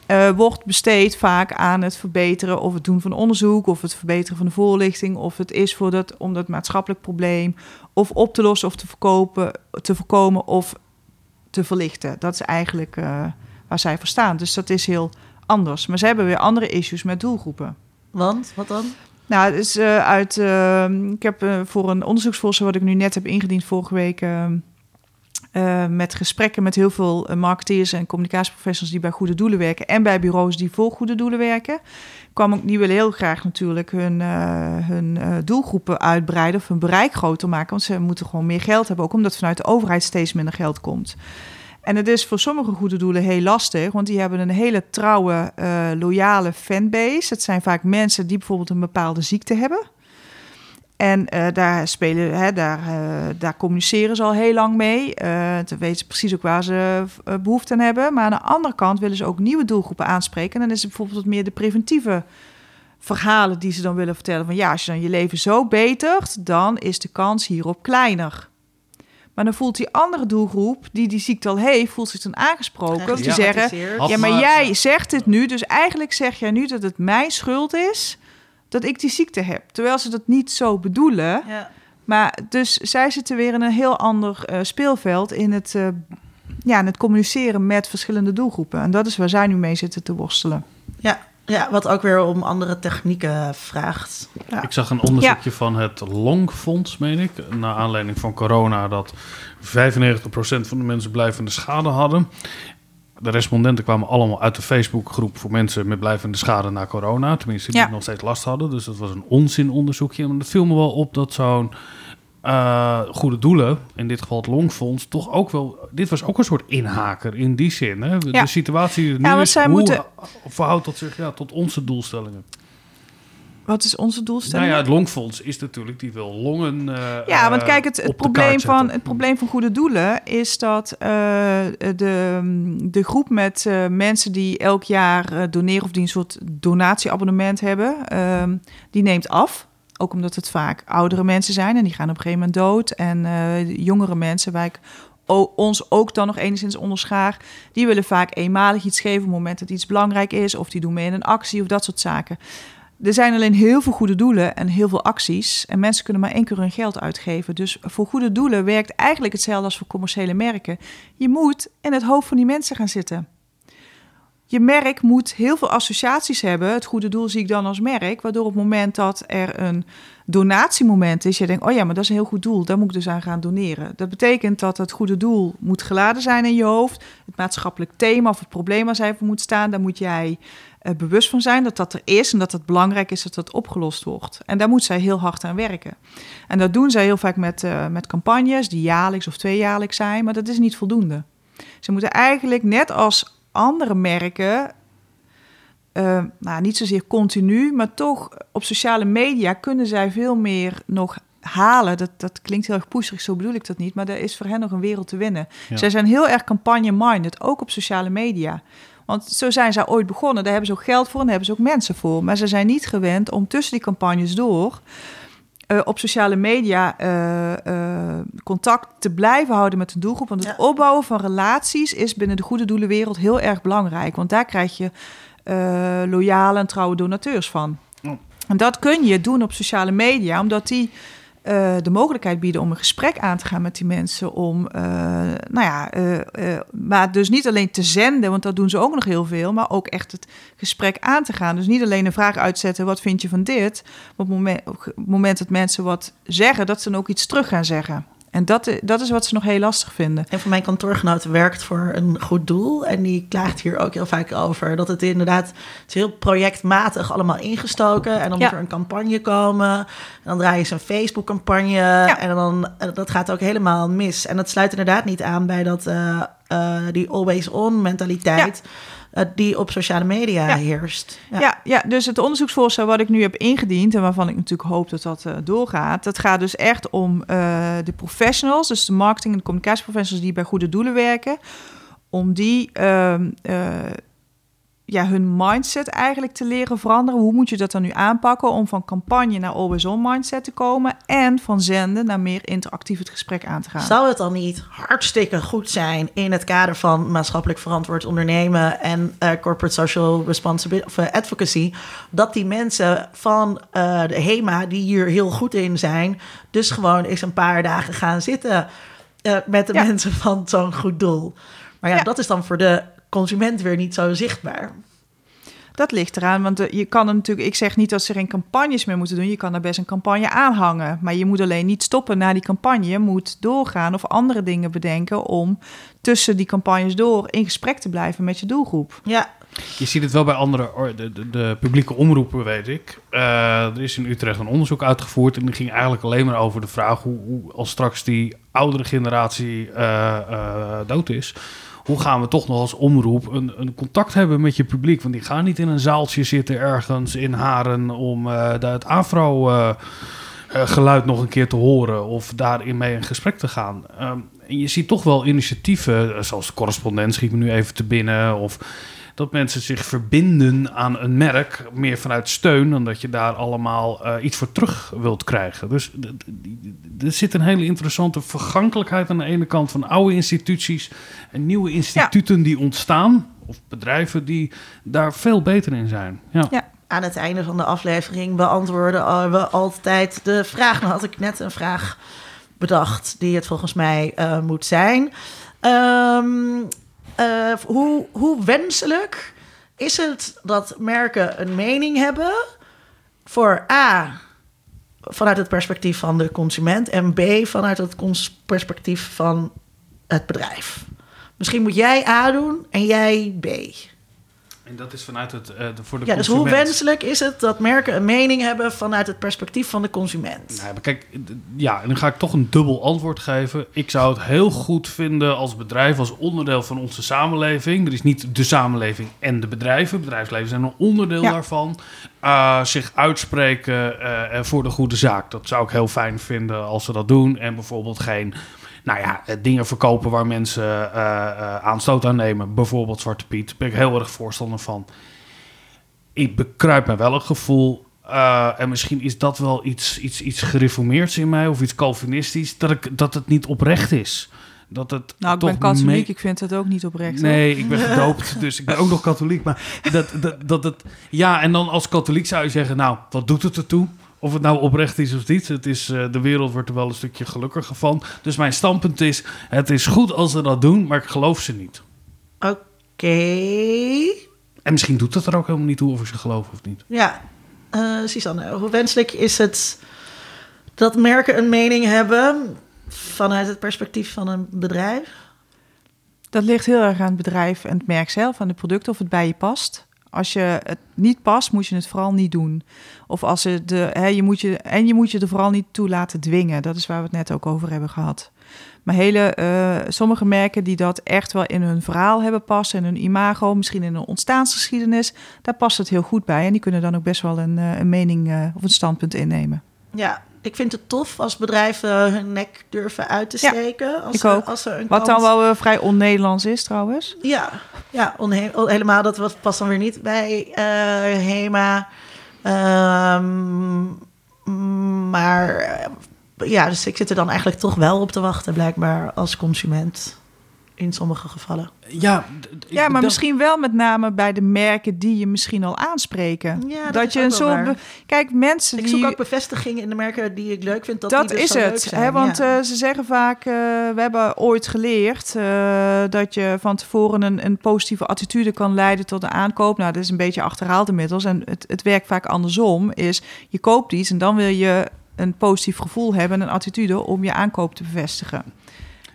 Eh, wordt besteed vaak aan het verbeteren of het doen van onderzoek, of het verbeteren van de voorlichting, of het is voor dat, om dat maatschappelijk probleem of op te lossen of te, verkopen, te voorkomen of te verlichten. Dat is eigenlijk eh, waar zij voor staan. Dus dat is heel anders. Maar ze hebben weer andere issues met doelgroepen. Want, wat dan? Nou, het is eh, uit. ik heb voor een onderzoeksvoorstel wat ik nu net heb ingediend vorige week. Eh, met gesprekken met heel veel eh, marketeers en communicatieprofessionals die bij goede doelen werken. En bij bureaus die voor goede doelen werken. Kwam ook, die willen heel graag natuurlijk hun, eh, hun doelgroepen uitbreiden of hun bereik groter maken. Want ze moeten gewoon meer geld hebben. Ook omdat vanuit de overheid steeds minder geld komt. En het is voor sommige goede doelen heel lastig, want die hebben een hele trouwe, loyale fanbase. Het zijn vaak mensen die bijvoorbeeld een bepaalde ziekte hebben. En eh, daar, spelen, hè, daar, eh, daar communiceren ze al heel lang mee. Eh dan weten ze precies ook waar ze eh, behoefte aan hebben. Maar aan de andere kant willen ze ook nieuwe doelgroepen aanspreken. En dan is het bijvoorbeeld wat meer de preventieve verhalen die ze dan willen vertellen. Van ja, als je dan je leven zo betert, dan is de kans hierop kleiner. Maar dan voelt die andere doelgroep, die die ziekte al heeft, voelt zich dan aangesproken. Om te Ja. zeggen, ja, maar maar- jij zegt het nu, dus eigenlijk zeg jij nu dat het mijn schuld is dat ik die ziekte heb. Terwijl ze dat niet zo bedoelen. Ja. Maar dus zij zitten weer in een heel ander eh, speelveld in het, eh, ja, in het communiceren met verschillende doelgroepen. En dat is waar zij nu mee zitten te worstelen. Ja, ja, wat ook weer om andere technieken vraagt. Ja. Ik zag een onderzoekje van het Longfonds, meen ik. Naar aanleiding van corona, dat 95% van de mensen blijvende schade hadden. De respondenten kwamen allemaal uit de Facebookgroep voor mensen met blijvende schade na corona. Tenminste, die Ja. nog steeds last hadden. Dus dat was een onzinonderzoekje. Maar het viel me wel op dat zo'n eh, goede doelen, in dit geval het Longfonds, toch ook wel... Dit was ook een soort inhaker in die zin. Hè? De Ja. situatie die er nu is, hoe moeten- verhoudt dat zich ja, tot onze doelstellingen? Wat is onze doelstelling? Nou ja, het Longfonds is natuurlijk, die wil longen. eh, Ja, want eh, kijk, het, probleem van, het probleem van goede doelen is dat eh, de, de groep met mensen die elk jaar doneren of die een soort donatieabonnement hebben, ehm, die neemt af. Ook omdat het vaak oudere mensen zijn en die gaan op een gegeven moment dood. En jongere mensen, waar ik o- ons ook dan nog enigszins onderschaar, die willen vaak eenmalig iets geven op het moment dat iets belangrijk is. Of die doen mee in een actie of dat soort zaken. Er zijn alleen heel veel goede doelen en heel veel acties. En mensen kunnen maar één keer hun geld uitgeven. Dus voor goede doelen werkt eigenlijk hetzelfde als voor commerciële merken. Je moet in het hoofd van die mensen gaan zitten. Je merk moet heel veel associaties hebben. Het goede doel zie ik dan als merk. Waardoor op het moment dat er een donatiemoment is, je denkt, oh ja, maar dat is een heel goed doel, daar moet ik dus aan gaan doneren. Dat betekent dat het goede doel moet geladen zijn in je hoofd. Het maatschappelijk thema of het probleem waar zij voor moet staan, daar moet jij uh, bewust van zijn dat dat er is en dat het belangrijk is dat dat opgelost wordt. En daar moet zij heel hard aan werken. En dat doen zij heel vaak met, uh, met campagnes die jaarlijks of tweejaarlijks zijn, maar dat is niet voldoende. Ze moeten eigenlijk net als andere merken uh, nou, niet zozeer continu, maar toch op sociale media kunnen zij veel meer nog halen. Dat, dat klinkt heel erg zo bedoel ik dat niet. Maar er is voor hen nog een wereld te winnen. Zij zijn heel erg campagne-minded, ook op sociale media. Want zo zijn zij ooit begonnen. Daar hebben ze ook geld voor en daar hebben ze ook mensen voor. Maar ze zijn niet gewend om tussen die campagnes door... Uh, op sociale media uh, uh, contact te blijven houden met de doelgroep. Want het ja. opbouwen van relaties is binnen de goede doelenwereld heel erg belangrijk. Want daar krijg je loyale en trouwe donateurs van. En dat kun je doen op sociale media, omdat die uh, de mogelijkheid bieden om een gesprek aan te gaan met die mensen. Om, uh, nou ja, uh, maar dus niet alleen te zenden, want dat doen ze ook nog heel veel, maar ook echt het gesprek aan te gaan. Dus niet alleen een vraag uitzetten, wat vind je van dit? Op het moment, op het moment dat mensen wat zeggen, dat ze dan ook iets terug gaan zeggen. En dat, dat is wat ze nog heel lastig vinden. En van mijn kantoorgenoten werkt voor een goed doel. En die klaagt hier ook heel vaak over. Dat het inderdaad het is heel projectmatig allemaal ingestoken. En dan moet er een campagne komen. En dan draai je een Facebook-campagne. En dan dat gaat ook helemaal mis. En dat sluit inderdaad niet aan bij dat, uh, uh, die always-on mentaliteit. Ja uh, die op sociale media ja. heerst. Ja. ja. Ja, dus het onderzoeksvoorstel wat ik nu heb ingediend en waarvan ik natuurlijk hoop dat dat uh, doorgaat, dat gaat dus echt om uh, de professionals, dus de marketing- en de communicatieprofessionals die bij goede doelen werken, om die ehm, ja, hun mindset eigenlijk te leren veranderen. Hoe moet je dat dan nu aanpakken om van campagne naar always-on mindset te komen en van zenden naar meer interactief het gesprek aan te gaan? Zou het dan niet hartstikke goed zijn in het kader van maatschappelijk verantwoord ondernemen en uh, corporate social responsibility of uh, advocacy, dat die mensen van uh, de HEMA die hier heel goed in zijn, dus gewoon eens een paar dagen gaan zitten met de ja. mensen van zo'n goed doel. Maar ja, ja, dat is dan voor de consument weer niet zo zichtbaar. Dat ligt eraan, want je kan er natuurlijk, ik zeg niet dat ze geen campagnes meer moeten doen, je kan er best een campagne aanhangen, maar je moet alleen niet stoppen na die campagne, je moet doorgaan of andere dingen bedenken om tussen die campagnes door in gesprek te blijven met je doelgroep. Ja. Je ziet het wel bij andere, de, de, de publieke omroepen, weet ik. Uh, er is in Utrecht een onderzoek uitgevoerd en die ging eigenlijk alleen maar over de vraag hoe, hoe als straks die oudere generatie uh, uh, dood is, hoe gaan we toch nog als omroep een, een, contact hebben met je publiek? Want die gaan niet in een zaaltje zitten ergens in Haren om uh, het afro uh, geluid nog een keer te horen of daarin mee in gesprek te gaan. Um, en je ziet toch wel initiatieven, zoals de correspondent schiet me nu even te binnen, of dat mensen zich verbinden aan een merk meer vanuit steun dan dat je daar allemaal uh, iets voor terug wilt krijgen. Dus er zit een hele interessante vergankelijkheid aan de ene kant van oude instituties en nieuwe instituten ja. die ontstaan, of bedrijven die daar veel beter in zijn. Ja. ja. Aan het einde van de aflevering beantwoorden we altijd de vraag. Nou had ik net een vraag bedacht die het volgens mij uh, moet zijn. Um, uh, hoe, hoe wenselijk is het dat merken een mening hebben voor A, vanuit het perspectief van de consument en B, vanuit het perspectief van het bedrijf? Misschien moet jij A doen en jij B. En dat is vanuit het uh, de, voor de ja, consument. Dus hoe wenselijk is het dat merken een mening hebben vanuit het perspectief van de consument? Nou, kijk, ja, en dan ga ik toch een dubbel antwoord geven. Ik zou het heel goed vinden als bedrijf, als onderdeel van onze samenleving. Er is niet de samenleving en de bedrijven. Bedrijfsleven zijn een onderdeel ja. daarvan. Uh, zich uitspreken uh, voor de goede zaak. Dat zou ik heel fijn vinden als ze dat doen. En bijvoorbeeld geen nou ja, dingen verkopen waar mensen uh, uh, aanstoot aan nemen. Bijvoorbeeld Zwarte Piet. Daar ben ik heel erg voorstander van. Ik bekruip me wel een gevoel. Uh, en misschien is dat wel iets, iets, iets gereformeerds in mij of iets Calvinistisch. Dat, ik, dat het niet oprecht is. Dat het nou, ik ben katholiek, ik vind het ook niet oprecht. Nee, ik ben gedoopt, dus ik ben ook nog katholiek. Maar dat, dat, dat het. Ja, en dan als katholiek zou je zeggen: Nou, wat doet het ertoe? Of het nou oprecht is of niet. Het is, uh, de wereld wordt er wel een stukje gelukkiger van. Dus mijn standpunt is: het is goed als ze dat doen, maar ik geloof ze niet. Oké. Okay. En misschien doet het er ook helemaal niet toe of ik ze geloof of niet. Ja, uh, Susanne, hoe wenselijk is het dat merken een mening hebben vanuit het perspectief van een bedrijf? Dat ligt heel erg aan het bedrijf en het merk zelf, aan de producten, of het bij je past. Als je het niet past, moet je het vooral niet doen. Of als het de, hè, je moet je, en je moet je er vooral niet toe laten dwingen. Dat is waar we het net ook over hebben gehad. Maar hele, eh, sommige merken die dat echt wel in hun verhaal hebben passen, in hun imago, misschien in hun ontstaansgeschiedenis, daar past het heel goed bij. En die kunnen dan ook best wel een, eh, een mening uh, of een standpunt innemen. Ja, ik vind het tof als bedrijven hun nek durven uit te steken. als ik ook. als er een Wat dan wel vrij on-Nederlands is trouwens. Ja, ja on- helemaal. Dat past dan weer niet bij eh, HEMA. Ehm, maar ja, dus ik zit er dan eigenlijk toch wel op te wachten, blijkbaar als consument. In sommige gevallen. Ja, Ja, maar misschien wel met name bij de merken die je misschien al aanspreken. Ja, dat is je ook een soort. Kijk, mensen Ik die. zoek ook bevestiging in de merken die ik leuk vind. Dat, dat die dus is zo leuk het. zijn. Hè? Want ja. eh, ze zeggen vaak, eh, we hebben ooit geleerd eh, dat je van tevoren een, een positieve attitude kan leiden tot een aankoop. Nou, dat is een beetje achterhaald inmiddels. En het, het werkt vaak andersom. Is je koopt iets en dan wil je een positief gevoel hebben, een attitude om je aankoop te bevestigen.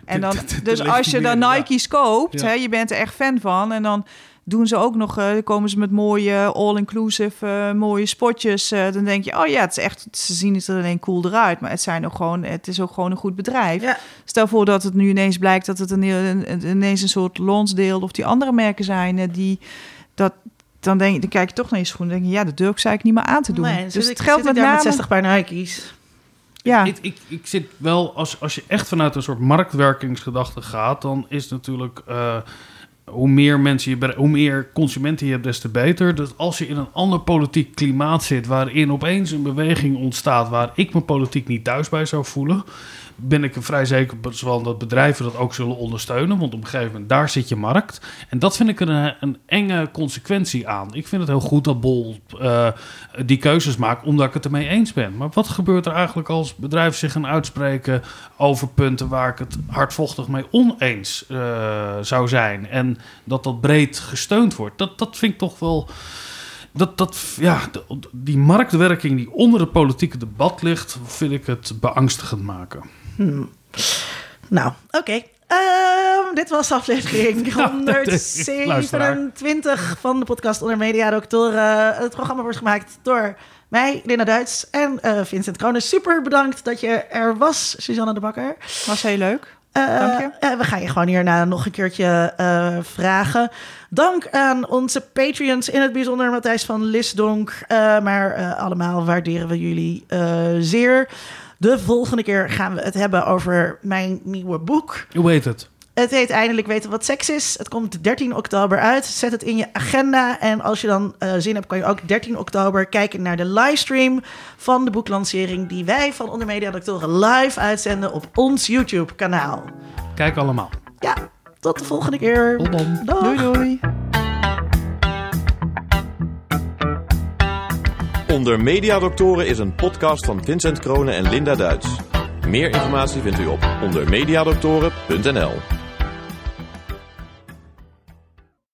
En dan, dus als je dan. Nike's koopt, hè, je bent er echt fan van. En dan doen ze ook nog, eh, komen ze met mooie all-inclusive, eh, mooie spotjes. eh, dan denk je, oh ja, het is echt, ze zien het er alleen cool eruit. Maar het, zijn ook gewoon, het is ook gewoon een goed bedrijf. Ja. Stel voor dat het nu ineens blijkt dat het een, een, een- ineens een soort Lonsdale of die andere merken zijn die dat. Dan, denk, je- dan kijk je toch naar je schoenen en denk je, ja, dat durf ik eigenlijk niet meer aan te doen. Nee, dus het geldt met name... met 60 paar Nike's. Ja, Ik, ik, ik zit wel, als, als je echt vanuit een soort marktwerkingsgedachte gaat, dan is natuurlijk eh, hoe meer mensen je, hoe meer consumenten je hebt, des te beter. Dus als je in een ander politiek klimaat zit, waarin opeens een beweging ontstaat waar ik me politiek niet thuis bij zou voelen, ben ik vrij zeker van dat bedrijven dat ook zullen ondersteunen. Want op een gegeven moment, daar zit je markt. En dat vind ik een, een enge consequentie aan. Ik vind het heel goed dat Bol eh, die keuzes maakt, omdat ik het ermee eens ben. Maar wat gebeurt er eigenlijk als bedrijven zich gaan uitspreken over punten waar ik het hardvochtig mee oneens eh, zou zijn? En dat dat breed gesteund wordt. Dat, dat vind ik toch wel. Dat, dat, ja, die marktwerking die onder het politieke debat ligt, vind ik het beangstigend maken. Hmm. Nou, oké. Ehm, dit was aflevering Nou, dat is- 127 van de podcast Onder Media Doctoren. Het programma wordt gemaakt door mij, Linda Duits en eh, Vincent Kronen. Super bedankt dat je er was, Suzanne de Bakker. was heel leuk. Eh, Dank je. eh, we gaan je gewoon hierna nog een keertje vragen. Dank aan onze Patreons, in het bijzonder Matthijs van Lisdonk. Maar allemaal waarderen we jullie zeer. De volgende keer gaan we het hebben over mijn nieuwe boek. Hoe heet het? Het heet Eindelijk weten wat seks is. Het komt 13 oktober uit. Zet het in je agenda. En als je dan eh, zin hebt, kan je ook 13 oktober kijken naar de livestream van de boeklancering die wij van Onder Media Doctoren live uitzenden op ons YouTube kanaal. Kijk allemaal. Ja, tot de volgende keer. Doei doei. Onder Mediadoktoren is een podcast van Vincent Kronen en Linda Duits. Meer informatie vindt u op ondermediadoktoren.nl.